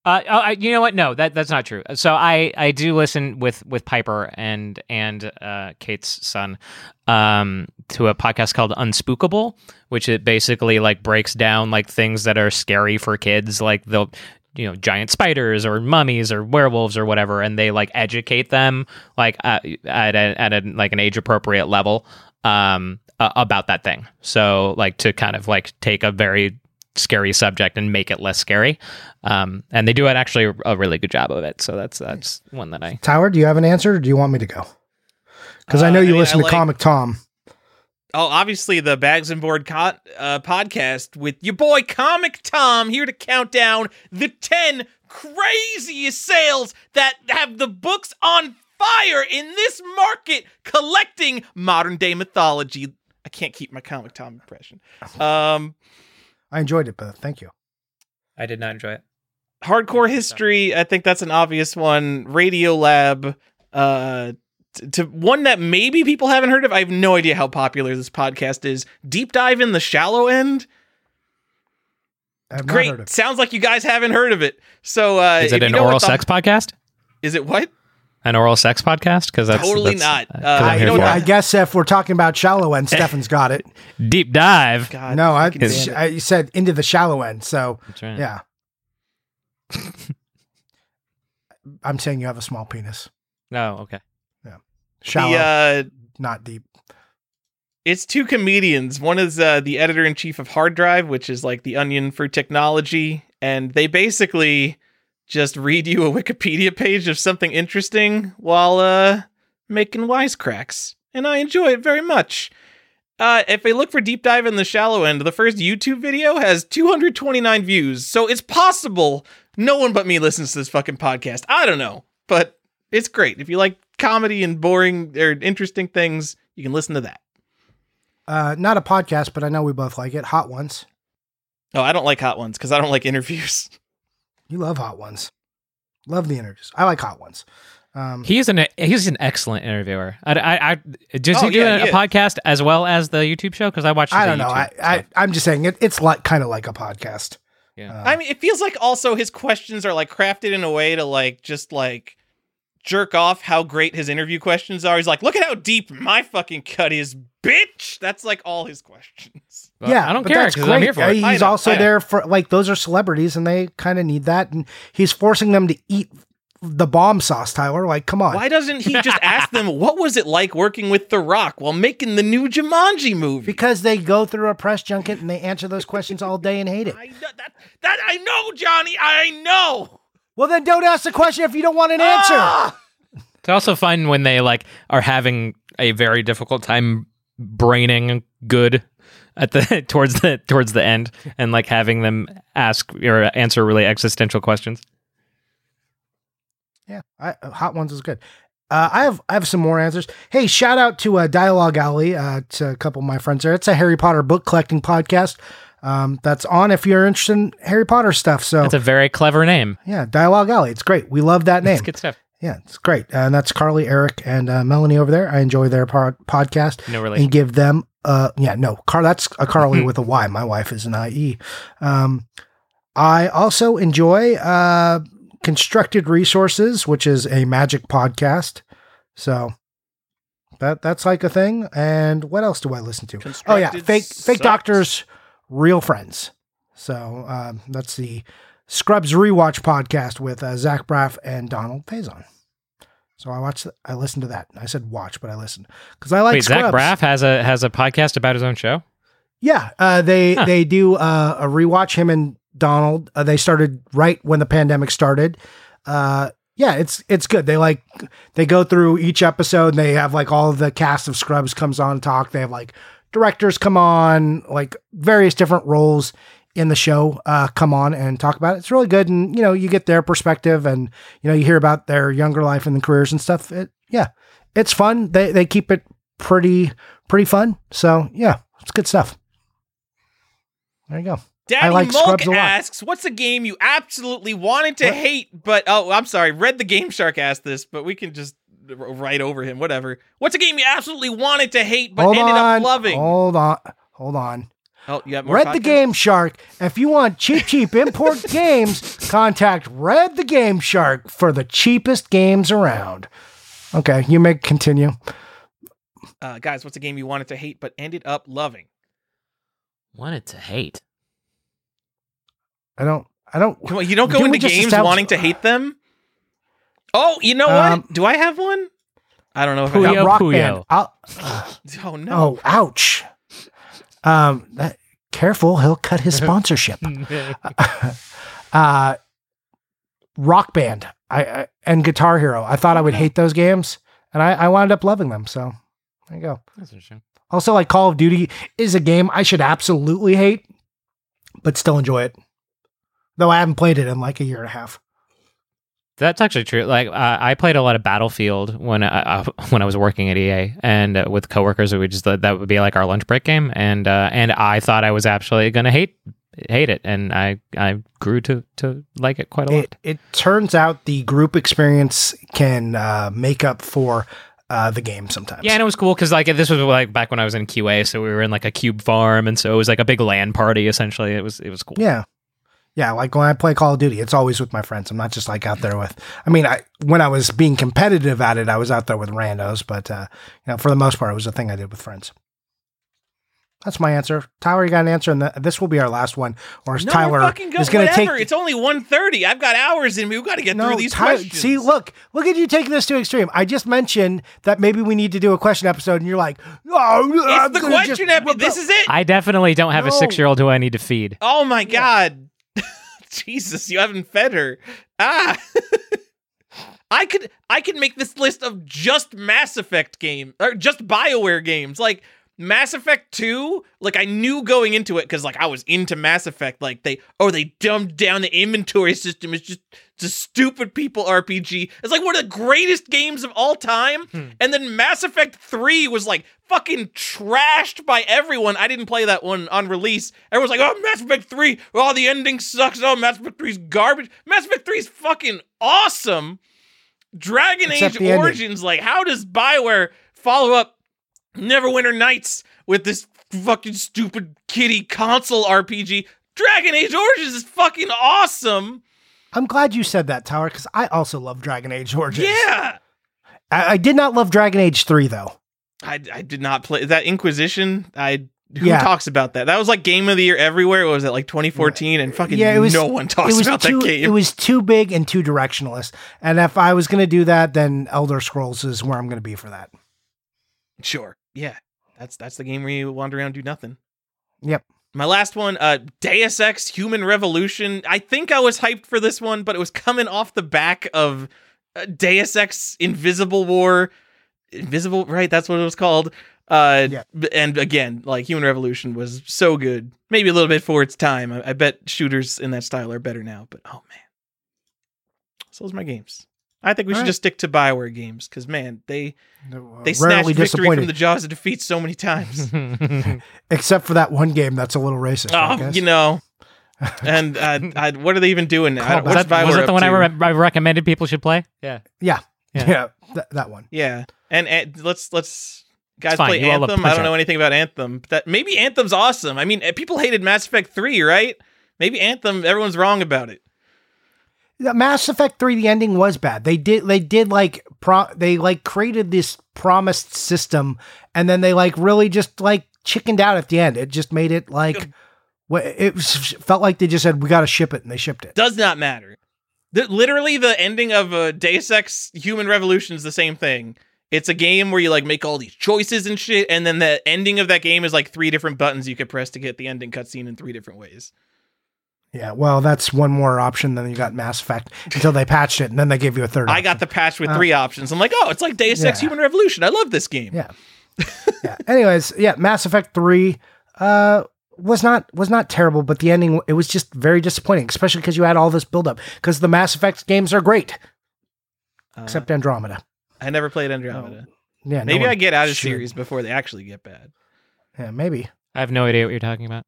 Speaker 2: Uh, oh, I, you know what? No, that that's not true. So I, I do listen with with Piper and and uh, Kate's son um, to a podcast called Unspookable, which it basically like breaks down like things that are scary for kids, like the you know giant spiders or mummies or werewolves or whatever, and they like educate them like uh, at a, at a like an age appropriate level um, about that thing. So like to kind of like take a very scary subject and make it less scary. Um, and they do it actually a really good job of it. So that's that's one that I
Speaker 3: Tower, do you have an answer or do you want me to go? Because I
Speaker 1: Uh,
Speaker 3: know
Speaker 1: I
Speaker 3: you
Speaker 1: mean,
Speaker 3: listen
Speaker 1: I
Speaker 3: to
Speaker 1: like-
Speaker 3: Comic Tom.
Speaker 1: Oh, obviously the Bags and Board co- uh, podcast with your boy Comic Tom here to count down the 10 craziest sales that have the books on fire in this market collecting modern day mythology. I can't keep my Comic Tom impression. Um,
Speaker 3: I enjoyed it, but thank you.
Speaker 2: I did not enjoy it.
Speaker 1: hardcore history, I think that's an obvious one. Radio Lab, uh, t- to one that maybe people haven't heard of. I have no idea how popular this podcast is. Deep dive in the shallow end.
Speaker 3: I've not heard of
Speaker 1: Great.
Speaker 3: it.
Speaker 1: Sounds like you guys haven't heard of it. So uh,
Speaker 2: Is it an oral
Speaker 1: the-
Speaker 2: sex podcast?
Speaker 1: Is it what?
Speaker 2: An oral sex podcast? Because that's
Speaker 1: Totally
Speaker 2: that's-
Speaker 1: not.
Speaker 2: 'cause
Speaker 1: Uh,
Speaker 2: I'm here
Speaker 1: you know
Speaker 2: for?
Speaker 3: I guess if we're talking about shallow end, Stefan's got it.
Speaker 2: Deep dive.
Speaker 1: God,
Speaker 3: No, I,
Speaker 1: fucking damn
Speaker 3: sh-
Speaker 1: it.
Speaker 3: I you said into the shallow end. So
Speaker 2: That's right.
Speaker 3: yeah, I'm saying you have a small penis.
Speaker 2: Oh, okay.
Speaker 3: Yeah, shallow,
Speaker 1: the, uh,
Speaker 3: not deep.
Speaker 1: it's two comedians. One is uh, the editor in chief of Hard Drive, which is like the onion for technology, and they basically just read you a Wikipedia page of something interesting while uh, making wisecracks, and I enjoy it very much. Uh, if I look for deep dive in the shallow end, the first YouTube video has 229 views, so it's possible no one but me listens to this fucking podcast. I don't know, but it's great. If you like comedy and boring or interesting things, you can listen to that.
Speaker 3: Uh, not a podcast, but I know we both like it. Hot ones.
Speaker 1: Oh, I don't like hot ones because I don't like interviews.
Speaker 3: You love hot ones. Love the interviews. I like hot ones. Um,
Speaker 2: He's an he's an excellent interviewer. I, I, I does
Speaker 1: Oh,
Speaker 2: he do
Speaker 1: yeah,
Speaker 2: a,
Speaker 1: he
Speaker 2: a podcast as well as the YouTube show? Because I watched.
Speaker 3: I don't know.
Speaker 2: YouTube,
Speaker 3: I,
Speaker 2: I
Speaker 3: am just saying it. It's like kind of like a podcast.
Speaker 2: Yeah.
Speaker 3: Uh,
Speaker 1: I mean, it feels like also his questions are like crafted in a way to like just like jerk off how great his interview questions are. He's like, look at how deep my fucking cut is, bitch. That's like all his questions.
Speaker 2: But
Speaker 3: yeah,
Speaker 2: I don't
Speaker 3: but
Speaker 2: care
Speaker 3: that's
Speaker 2: because I'm here for
Speaker 3: great.
Speaker 2: it.
Speaker 3: He's also there for like those are celebrities, and they kind of need that. And he's forcing them to eat the bomb sauce. Tyler, like, come on.
Speaker 1: Why doesn't he just ask them what was it like working with The Rock while making the new Jumanji movie?
Speaker 3: Because they go through a press junket and they answer those questions all day and hate it.
Speaker 1: I know, that, that I know, Johnny. I know.
Speaker 3: Well, then don't ask the question if you don't want an answer.
Speaker 1: Ah!
Speaker 2: It's also fun when they like are having a very difficult time braining good at the towards the towards the end and like having them ask or answer really existential questions.
Speaker 3: Yeah, I, Hot Ones is good. Uh, I have I have some more answers. Hey, shout out to uh, Dialogue Alley. Uh, to a couple of my friends there. It's a Harry Potter book collecting podcast. Um, that's on if you're interested in Harry Potter stuff. So
Speaker 2: That's a very clever name.
Speaker 3: yeah, Dialogue Alley. It's great. We love that name.
Speaker 2: It's good stuff.
Speaker 3: Yeah, it's great. And that's Carly, Eric, and uh, Melanie over there. I enjoy their pod- podcast
Speaker 2: No relation.
Speaker 3: and give them uh yeah no car that's a Carly with a Y. My wife is an IE. Um, I also enjoy uh Constructed Resources, which is a magic podcast. So that that's like a thing. And what else do I listen to? Oh yeah, fake fake
Speaker 1: sucks.
Speaker 3: doctors, real friends. So um, that's the Scrubs rewatch podcast with uh, Zach Braff and Donald Faison. So I watched, I listened to that. I said watch, but I listened because I like
Speaker 2: Wait, Zach
Speaker 3: Scrubs.
Speaker 2: Braff has a has a podcast about his own show.
Speaker 3: Yeah, uh, they
Speaker 2: Huh.
Speaker 3: they do uh, a rewatch. Him and Donald. Uh, they started right when the pandemic started. Uh, yeah, it's it's good. They like they go through each episode. and They have like all of the cast of Scrubs comes on talk. They have like directors come on, like various different roles in the show uh, come on and talk about it. It's really good, and you know you get their perspective, and you know you hear about their younger life and the careers and stuff. It, yeah, it's fun. They they keep it pretty pretty fun. So yeah, it's good stuff. There you go.
Speaker 1: Daddy
Speaker 3: like
Speaker 1: Mulk
Speaker 3: Scrubs a lot.
Speaker 1: asks, "What's a game you absolutely wanted to
Speaker 3: What?
Speaker 1: hate, but oh, I'm sorry, Red the Game Shark asked this, but we can just r- write over him, whatever. What's a game you absolutely wanted to hate but
Speaker 3: hold
Speaker 1: ended
Speaker 3: on,
Speaker 1: up loving?
Speaker 3: Hold on, hold on.
Speaker 1: Oh, you have more.
Speaker 3: Red the? Game Shark. If you want cheap, cheap import games, contact Red the Game Shark for the cheapest games around. Okay, you may continue.
Speaker 1: Uh, guys, what's a game you wanted to hate but ended up loving?
Speaker 2: Wanted to hate.
Speaker 3: I don't. I don't.
Speaker 1: Come on, you don't go into games
Speaker 3: establish-
Speaker 1: wanting to hate them. Oh, you know
Speaker 3: Um,
Speaker 1: what? Do I have one? I don't know if I
Speaker 2: Puyo
Speaker 1: have.
Speaker 3: Rock
Speaker 2: Puyo.
Speaker 3: Band. I'll-
Speaker 1: Oh no.
Speaker 3: oh, ouch. Um, that, careful, he'll cut his sponsorship. uh, Rock Band. I, I and Guitar Hero. I thought I would hate those games, and I, I wound up loving them. So there you go.
Speaker 2: That's interesting.
Speaker 3: Also, like Call of Duty is a game I should absolutely hate, but still enjoy it. Though I haven't played it in like a year and a half.
Speaker 2: That's actually true. Like uh, I played a lot of Battlefield when I, uh, when I was working at EA, and uh, with coworkers, we just that would be like our lunch break game, and uh, and I thought I was actually going to hate hate it, and I I grew to to like it quite a lot.
Speaker 3: It, it turns out the group experience can uh, make up for uh, the game sometimes.
Speaker 2: Yeah, and it was cool because like this was like back when I was in QA, so we were in like a cube farm, and so it was like a big LAN party essentially. It was it was cool.
Speaker 3: yeah, Yeah, like when I play Call of Duty, it's always with my friends. I'm not just like out there with. I mean, I when I was being competitive at it, I was out there with randos, but uh, you know, for the most part, it was a thing I did with friends. That's my answer. Tyler, you got an answer, and this will be our last one. Or is
Speaker 1: No,
Speaker 3: Tyler
Speaker 1: fucking go-
Speaker 3: is going to take?
Speaker 1: It's only 1.30. I've got hours in me. We've got to get through these
Speaker 3: Ty-
Speaker 1: questions.
Speaker 3: See, look, look at you taking this to extreme. I just mentioned that maybe we need to do a question episode, and you're like, "Oh,
Speaker 1: it's the question episode. This is it.
Speaker 2: I definitely don't have a six year old who I need to feed.
Speaker 1: Oh my god. Jesus, you haven't fed her. Ah. I could I could make this list of just Mass Effect game or just BioWare games. Like Mass Effect 2, like I knew going into it cuz like I was into Mass Effect like they oh they dumbed down the inventory system. It's just it's a stupid people RPG. It's like one of the greatest games of all time. Hmm. And then Mass Effect 3 was like fucking trashed by everyone. I didn't play that one on release. Everyone's like, oh, Mass Effect 3, oh, the ending sucks. Oh, Mass Effect 3's garbage. Mass Effect 3 is fucking awesome. Dragon
Speaker 3: Except
Speaker 1: Age
Speaker 3: the ending.
Speaker 1: Origins, like, how does Bioware follow up Neverwinter Nights with this fucking stupid kitty console RPG? Dragon Age Origins is fucking awesome.
Speaker 3: I'm glad you said that, Tower, because I also love Dragon Age Origins.
Speaker 1: Yeah.
Speaker 3: I, I did not love Dragon Age Three though.
Speaker 1: I, I did not play that Inquisition. I who
Speaker 3: Yeah.
Speaker 1: talks about that? That was like game of the year everywhere. What was it like 2014? And fucking
Speaker 3: Yeah, it was-
Speaker 1: no one talks about
Speaker 3: too.
Speaker 1: that game.
Speaker 3: It was too big and too directionalist. And if I was going to do that, then Elder Scrolls is where I'm going to be for that.
Speaker 1: sure, yeah, that's that's the game where you wander around do nothing.
Speaker 3: Yep.
Speaker 1: My last one, uh, Deus Ex: Human Revolution. I think I was hyped for this one, but it was coming off the back of uh, Deus Ex: Invisible War. Invisible, right? That's what it was called. Uh,
Speaker 3: Yeah.
Speaker 1: and again, like Human Revolution was so good. Maybe a little bit for its time. I, I bet shooters in that style are better now. But oh man, so those are my games. I think we
Speaker 3: All
Speaker 1: should
Speaker 3: right.
Speaker 1: just stick to Bioware games because man, they they
Speaker 3: Rarely
Speaker 1: snatched victory from the jaws of defeat so many times.
Speaker 3: except for that one game that's a little racist. I
Speaker 1: Oh,
Speaker 3: guess.
Speaker 1: you know. And uh, I, what are they even doing now?
Speaker 3: Was
Speaker 1: What's
Speaker 2: that, was that the one I, re- I recommended people should play? Yeah.
Speaker 3: yeah,
Speaker 2: Yeah.
Speaker 3: yeah, th- that one.
Speaker 1: Yeah, and, and let's let's guys play
Speaker 2: You
Speaker 1: Anthem. I don't know anything about Anthem. That maybe Anthem's awesome. I mean, eh, people hated Mass Effect Three, right? Maybe Anthem. Everyone's wrong about it.
Speaker 3: Mass Effect 3 the ending was bad. They did they did like pro they like created this promised system and then they like really just like chickened out at the end. It just made it like it was, felt like they just said we got to ship it and they shipped it.
Speaker 1: Does not matter. The, literally, the ending of uh, Deus Ex: Human Revolution is the same thing. It's a game where you like make all these choices and shit, and then the ending of that game is like three different buttons you could press to get the ending cutscene in three different ways.
Speaker 3: Yeah, well, that's one more option than you got Mass Effect until they patched it and then they gave you a third.
Speaker 1: I
Speaker 3: option.
Speaker 1: got the patch with three options. I'm like, oh, it's like Deus Ex: Human Revolution. I love this game.
Speaker 3: Yeah. yeah. Anyways, yeah, Mass Effect 3 uh was not was not terrible, but the ending it was just very disappointing, especially because you had all this buildup. Because the Mass Effect games are great,
Speaker 1: Uh,
Speaker 3: except Andromeda.
Speaker 1: I never played Andromeda.
Speaker 3: Yeah,
Speaker 1: Maybe
Speaker 3: one
Speaker 1: I get out of
Speaker 3: should.
Speaker 1: series before they actually get bad.
Speaker 3: Yeah, maybe.
Speaker 2: I have no idea what you're talking about.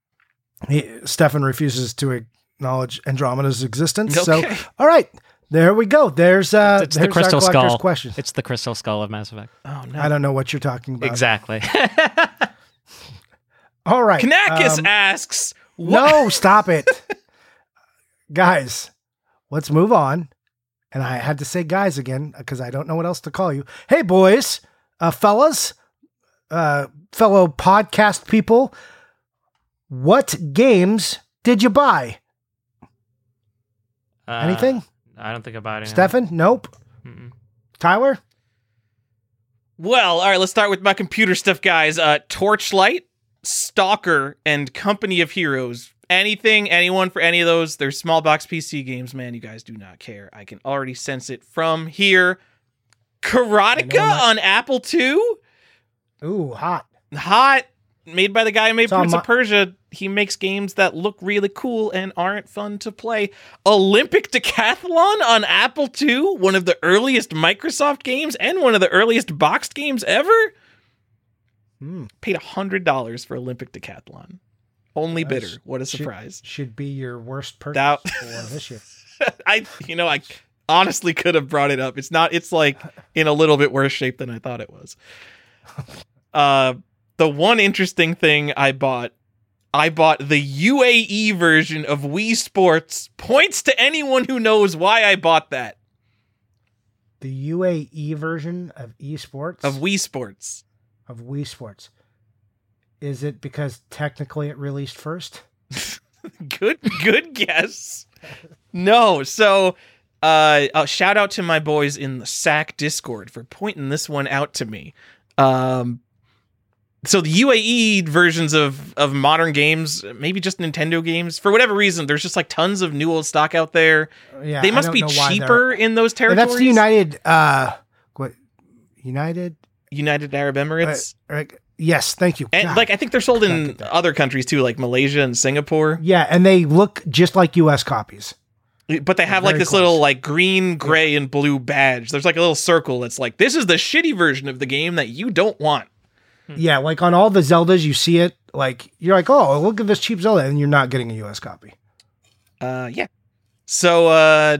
Speaker 3: He, Stefan refuses to acknowledge Andromeda's existence. So, all right, there we go. There's uh,
Speaker 2: It's the
Speaker 3: there's our
Speaker 2: crystal
Speaker 3: collector's
Speaker 2: skull.
Speaker 3: questions.
Speaker 2: It's the crystal skull of Mass Effect.
Speaker 1: Oh no.
Speaker 3: I don't know what you're talking about.
Speaker 2: Exactly.
Speaker 3: All right,
Speaker 1: Kanakis
Speaker 3: um,
Speaker 1: asks, what?
Speaker 3: No, stop it. guys, let's move on. And I had to say guys again because I don't know what else to call you. Hey, boys, uh, fellas, uh, fellow podcast people, what games did you buy?
Speaker 2: Uh,
Speaker 3: Anything?
Speaker 2: I don't think about it.
Speaker 3: Stefan? Nope.
Speaker 2: Mm-mm.
Speaker 3: Tyler?
Speaker 1: Well, all right, let's start with my computer stuff, guys. Uh, Torchlight, Stalker, and Company of Heroes. Anything, anyone for any of those. They're small box PC games, man. You guys do not care. I can already sense it from here. Karateka
Speaker 3: I know my-
Speaker 1: on Apple II.
Speaker 3: Ooh, hot.
Speaker 1: Hot. Made by the guy who made Prince
Speaker 3: my-
Speaker 1: of Persia. He makes games that look really cool and aren't fun to play. Olympic Decathlon on Apple II, one of the earliest Microsoft games and one of the earliest boxed games ever.
Speaker 3: Hmm.
Speaker 1: Paid $100 for Olympic Decathlon. Only
Speaker 3: Nice.
Speaker 1: bidder. What a
Speaker 3: Should-
Speaker 1: surprise.
Speaker 3: Should be your worst purchase
Speaker 1: That-
Speaker 3: for this year.
Speaker 1: I you know, I honestly could have brought it up. It's not it's like in a little bit worse shape than I thought it was. Uh the one interesting thing I bought I bought the UAE version of Wii Sports. Points to anyone who knows why I bought that
Speaker 3: The UAE version of esports
Speaker 1: of Wii Sports.
Speaker 3: of Wii Sports. Is it because technically it released first?
Speaker 1: good good guess. No, so uh, uh shout out to my boys in the SAC Discord for pointing this one out to me. Um so the UAE versions of of modern games, maybe just Nintendo games, for whatever reason, there's just like tons of new old stock out there.
Speaker 3: Yeah,
Speaker 1: they must be
Speaker 3: know why they're-
Speaker 1: cheaper in those territories.
Speaker 3: that's the United. Uh, what? United.
Speaker 1: United Arab Emirates.
Speaker 3: Uh, yes, thank you.
Speaker 1: and
Speaker 3: God.
Speaker 1: like I think they're sold in other countries too, like Malaysia and Singapore.
Speaker 3: yeah, and they look just like U.S. copies.
Speaker 1: But they have like this
Speaker 3: close.
Speaker 1: little like green, gray, and blue badge. There's like a little circle that's like this is the shitty version of the game that you don't want.
Speaker 3: Yeah, like on all the Zeldas, you see it. Like you're like, oh, look at this cheap Zelda, and you're not getting a U.S. copy.
Speaker 1: Uh, yeah. So uh,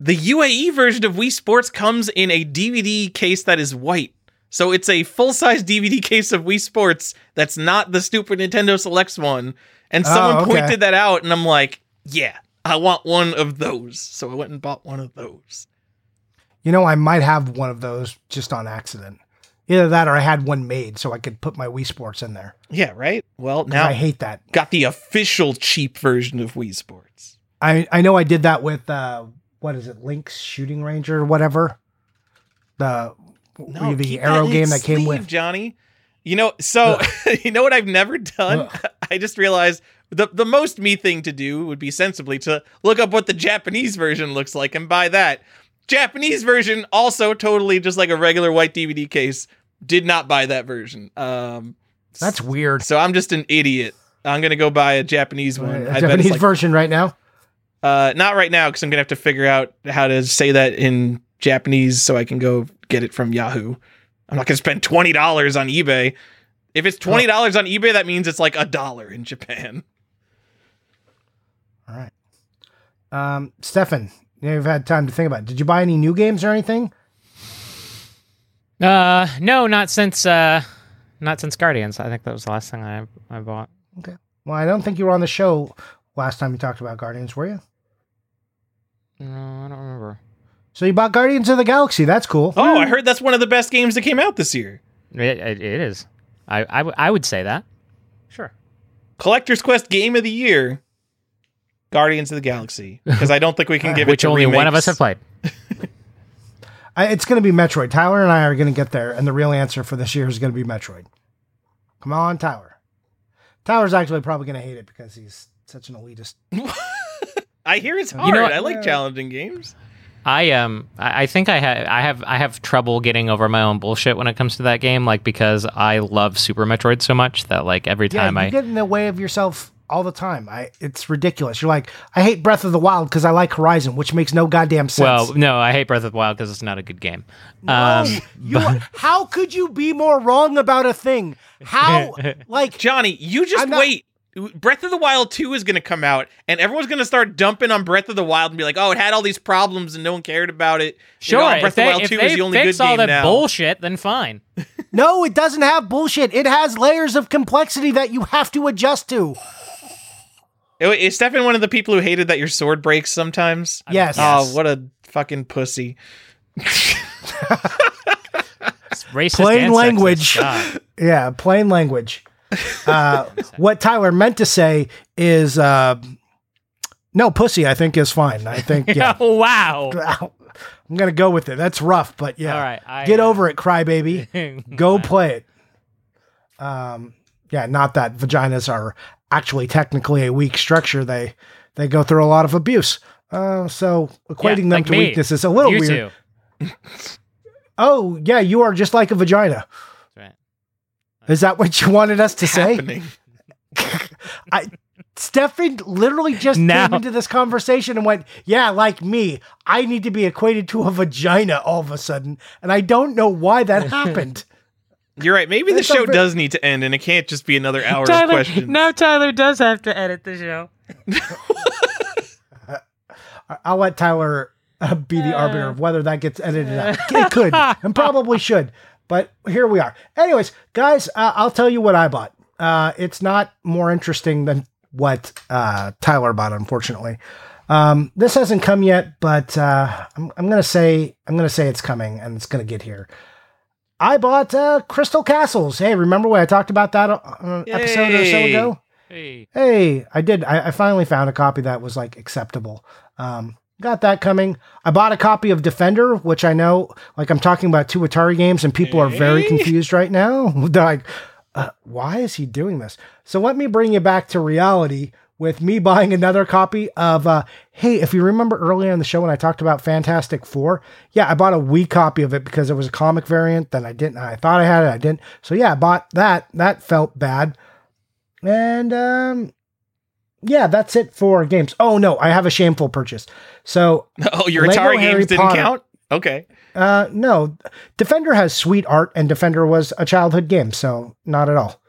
Speaker 1: the UAE version of Wii Sports comes in a DVD case that is white. So it's a full size DVD case of Wii Sports that's not the stupid Nintendo Selects one. And
Speaker 3: Oh,
Speaker 1: someone
Speaker 3: okay.
Speaker 1: pointed that out, and I'm like, yeah, I want one of those. So I went and bought one of those.
Speaker 3: You know, I might have one of those just on accident. Either that, or I had one made so I could put my Wii Sports in there.
Speaker 1: Yeah, right. Well, now
Speaker 3: I hate that.
Speaker 1: got the official cheap version of Wii Sports.
Speaker 3: I I know I did that with uh, what is it, Link's Shooting Ranger or whatever. The
Speaker 1: No,
Speaker 3: the arrow
Speaker 1: in
Speaker 3: game that came
Speaker 1: sleeve,
Speaker 3: with.
Speaker 1: Johnny. You know, so you know what I've never done.
Speaker 3: Ugh.
Speaker 1: I just realized the the most me thing to do would be sensibly to look up what the Japanese version looks like and buy that. Japanese version also totally just like a regular white DVD case. Did not buy that version. Um,
Speaker 3: That's weird.
Speaker 1: so I'm just an idiot. I'm gonna go buy a Japanese one.
Speaker 3: A
Speaker 1: I
Speaker 3: Japanese
Speaker 1: like,
Speaker 3: version right now.
Speaker 1: uh, not right now because I'm gonna have to figure out how to say that in Japanese so I can go get it from Yahoo. I'm not gonna spend twenty dollars on eBay. If it's twenty dollars on eBay, that means it's like a dollar in Japan.
Speaker 3: All right. Um, Stefan, you've had time to think about it. Did you buy any new games or anything?
Speaker 2: Uh, no, not since uh, not since Guardians. I think that was the last thing I I bought. Okay.
Speaker 3: Well, I don't think you were on the show last time you talked about Guardians, were you?
Speaker 2: No, I don't remember.
Speaker 3: So you bought Guardians of the Galaxy. That's cool.
Speaker 1: Oh, I heard that's one of the best games that came out this year.
Speaker 2: It, it, it is. I, I, w- I would say that. Sure.
Speaker 1: Collector's Quest Game of the Year, Guardians of the Galaxy. Because I don't think we can give it
Speaker 2: Which
Speaker 1: to
Speaker 2: only one of us have played.
Speaker 3: I, it's going to be Metroid. Tyler and I are going to get there, and the real answer for this year is going to be Metroid. Come on, Tyler. Tyler's actually probably going to hate it because he's such an elitist.
Speaker 1: I hear it's
Speaker 2: know
Speaker 1: hard.
Speaker 2: what?
Speaker 1: I like challenging games.
Speaker 2: I um I I think I have I have I have trouble getting over my own bullshit when it comes to that game, like because I love Super Metroid so much that like every
Speaker 3: Yeah,
Speaker 2: time
Speaker 3: you
Speaker 2: I
Speaker 3: get in the way of yourself all the time. I it's ridiculous. You're like, I hate Breath of the Wild because I like Horizon, which makes no goddamn sense.
Speaker 2: well no I hate Breath of the Wild because it's not a good game.
Speaker 3: No,
Speaker 2: Um,
Speaker 3: you, how could you be more wrong about a thing? How like
Speaker 1: Johnny, you just
Speaker 3: not-
Speaker 1: wait. Breath of the Wild 2 is going to come out, and everyone's going to start dumping on Breath of the Wild and be like, oh, it had all these problems and no one cared about it. You
Speaker 2: sure,
Speaker 1: know,
Speaker 2: if
Speaker 1: Breath of the Wild
Speaker 2: if
Speaker 1: 2
Speaker 2: they
Speaker 1: is the only
Speaker 2: fix
Speaker 1: good
Speaker 2: all
Speaker 1: game
Speaker 2: that
Speaker 1: now.
Speaker 2: bullshit, then fine.
Speaker 3: no, it doesn't have bullshit. It has layers of complexity that you have to adjust to.
Speaker 1: Is Stefan one of the people who hated that your sword breaks sometimes?
Speaker 3: Yes.
Speaker 1: Oh, what a fucking pussy.
Speaker 2: It's racist
Speaker 3: Plain
Speaker 2: and
Speaker 3: language.
Speaker 2: God.
Speaker 3: Yeah, plain language. Uh, what Tyler meant to say is uh, no pussy. I think is fine. I think yeah.
Speaker 2: Oh, wow.
Speaker 3: I'm gonna go with it. That's rough, but yeah.
Speaker 2: All right. I,
Speaker 3: Get
Speaker 2: uh,
Speaker 3: over it, crybaby. Go play it. Um, yeah, not that vaginas are actually technically a weak structure. They they go through a lot of abuse. Uh, so equating them
Speaker 2: like
Speaker 3: to
Speaker 2: me.
Speaker 3: weakness is a little
Speaker 2: you
Speaker 3: weird.
Speaker 2: too.
Speaker 3: Oh yeah, you are just like a vagina.
Speaker 2: That's right.
Speaker 3: Is that what you wanted us to say? I Stefan literally just
Speaker 2: Now-
Speaker 3: came into this conversation and went, "Yeah, like me, I need to be equated to a vagina all of a sudden," and I don't know why that happened.
Speaker 1: You're right. Maybe the
Speaker 3: It's
Speaker 1: show
Speaker 3: ve-
Speaker 1: does need to end, and it can't just be another hour of
Speaker 2: Tyler,
Speaker 1: questions.
Speaker 2: now Tyler does have to edit the show.
Speaker 3: I- I'll let Tyler uh, be the arbiter of whether that gets edited out. It could and probably should, but here we are. Anyways, guys, uh, I'll tell you what I bought. Uh, Uh, it's not more interesting than what uh, Tyler bought, unfortunately. Um, this hasn't come yet, but uh, I'm, I'm gonna say I'm gonna say it's coming and it's gonna get here. I bought uh, Crystal Castles. Hey, remember when I talked about that uh, episode or so ago?
Speaker 2: Hey.
Speaker 3: Hey, I did. I, I finally found a copy that was like acceptable. Um, got that coming. I bought a copy of Defender, which I know, like, I'm talking about two Atari games, and people are very confused right now. They're like, uh, why is he doing this? So let me bring you back to reality with me buying another copy of. Uh, hey, if you remember earlier in the show when I talked about Fantastic Four, yeah, I bought a Wii copy of it because it was a comic variant. Then I didn't. I thought I had it. I didn't. So yeah, I bought that. That felt bad. And um, yeah, that's it for games. Oh no, I have a shameful purchase. So
Speaker 1: Oh, your
Speaker 3: Lego
Speaker 1: Atari
Speaker 3: Harry
Speaker 1: games didn't
Speaker 3: Potter.
Speaker 1: count? Okay.
Speaker 3: uh, no, Defender has sweet art, and Defender was a childhood game, so not at all.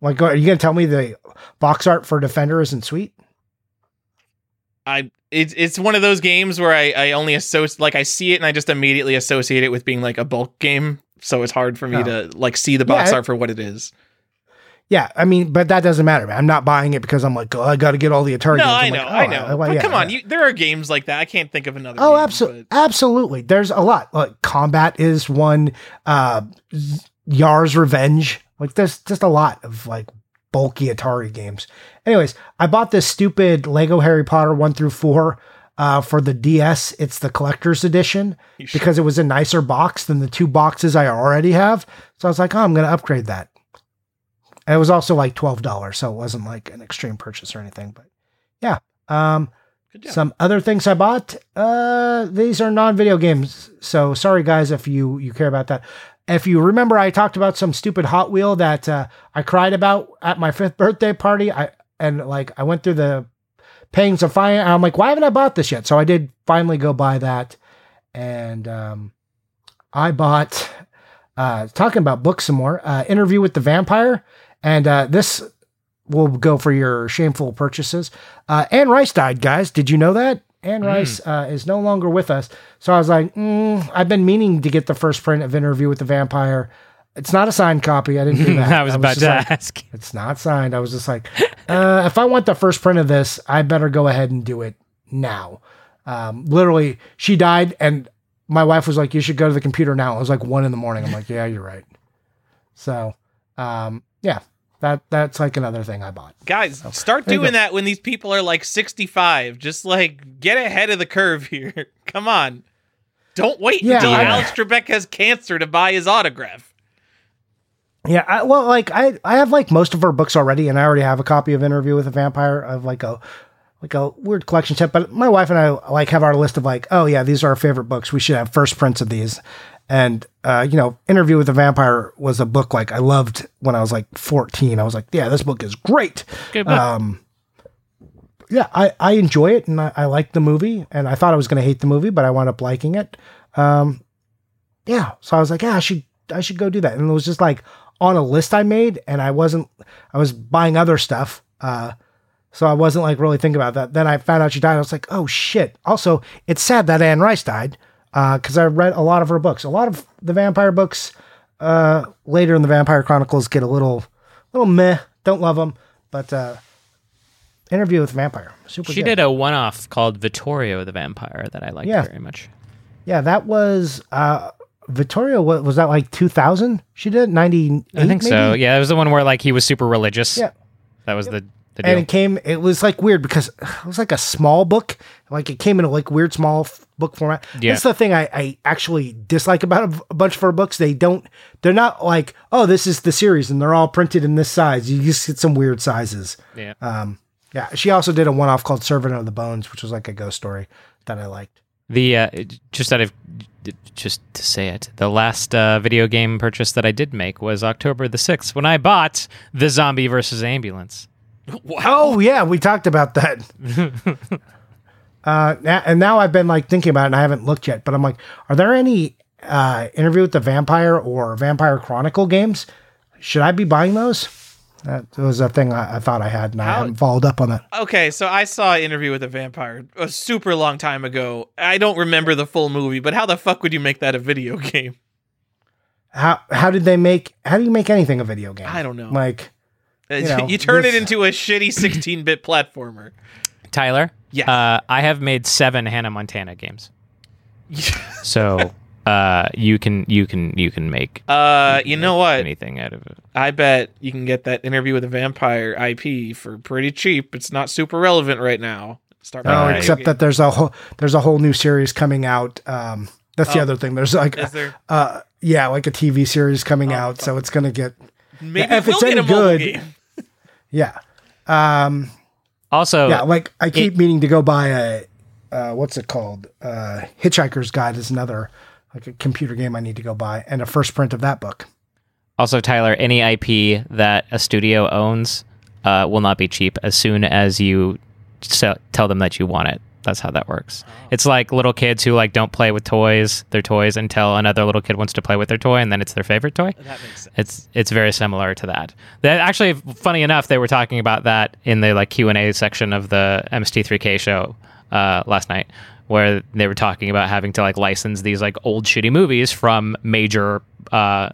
Speaker 3: Like, are you gonna tell me the box art for Defender isn't sweet?
Speaker 1: I it's it's one of those games where I I only associate like I see it and I just immediately associate it with being like a bulk game, so it's hard for me
Speaker 3: Oh.
Speaker 1: to like see the box
Speaker 3: Yeah,
Speaker 1: art for what it is.
Speaker 3: Yeah, I mean, but that doesn't matter. man. I'm not buying it because I'm like, oh, I got to get all the Atari
Speaker 1: No,
Speaker 3: games.
Speaker 1: I know,
Speaker 3: like,
Speaker 1: I
Speaker 3: oh,
Speaker 1: know.
Speaker 3: well,
Speaker 1: but
Speaker 3: yeah,
Speaker 1: come on, you, there are games like that. I can't think of another.
Speaker 3: Oh, absolutely, absolutely. There's a lot. Like combat is one. Uh, Yar's Revenge. Like there's just a lot of like bulky Atari games. Anyways, I bought this stupid Lego Harry Potter one through four uh, for the DS. It's the collector's edition because it was a nicer box than the two boxes I already have. So I was like, oh, I'm going to upgrade that. And it was also like twelve dollars, so it wasn't like an extreme purchase or anything. But yeah. Um, some other things I bought. Uh, these are non-video games, so sorry guys if you you care about that. If you remember, I talked about some stupid Hot Wheel that uh, I cried about at my fifth birthday party. I and like I went through the pangs of fire. I'm like, why haven't I bought this yet? So I did finally go buy that, and um, I bought. Uh, talking about books some more. Uh, Interview with the Vampire, and uh, this will go for your shameful purchases. Uh, Anne Rice died, guys. Did you know that? Anne Rice uh, is no longer with us. So I was like, mm, I've been meaning to get the first print of Interview with the Vampire. It's not a signed copy. I didn't do that.
Speaker 2: I was about
Speaker 3: just
Speaker 2: to
Speaker 3: like,
Speaker 2: ask.
Speaker 3: It's not signed. I was just like, uh, if I want the first print of this, I better go ahead and do it now. Um, literally, she died, and my wife was like, "You should go to the computer now." It was like one in the morning. I'm like, "Yeah, you're right." So, um, yeah, that that's like another thing I bought.
Speaker 1: Guys, start doing that when these people are like 65. Just like get ahead of the curve here. Come on. Don't wait
Speaker 3: Yeah,
Speaker 1: until
Speaker 2: I-
Speaker 1: Alex Trebek has cancer to buy his autograph.
Speaker 3: Yeah, I, well, like I, I have like most of her books already, and I already have a copy of Interview with a Vampire of like a, like a weird collection set. But my wife and I like have our list of like, oh yeah, these are our favorite books. We should have first prints of these. And uh, you know, Interview with a Vampire was a book like I loved when I was like 14. I was like, yeah, this book is great.
Speaker 2: Good book.
Speaker 3: Um, yeah, I, I enjoy it and I, I like the movie and I thought I was going to hate the movie, but I wound up liking it. Um, yeah, so I was like, yeah, I should I should go do that. And it was just like on a list I made, and I wasn't I was buying other stuff. Uh, so I wasn't like really thinking about that. Then I found out she died. I was like, oh shit. Also, it's sad that Anne Rice died because I read a lot of her books. A lot of the vampire books uh, later in the Vampire Chronicles get a little little meh. Don't love them, but uh, Interview with Vampire super.
Speaker 2: She
Speaker 3: good.
Speaker 2: did a one-off called Vittorio the Vampire that I liked
Speaker 3: Yeah.
Speaker 2: very much.
Speaker 3: Yeah, that was uh Vittoria. What was that like? Two thousand? She did ninety.
Speaker 2: I think so. Yeah, it was the one where like he was super religious.
Speaker 3: Yeah.
Speaker 2: That was the, the
Speaker 3: and it came. It was like weird because it was like a small book. Like it came in a like weird small f- book format.
Speaker 2: Yeah.
Speaker 3: That's the thing I, I actually dislike about a, a bunch of our books. They don't. They're not like oh this is the series and they're all printed in this size. You just get some weird sizes.
Speaker 2: yeah.
Speaker 3: Um. Yeah. She also did a one off called Servant of the Bones, which was like a ghost story that I liked.
Speaker 2: The uh, just out of just to say it, the last uh, video game purchase that I did make was October the sixth when I bought the Zombie versus Ambulance.
Speaker 1: Wow.
Speaker 3: Oh yeah, we talked about that. uh, and now I've been like thinking about it, and I haven't looked yet. But I'm like, are there any uh, interview with the vampire or Vampire Chronicle games? Should I be buying those? That was a thing I, I thought I had, and I haven't followed up on that.
Speaker 1: Okay, so I saw Interview with a Vampire a super long time ago. I don't remember the full movie, but how the fuck would you make that a video game?
Speaker 3: How how did they make? How do you make anything a video game?
Speaker 1: I don't know.
Speaker 3: Like, You know,
Speaker 1: you turn
Speaker 3: this-
Speaker 1: it into a shitty 16-bit platformer.
Speaker 2: Tyler,
Speaker 1: Yes.
Speaker 2: uh, I have made seven Hannah Montana games, so uh, you can you can you can make
Speaker 1: uh, you know what?
Speaker 2: anything out of it.
Speaker 1: I bet you can get that interview with a vampire IP for pretty cheap. It's not super relevant right now. Start
Speaker 3: Oh,
Speaker 1: buying
Speaker 2: Right.
Speaker 3: except that there's a whole there's a whole new series coming out. Um, that's the
Speaker 1: Oh.
Speaker 3: other thing. There's like
Speaker 1: is there
Speaker 3: uh yeah, like a TV series coming
Speaker 1: Oh,
Speaker 3: out, so it's gonna get
Speaker 1: maybe
Speaker 3: if
Speaker 1: we'll
Speaker 3: it's
Speaker 1: get
Speaker 3: any
Speaker 1: a
Speaker 3: good-
Speaker 1: game.
Speaker 3: Yeah. Um
Speaker 2: Also,
Speaker 3: yeah, like I keep meaning to go buy a uh what's it called? Uh Hitchhiker's Guide is another like a computer game I need to go buy and a first print of that book.
Speaker 2: Also, Tyler, any IP that a studio owns uh, will not be cheap as soon as you se- tell them that you want it. That's how that works. It's like little kids who like don't play with toys, their toys, until another little kid wants to play with their toy, and then it's their favorite toy.
Speaker 1: That makes sense.
Speaker 2: It's it's very similar to that. That actually, funny enough, they were talking about that in the like Q and A section of the MST3K show uh, last night, where they were talking about having to like license these like old shitty movies from major uh,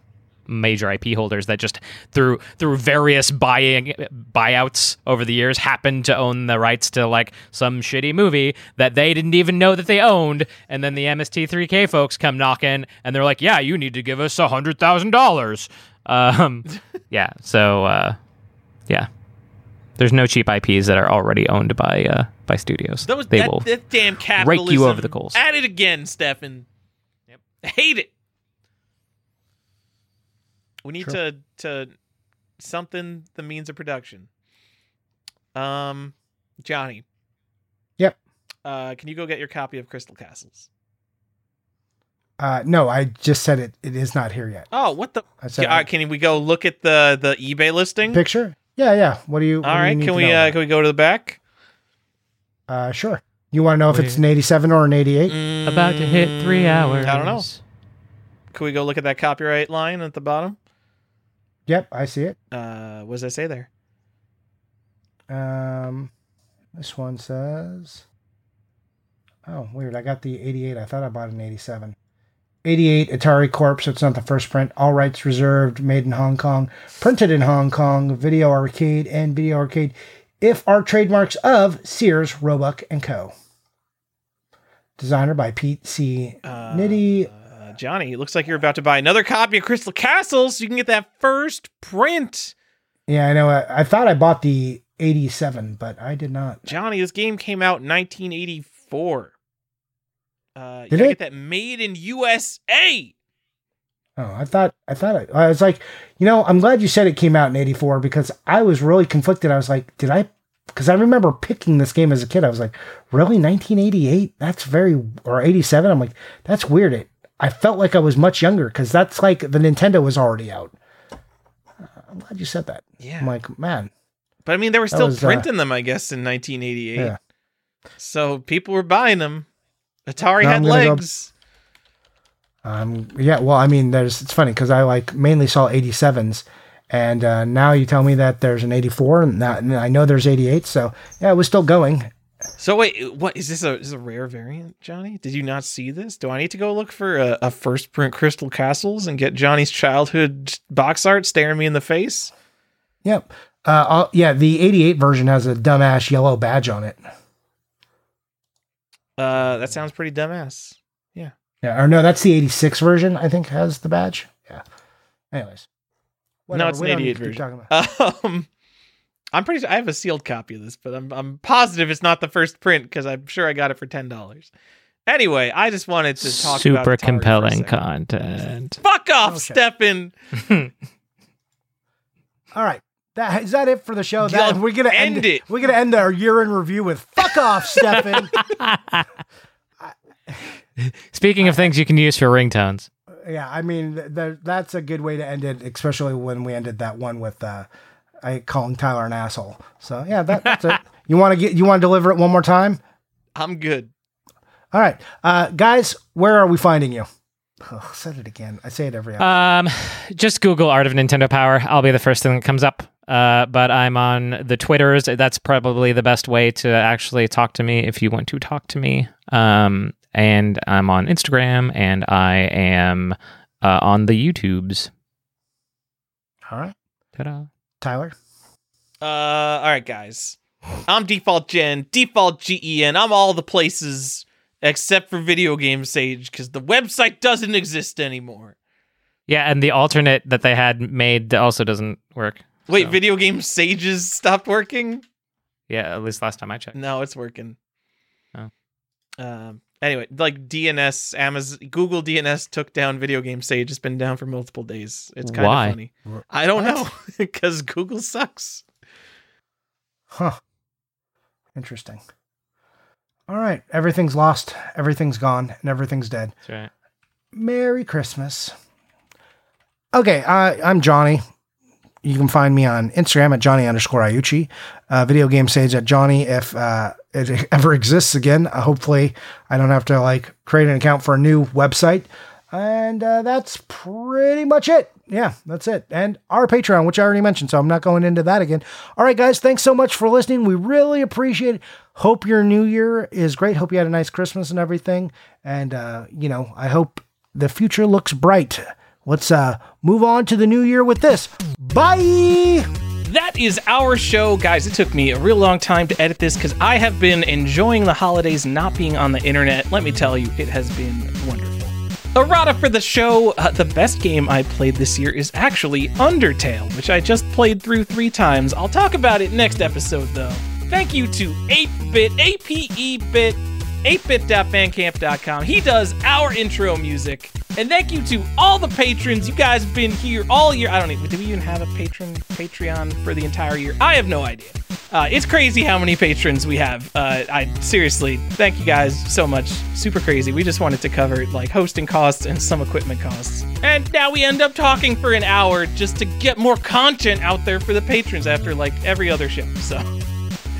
Speaker 2: major IP holders that just through through various buying buyouts over the years happened to own the rights to like some shitty movie that they didn't even know that they owned and then the MST3K folks come knocking and they're like yeah you need to give us a hundred thousand dollars um yeah so uh yeah there's no cheap IPs that are already owned by uh by studios
Speaker 1: Those,
Speaker 2: they
Speaker 1: that,
Speaker 2: will
Speaker 1: that damn capitalism.
Speaker 2: rake you over the coals.
Speaker 1: At it again, Stefan. Yep. Hate it. We need
Speaker 3: Sure.
Speaker 1: to to something the means of production. Um, Johnny.
Speaker 3: Yep.
Speaker 1: Uh, can you go get your copy of Crystal Castles?
Speaker 3: Uh no, I just said it it is not here yet.
Speaker 1: Oh, what the?
Speaker 3: I said
Speaker 1: Yeah, uh, can we go look at the the eBay listing?
Speaker 3: picture? Yeah, yeah. What do you what
Speaker 1: All
Speaker 3: do you need
Speaker 1: can
Speaker 3: to
Speaker 1: we uh, can we go to the back?
Speaker 3: uh sure. You want to know if
Speaker 2: Wait.
Speaker 3: it's an 87 or an 88?
Speaker 2: about to hit three
Speaker 1: Mm,
Speaker 2: hours
Speaker 1: I don't know. Can we go look at that copyright line at the bottom?
Speaker 3: Yep, I see it.
Speaker 1: Uh, what does that say there?
Speaker 3: Um, this one says, "Oh, weird. I got the 88. I thought I bought an 87. 88 Atari Corp. So it's not the first print. All rights reserved. Made in Hong Kong. Printed in Hong Kong. Video Arcade and Video Arcade. If are trademarks of Sears, Roebuck and Co. Designer by Pete C.
Speaker 1: Uh, Niday. Johnny, it looks like you're about to buy another copy of Crystal Castles so you can get that first print.
Speaker 3: Yeah, I know. I, I thought I bought the 87, but I did not.
Speaker 1: Johnny, this game came out in 1984. Uh, you
Speaker 3: Did
Speaker 1: gotta
Speaker 3: it?
Speaker 1: get that made in USA.
Speaker 3: Oh, I thought I thought I, I was like, you know, I'm glad you said it came out in '84 because I was really conflicted. I was like, did I? Because I remember picking this game as a kid. I was like, really, 1988? That's very or '87. I'm like, that's weird. It. I felt like I was much younger because that's like the Nintendo was already out. Uh, I'm glad you said that.
Speaker 1: Yeah.
Speaker 3: I'm like, man,
Speaker 1: But I mean, they were still
Speaker 3: was, uh,
Speaker 1: printing them, I guess, in 1988.
Speaker 3: Yeah.
Speaker 1: So people were buying them. Atari
Speaker 3: Now
Speaker 1: had
Speaker 3: gonna go-
Speaker 1: legs.
Speaker 3: um, yeah. Well, I mean, there's it's funny because I like mainly saw 87s. And uh, now you tell me that there's an 84, and, that, and I know there's 88. So yeah, it was still going.
Speaker 1: So wait, what is this a is this a rare variant, Johnny? Did you not see this? Do I need to go look for a, a first print Crystal Castles and get Johnny's childhood box art staring me in the face?
Speaker 3: Yep. Uh, I'll- yeah, the 88 version has a dumbass yellow badge on it.
Speaker 1: Uh, that sounds pretty dumbass.
Speaker 3: Yeah, Yeah. or no, that's the 86 version, I think, has the badge. Yeah. Anyways.
Speaker 1: No, it's an
Speaker 3: we don't need
Speaker 1: 88
Speaker 3: to keep
Speaker 1: version.
Speaker 3: talking about-
Speaker 1: Um, I'm pretty. sure I have a sealed copy of this, but I'm I'm positive it's not the first print because I'm sure I got it for ten dollars. Anyway, I just wanted to talk
Speaker 2: super
Speaker 1: Atari for a
Speaker 2: compelling content
Speaker 1: Fuck off,
Speaker 3: Okay.
Speaker 1: Stefan.
Speaker 3: All right. That, is that it for the show? That, we're gonna end,
Speaker 1: end it.
Speaker 3: We're gonna end our year in review with "fuck off, Stefan."
Speaker 2: speaking of things you can use for ringtones
Speaker 3: yeah, I mean, th- th- that's a good way to end it, especially when we ended that one with uh, I calling Tyler an asshole. So yeah, that, that's it. You want to get? You want to deliver it one more time?
Speaker 1: I'm good.
Speaker 3: All right, uh, guys, where are we finding you? Oh, said it again. I say it every. episode.
Speaker 2: Um, just Google Art of Nintendo Power. I'll be the first thing that comes up. Uh, but I'm on the Twitters. That's probably the best way to actually talk to me if you want to talk to me. Um, and I'm on Instagram, and I am uh, on the YouTubes.
Speaker 3: All right,
Speaker 2: Ta-da.
Speaker 3: Tyler.
Speaker 1: Uh, all right, guys. I'm default gen, default gen. I'm all the places except for video game Sage because the website doesn't exist anymore.
Speaker 2: Yeah, and the alternate that they had made also doesn't work.
Speaker 1: Wait,
Speaker 2: So,
Speaker 1: video game Sages stopped working?
Speaker 2: Yeah, at least last time I checked.
Speaker 1: No, it's working.
Speaker 2: Oh.
Speaker 1: Um. Anyway, like DNS, Amazon, Google DNS took down video game Sage. It's been down for multiple days. It's kind
Speaker 2: Why?
Speaker 1: of funny. I don't
Speaker 3: What?
Speaker 1: know because Google sucks.
Speaker 3: Huh. Interesting. All right. Everything's lost. Everything's gone. And everything's dead.
Speaker 2: That's right.
Speaker 3: Merry Christmas. Okay, I, I'm Johnny. You can find me on Instagram at Johnny underscore Iucci. Uh, video game sage at Johnny if uh, it ever exists again. Uh, hopefully, I don't have to like create an account for a new website. And uh, that's pretty much it. Yeah, that's it. And our Patreon, which I already mentioned, so I'm not going into that again. All right, guys, thanks so much for listening. We really appreciate it. Hope your new year is great. Hope you had a nice Christmas and everything. And, uh, you know, I hope the future looks bright. Let's uh, move on to the new year with this. Bye.
Speaker 1: That is our show, guys. It took me a real long time to edit this because I have been enjoying the holidays not being on the internet. Let me tell you, it has been wonderful. Errata for the show. Uh, the best game I played this year is actually Undertale, which I just played through three times. I'll talk about it next episode, though. Thank you to 8-Bit, A-P-E-Bit, 8bit.bandcamp.com. He does our intro music. And thank you to all the patrons. You guys have been here all year. I don't even, do we even have a patron Patreon for the entire year? I have no idea. Uh, it's crazy how many patrons we have. Uh, I seriously thank you guys so much. Super crazy. We just wanted to cover like hosting costs and some equipment costs. And now we end up talking for an hour just to get more content out there for the patrons after like every other show. So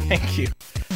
Speaker 1: thank you.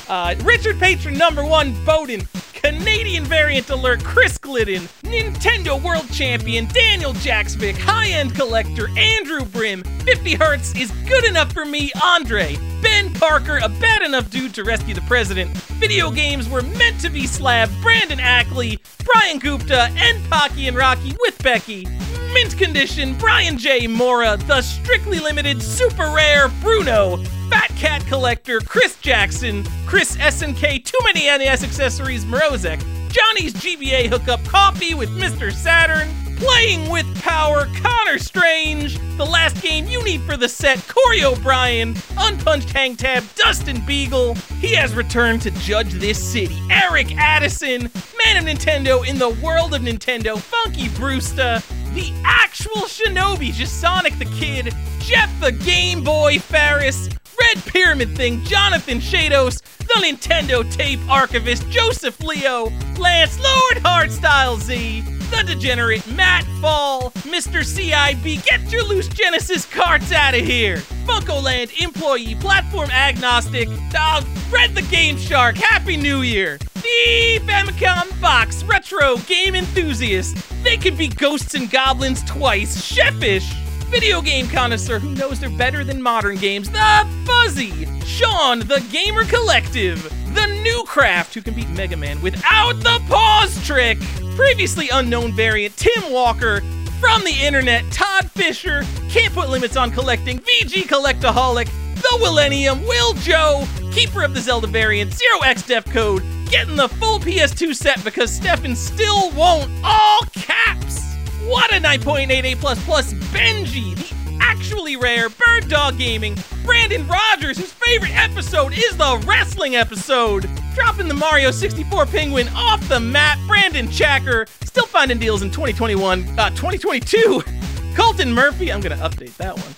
Speaker 1: Uh, Richard Patron number one, Bowden. Canadian variant alert, Chris Glidden. Nintendo World Champion, Daniel Jacksvik. High end collector, Andrew Brim. 50 Hertz is good enough for me, Andre. Ben Parker, a bad enough dude to rescue the president. Video games were meant to be slabbed, Brandon Ackley. Brian Gupta, and Pocky and Rocky with Becky. Mint Condition, Brian J. Mora, The Strictly Limited Super Rare Bruno, Fat Cat Collector, Chris Jackson, Chris SNK, Too Many NES Accessories, Morozek, Johnny's GBA Hookup Coffee with Mr. Saturn, Playing with Power, Connor Strange, The Last Game You Need for the Set, Corey O'Brien, Unpunched Hang Tab, Dustin Beagle, He Has Returned to Judge This City, Eric Addison, Man of Nintendo in the World of Nintendo, Funky Brewster, the actual Shinobi, just Sonic the Kid, Jeff the Game Boy Ferris, Red Pyramid Thing, Jonathan Shados, the Nintendo Tape Archivist, Joseph Leo, Lance Lord Hardstyle Z, the Degenerate Matt Fall, Mr. CIB, get your loose Genesis carts out of here, Funkoland Employee, Platform Agnostic, Dog, Red the Game Shark, Happy New Year, the Famicom Box, Retro Game Enthusiast, they can be ghosts and goblins twice, Chefish, video game connoisseur who knows they're better than modern games, the Fuzzy, Sean, the Gamer Collective, the New Craft, who can beat Mega Man without the pause trick, previously unknown variant, Tim Walker, from the internet, Todd Fisher, can't put limits on collecting, VG Collectaholic, the Millennium, Will Joe, Keeper of the Zelda variant, Zero X Def Code, getting the full PS2 set because Stefan still won't, all caps. What a 9.88 plus plus Benji, the actually rare Bird Dog Gaming, Brandon Rogers, whose favorite episode is the wrestling episode, dropping the Mario 64 Penguin off the map, Brandon Chacker, still finding deals in 2021, uh, 2022, Colton Murphy, I'm gonna update that one.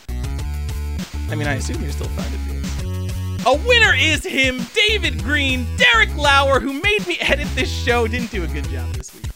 Speaker 1: I mean, I assume you're still finding deals. A winner is him, David Green, Derek Lauer, who made me edit this show, didn't do a good job this week.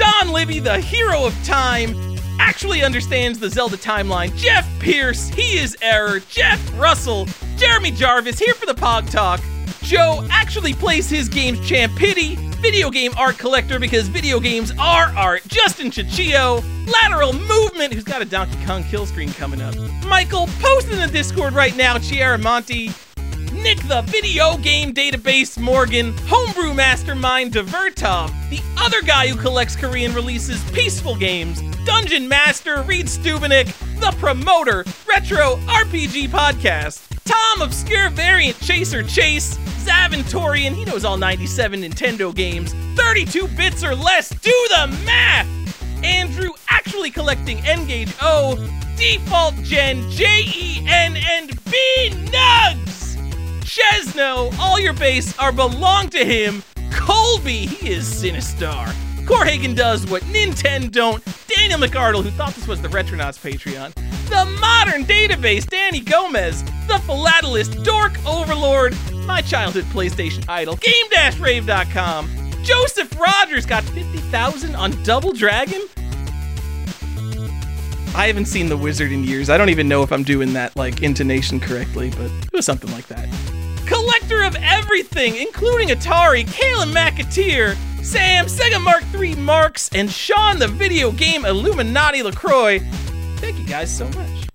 Speaker 1: Don Livy, the hero of time, actually understands the Zelda timeline. Jeff Pierce, he is Error. Jeff Russell, Jeremy Jarvis, here for the Pog Talk. Joe actually plays his games champ Pity, video game art collector because video games are art. Justin Chichio, Lateral Movement, who's got a Donkey Kong kill screen coming up. Michael, post in the Discord right now, Chiara Chiaramonte. Nick the Video Game Database Morgan, Homebrew Mastermind Divertov, the other guy who collects Korean releases Peaceful Games, Dungeon Master Reed Stubenik, the promoter, Retro RPG Podcast. Tom Obscure Variant Chaser Chase. Zaventorian, he knows all 97 Nintendo games. 32 bits or less, do the math! Andrew actually collecting N-Gage O. Default Gen J E N and B Nugs! Chesno, all your base are belong to him. Colby, he is Sinistar. Corhagen does what Nintendo don't. Daniel McArdle, who thought this was the Retronauts Patreon. The Modern Database, Danny Gomez. The Philatelist, Dork Overlord. My childhood PlayStation idol, Game-Rave.com. Joseph Rogers got 50,000 on Double Dragon. I haven't seen The Wizard in years. I don't even know if I'm doing that like intonation correctly, but it was something like that. Collector of everything, including Atari, Kalen McAteer, Sam, Sega Mark III Marks, and Sean the Video Game Illuminati LaCroix. Thank you guys so much.